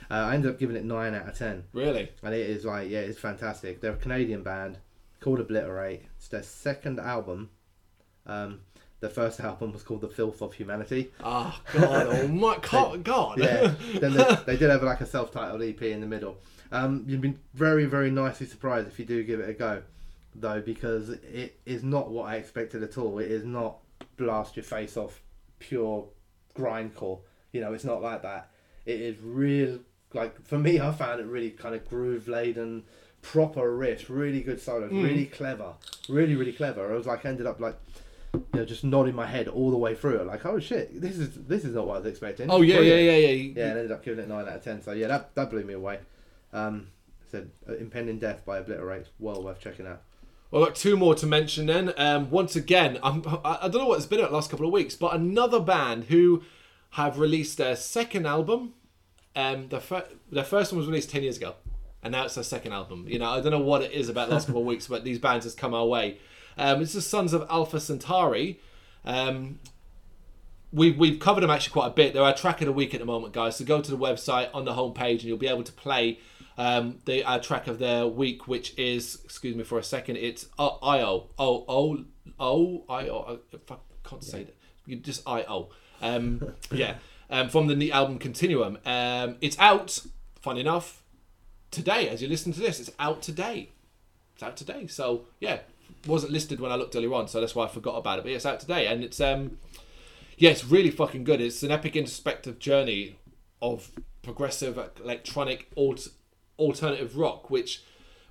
Uh, I ended up giving it nine out of ten. Really. and it is like yeah, it's fantastic. They're a Canadian band called Obliterate. It's their second album. Um, the first album was called The Filth of Humanity. Oh God! Oh my God! God. Yeah, then they, they did have like a self-titled EP in the middle. Um, you've been very very nicely surprised if you do give it a go, though, because it is not what I expected at all. It is not blast your face off, pure grindcore. You know, it's not like that. It is real. Like for me, I found it really kind of groove laden, proper riffs, really good solos, really clever, really really clever. I was like ended up like. You know, just nodding my head all the way through it, like, oh shit, this is this is not what I was expecting. Oh yeah, yeah, Brilliant. yeah, yeah. You- Yeah, and ended up giving it nine out of ten. So yeah, that that blew me away. Um, said uh, impending death by obliterate. Well worth checking out. Well, I've got two more to mention then. Um, once again, I'm, I I don't know what it's been at the last couple of weeks, but another band who have released their second album. Um, the fir- their first one was released ten years ago, and now it's their second album. You know, I don't know what it is about the last couple of weeks, but these bands has come our way. Um, it's the Sons of Alpha Centauri. Um, we've we've covered them actually quite a bit. They're our track of the week at the moment, guys. So go to the website on the homepage, and you'll be able to play um, the our track of their week, which is excuse me for a second. It's uh, IO O O O I I can't say that, you just I O. Um, yeah, um, from the new album Continuum. Um, it's out. Fun enough, today as you listen to this, it's out today. It's out today. So yeah, wasn't listed when I looked earlier on, so that's why I forgot about it. But yeah, it's out today, and it's um, yeah, it's really fucking good. It's an epic introspective journey of progressive electronic alt- alternative rock, which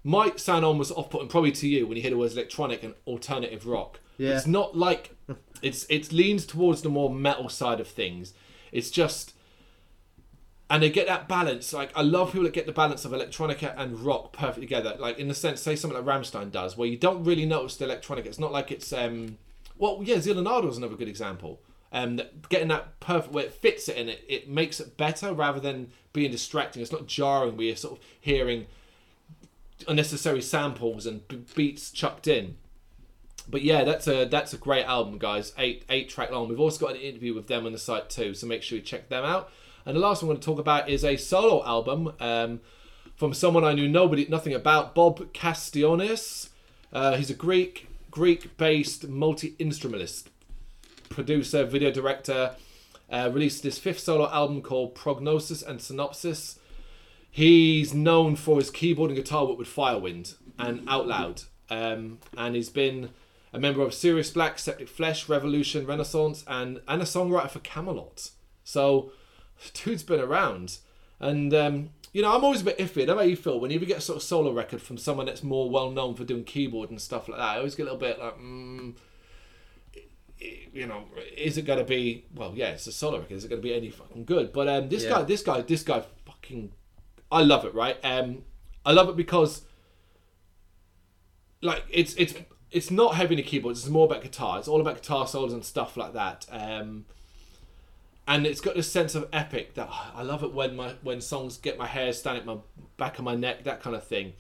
might sound almost off-putting probably to you when you hear the words electronic and alternative rock. Yeah. It's not like it's it leans towards the more metal side of things. It's just and they get that balance. Like I love people that get the balance of electronica and rock perfect together. Like in the sense, say something like Rammstein does, where you don't really notice the electronica. It's not like it's um, well, yeah, Zeal & Ardor is another good example. Um, that- getting that perfect where it fits it and it, it makes it better rather than being distracting. It's not jarring you're sort of hearing unnecessary samples and b- beats chucked in. But yeah, that's a that's a great album, guys. Eight eight track long. We've also got an interview with them on the site too, so make sure you check them out. And the last one I'm going to talk about is a solo album um, from someone I knew nobody nothing about, Bob Katsionis. Uh, he's a Greek Greek based multi instrumentalist, producer, video director. Uh, released his fifth solo album called Prognosis and Synopsis. He's known for his keyboard and guitar work with Firewind and Out Loud. Um, and he's been a member of Serious Black, Septic Flesh, Revolution, Renaissance, and, and a songwriter for Kamelot. So, dude's been around. And, um, you know, I'm always a bit iffy. I don't know how you feel. When you get a sort of solo record from someone that's more well known for doing keyboard and stuff like that, I always get a little bit like, mm, you know, is it going to be? Well, yeah, it's a solo record. Is it going to be any fucking good? But um, this Yeah. guy, this guy, this guy, fucking, I love it. Right? Um, I love it because, like, it's it's it's not heavy in the keyboards. It's more about guitar. It's all about guitar solos and stuff like that. Um, and it's got this sense of epic that I love it when my when songs get my hair standing at my back of my neck, that kind of thing.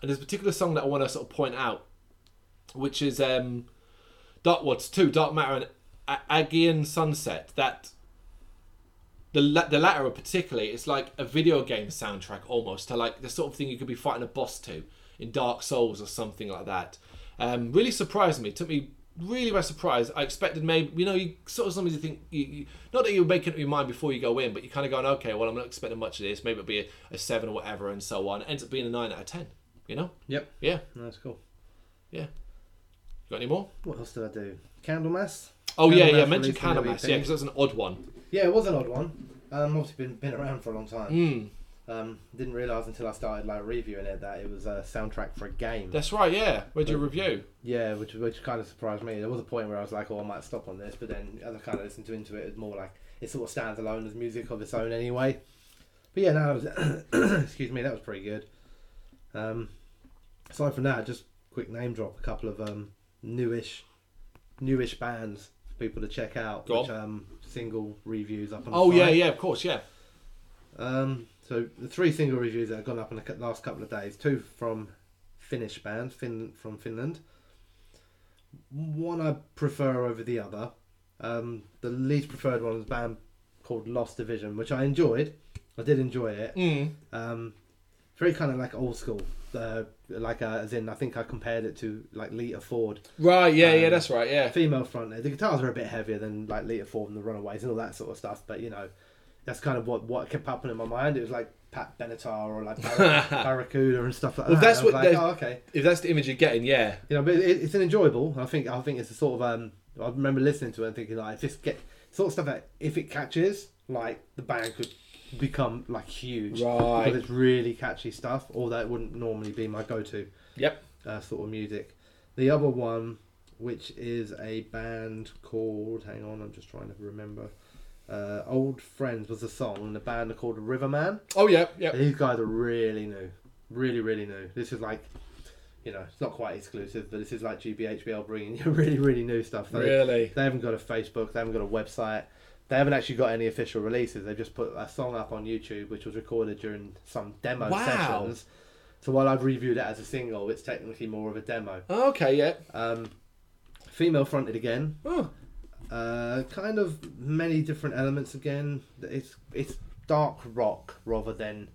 And there's a particular song that I want to sort of point out, which is um, Dark What's two Dark Matter and A- Aegean Sunset. That the la- the latter particularly, it's like a video game soundtrack almost to like the sort of thing you could be fighting a boss to in Dark Souls or something like that. Um, really surprised me. Took me really by surprise. I expected maybe you know you sort of something you think you, you not that you're making up your mind before you go in, but you're kind of going okay. Well, I'm not expecting much of this. Maybe it'll be a, a seven or whatever, and so on. It ends up being a nine out of ten. You know? Yep. Yeah. That's cool. Yeah. Got any more? What else did I do? Candlemass. Oh yeah, yeah. Mention Candlemass, yeah, because that's an odd one. Yeah, it was an odd one. Um, obviously been been around for a long time. Mm, Um, didn't realise until I started like reviewing it that it was a soundtrack for a game. that's right. Yeah. Where'd you review? Yeah, which which kind of surprised me. There was a point where I was like, oh, I might stop on this, but then as I kind of listened to into it, it's more like it sort of stands alone as music of its own anyway. But yeah, no, was, excuse me, that was pretty good. Um, aside from that, just quick name drop a couple of um, newish, newish bands for people to check out. Go which um, single reviews up on. the Oh yeah, site. yeah. Of course, yeah. Um, so the three single reviews that have gone up in the last couple of days. Two from Finnish band, Fin from Finland. One I prefer over the other. Um, the least preferred one was a band called Lost Division, which I enjoyed. I did enjoy it. Mm. Um, very kind of like old school. Uh, like uh, as in, I think I compared it to like Lita Ford, Right. Yeah. yeah. Um, That's right. Yeah. female fronted. The guitars are a bit heavier than like Lita Ford and the Runaways and all that sort of stuff. But you know, that's kind of what what kept popping in my mind. It was like Pat Benatar or like Bar- Barracuda and stuff like Well, that. that's And I was what like, oh, okay. If that's the image you're getting, yeah. You know, but it, it's an enjoyable. I think I think it's a sort of um. I remember listening to it and thinking like, if this get sort of stuff that if it catches, like the band could become like huge Right. because it's really catchy stuff. Although it wouldn't normally be my go-to Yep. uh, sort of music. The other one, which is a band called, hang on, I'm just trying to remember. Uh, Old Friends was the song, and the band are called Riverman. Oh yeah. Yeah. These guys are really new, really, really new. This is like, you know, it's not quite exclusive, but this is like GBHBL bringing you really, really new stuff. They, Really. they haven't got a Facebook, they haven't got a website, they haven't actually got any official releases. They've just put a song up on YouTube, which was recorded during some demo Wow. sessions. So while I've reviewed it as a single, it's technically more of a demo. Oh, okay. Yeah. Um, female fronted again. Oh. Uh, kind of many different elements again. It's it's dark rock rather than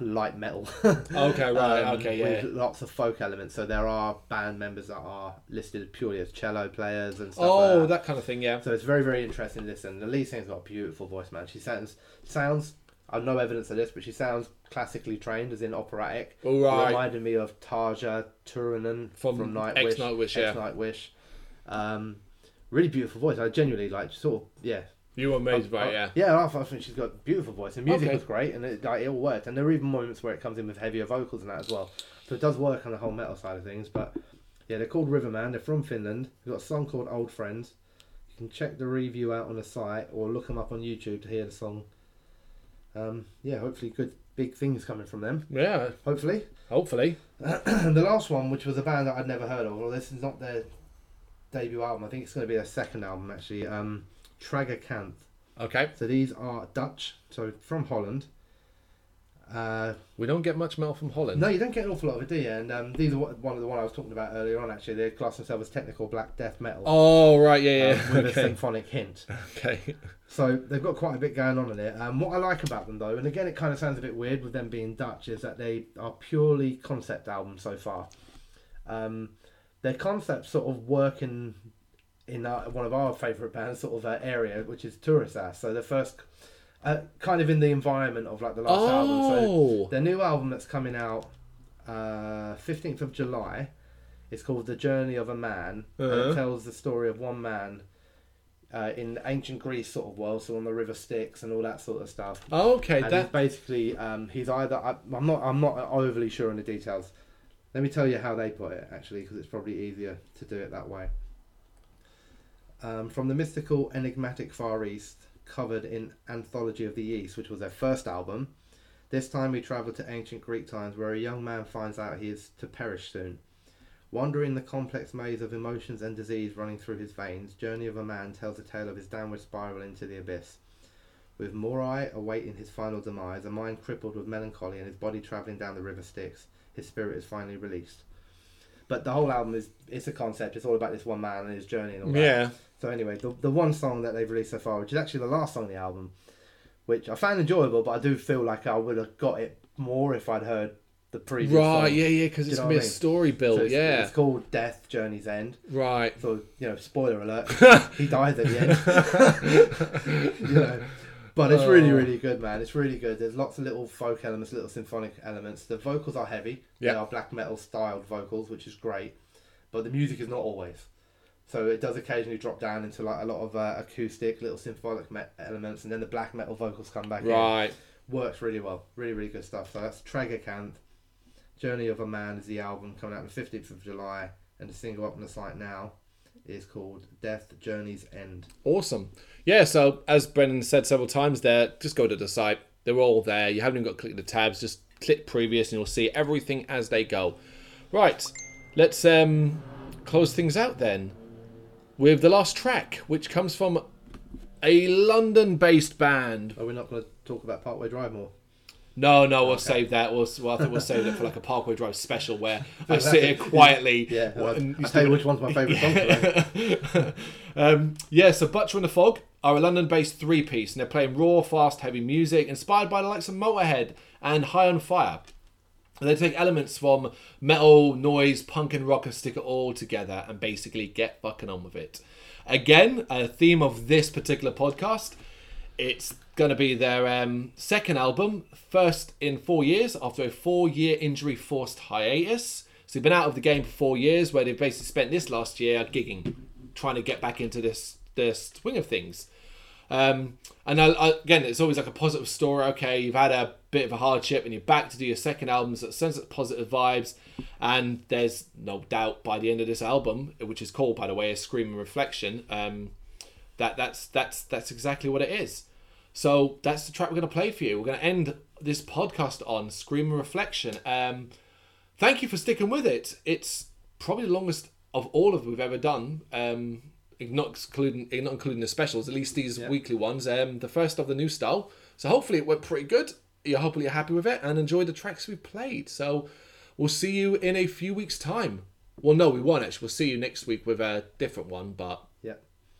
light metal. Okay. Right. Um, okay. Yeah. With lots of folk elements. So there are band members that are listed purely as cello players and stuff Oh, like that. that kind of thing. Yeah. So it's very very interesting to listen. The lead singer's got a beautiful voice, man. She sounds sounds. I've no evidence of this, but she sounds classically trained, as in operatic. All right. Reminded me of Tarja Turunen From from, Nightwish. ex-Nightwish, yeah. Ex-Nightwish. Um, really beautiful voice. I genuinely like sort of yeah. You were amazed by it, yeah. Yeah, I, I think she's got beautiful voice. The music Okay. was great, and it like it all worked. And there are even moments where it comes in with heavier vocals and that as well. So it does work on the whole metal side of things. But yeah, they're called Riverman. They're from Finland. They've got a song called Old Friends. You can check the review out on the site or look them up on YouTube to hear the song. Um, yeah, hopefully good big things coming from them. Yeah. Hopefully. Hopefully. And the last one, which was a band that I'd never heard of, well, this is not their debut album. I think it's going to be their second album actually. Um, Tragacanth. Okay. So these are Dutch, so from Holland. Uh, We don't get much mail from Holland. no, you don't get an awful lot of it, do you? And um, these are one of the one I was talking about earlier on. Actually, they class themselves as technical black death metal Oh right. Yeah. um, Yeah. with a symphonic hint. Okay. So they've got quite a bit going on in it. Um, what I like about them though, and again it kind of sounds a bit weird with them being Dutch, is that they are purely concept albums so far. Um, their concepts sort of work in in our, one of our favourite bands sort of uh, area, which is Tourist Ass. So the first uh, kind of in the environment of like the last album. So Oh, their new album that's coming out uh, 15th of July is called The Journey of a Man. Uh-huh. it tells the story of one man uh, in ancient Greece sort of world, so on the river Styx and all that sort of stuff. Oh, okay. and That basically um, he's either I, I'm not I'm not overly sure on the details. Let me tell you how they put it actually, because it's probably easier to do it that way. Um, from the mystical, enigmatic Far East, covered in Anthology of the East, which was their first album. This time we travel to ancient Greek times, where a young man finds out he is to perish soon. Wandering the complex maze of emotions and disease running through his veins, Journey of a Man tells a tale of his downward spiral into the abyss. With Moirai awaiting his final demise, a mind crippled with melancholy and his body travelling down the river Styx, his spirit is finally released. But the whole album is it's a concept. It's all about this one man and his journey and all that. yeah. So anyway, the the one song that they've released so far, which is actually the last song on the album, which I found enjoyable, but I do feel like I would have got it more if I'd heard the previous. Right. song. Yeah. Yeah. Because it's gonna be what a I mean? story build. So it's, yeah. it's called Death Journey's End. Right. So you know, spoiler alert, he dies at the end. you know, but it's really, Oh. really good, man. It's really good. There's lots of little folk elements, little symphonic elements. The vocals are heavy. Yeah. They are black metal styled vocals, which is great. But the music is not always. So it does occasionally drop down into like a lot of uh, acoustic, little symphonic me- elements, and then the black metal vocals come back in Right. works really well. Really, really good stuff. So that's Tragacanth. Journey of a Man is the album coming out on the 15th of July, and the single up on the site now is called Death Journey's End. Awesome. Yeah, so as Brendan said several times there, just go to the site. They're all there. You haven't even got to click the tabs. Just click previous and you'll see everything as they go. Right, let's um, close things out then with the last track, which comes from a London based band. Are we not going to talk about Parkway Drive more? No, no, we'll save that. We'll, well, I think we'll save it for like a Parkway Drive special where I sit here quietly. Yeah, I'll, and you I'll tell you which one's my favourite song. today. um, yeah, so Butcher in the Fog are a London-based three-piece, and they're playing raw, fast, heavy music inspired by the likes of Motorhead and High on Fire. And they take elements from metal, noise, punk, and rock and stick it all together and basically get fucking on with it. Again, a theme of this particular podcast. It's going to be their um, second album, first in four years after a four-year injury-forced hiatus. So they've been out of the game for four years, where they've basically spent this last year gigging, trying to get back into this this swing of things. Um, and I, I, again, it's always like a positive story. Okay, you've had a bit of a hardship, and you're back to do your second album, so it sends it positive vibes. And there's no doubt by the end of this album, which is called, by the way, a Screaming Reflection, um, that that's that's that's exactly what it is. So that's the track we're going to play for you. We're going to end this podcast on Screaming Reflection. Um, thank you for sticking with it. It's probably the longest of all of we've ever done. Um, not excluding not including the specials, at least these weekly ones. Um, the first of the new style. So hopefully it went pretty good. You're hopefully you're happy with it and enjoy the tracks we played. So we'll see you in a few weeks' time. Well, no, we won't actually. We'll see you next week with a different one. But yeah.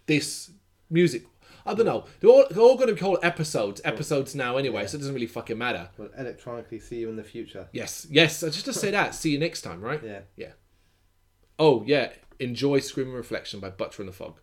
this music, I don't know. They're all, they're all going to be called episodes. Episodes now anyway, so it doesn't really fucking matter. We'll electronically see you in the future. Yes, yes. I just to say that. See you next time, right? Yeah. Yeah. Oh yeah. Enjoy Screaming Reflection by Butcher in the Fog.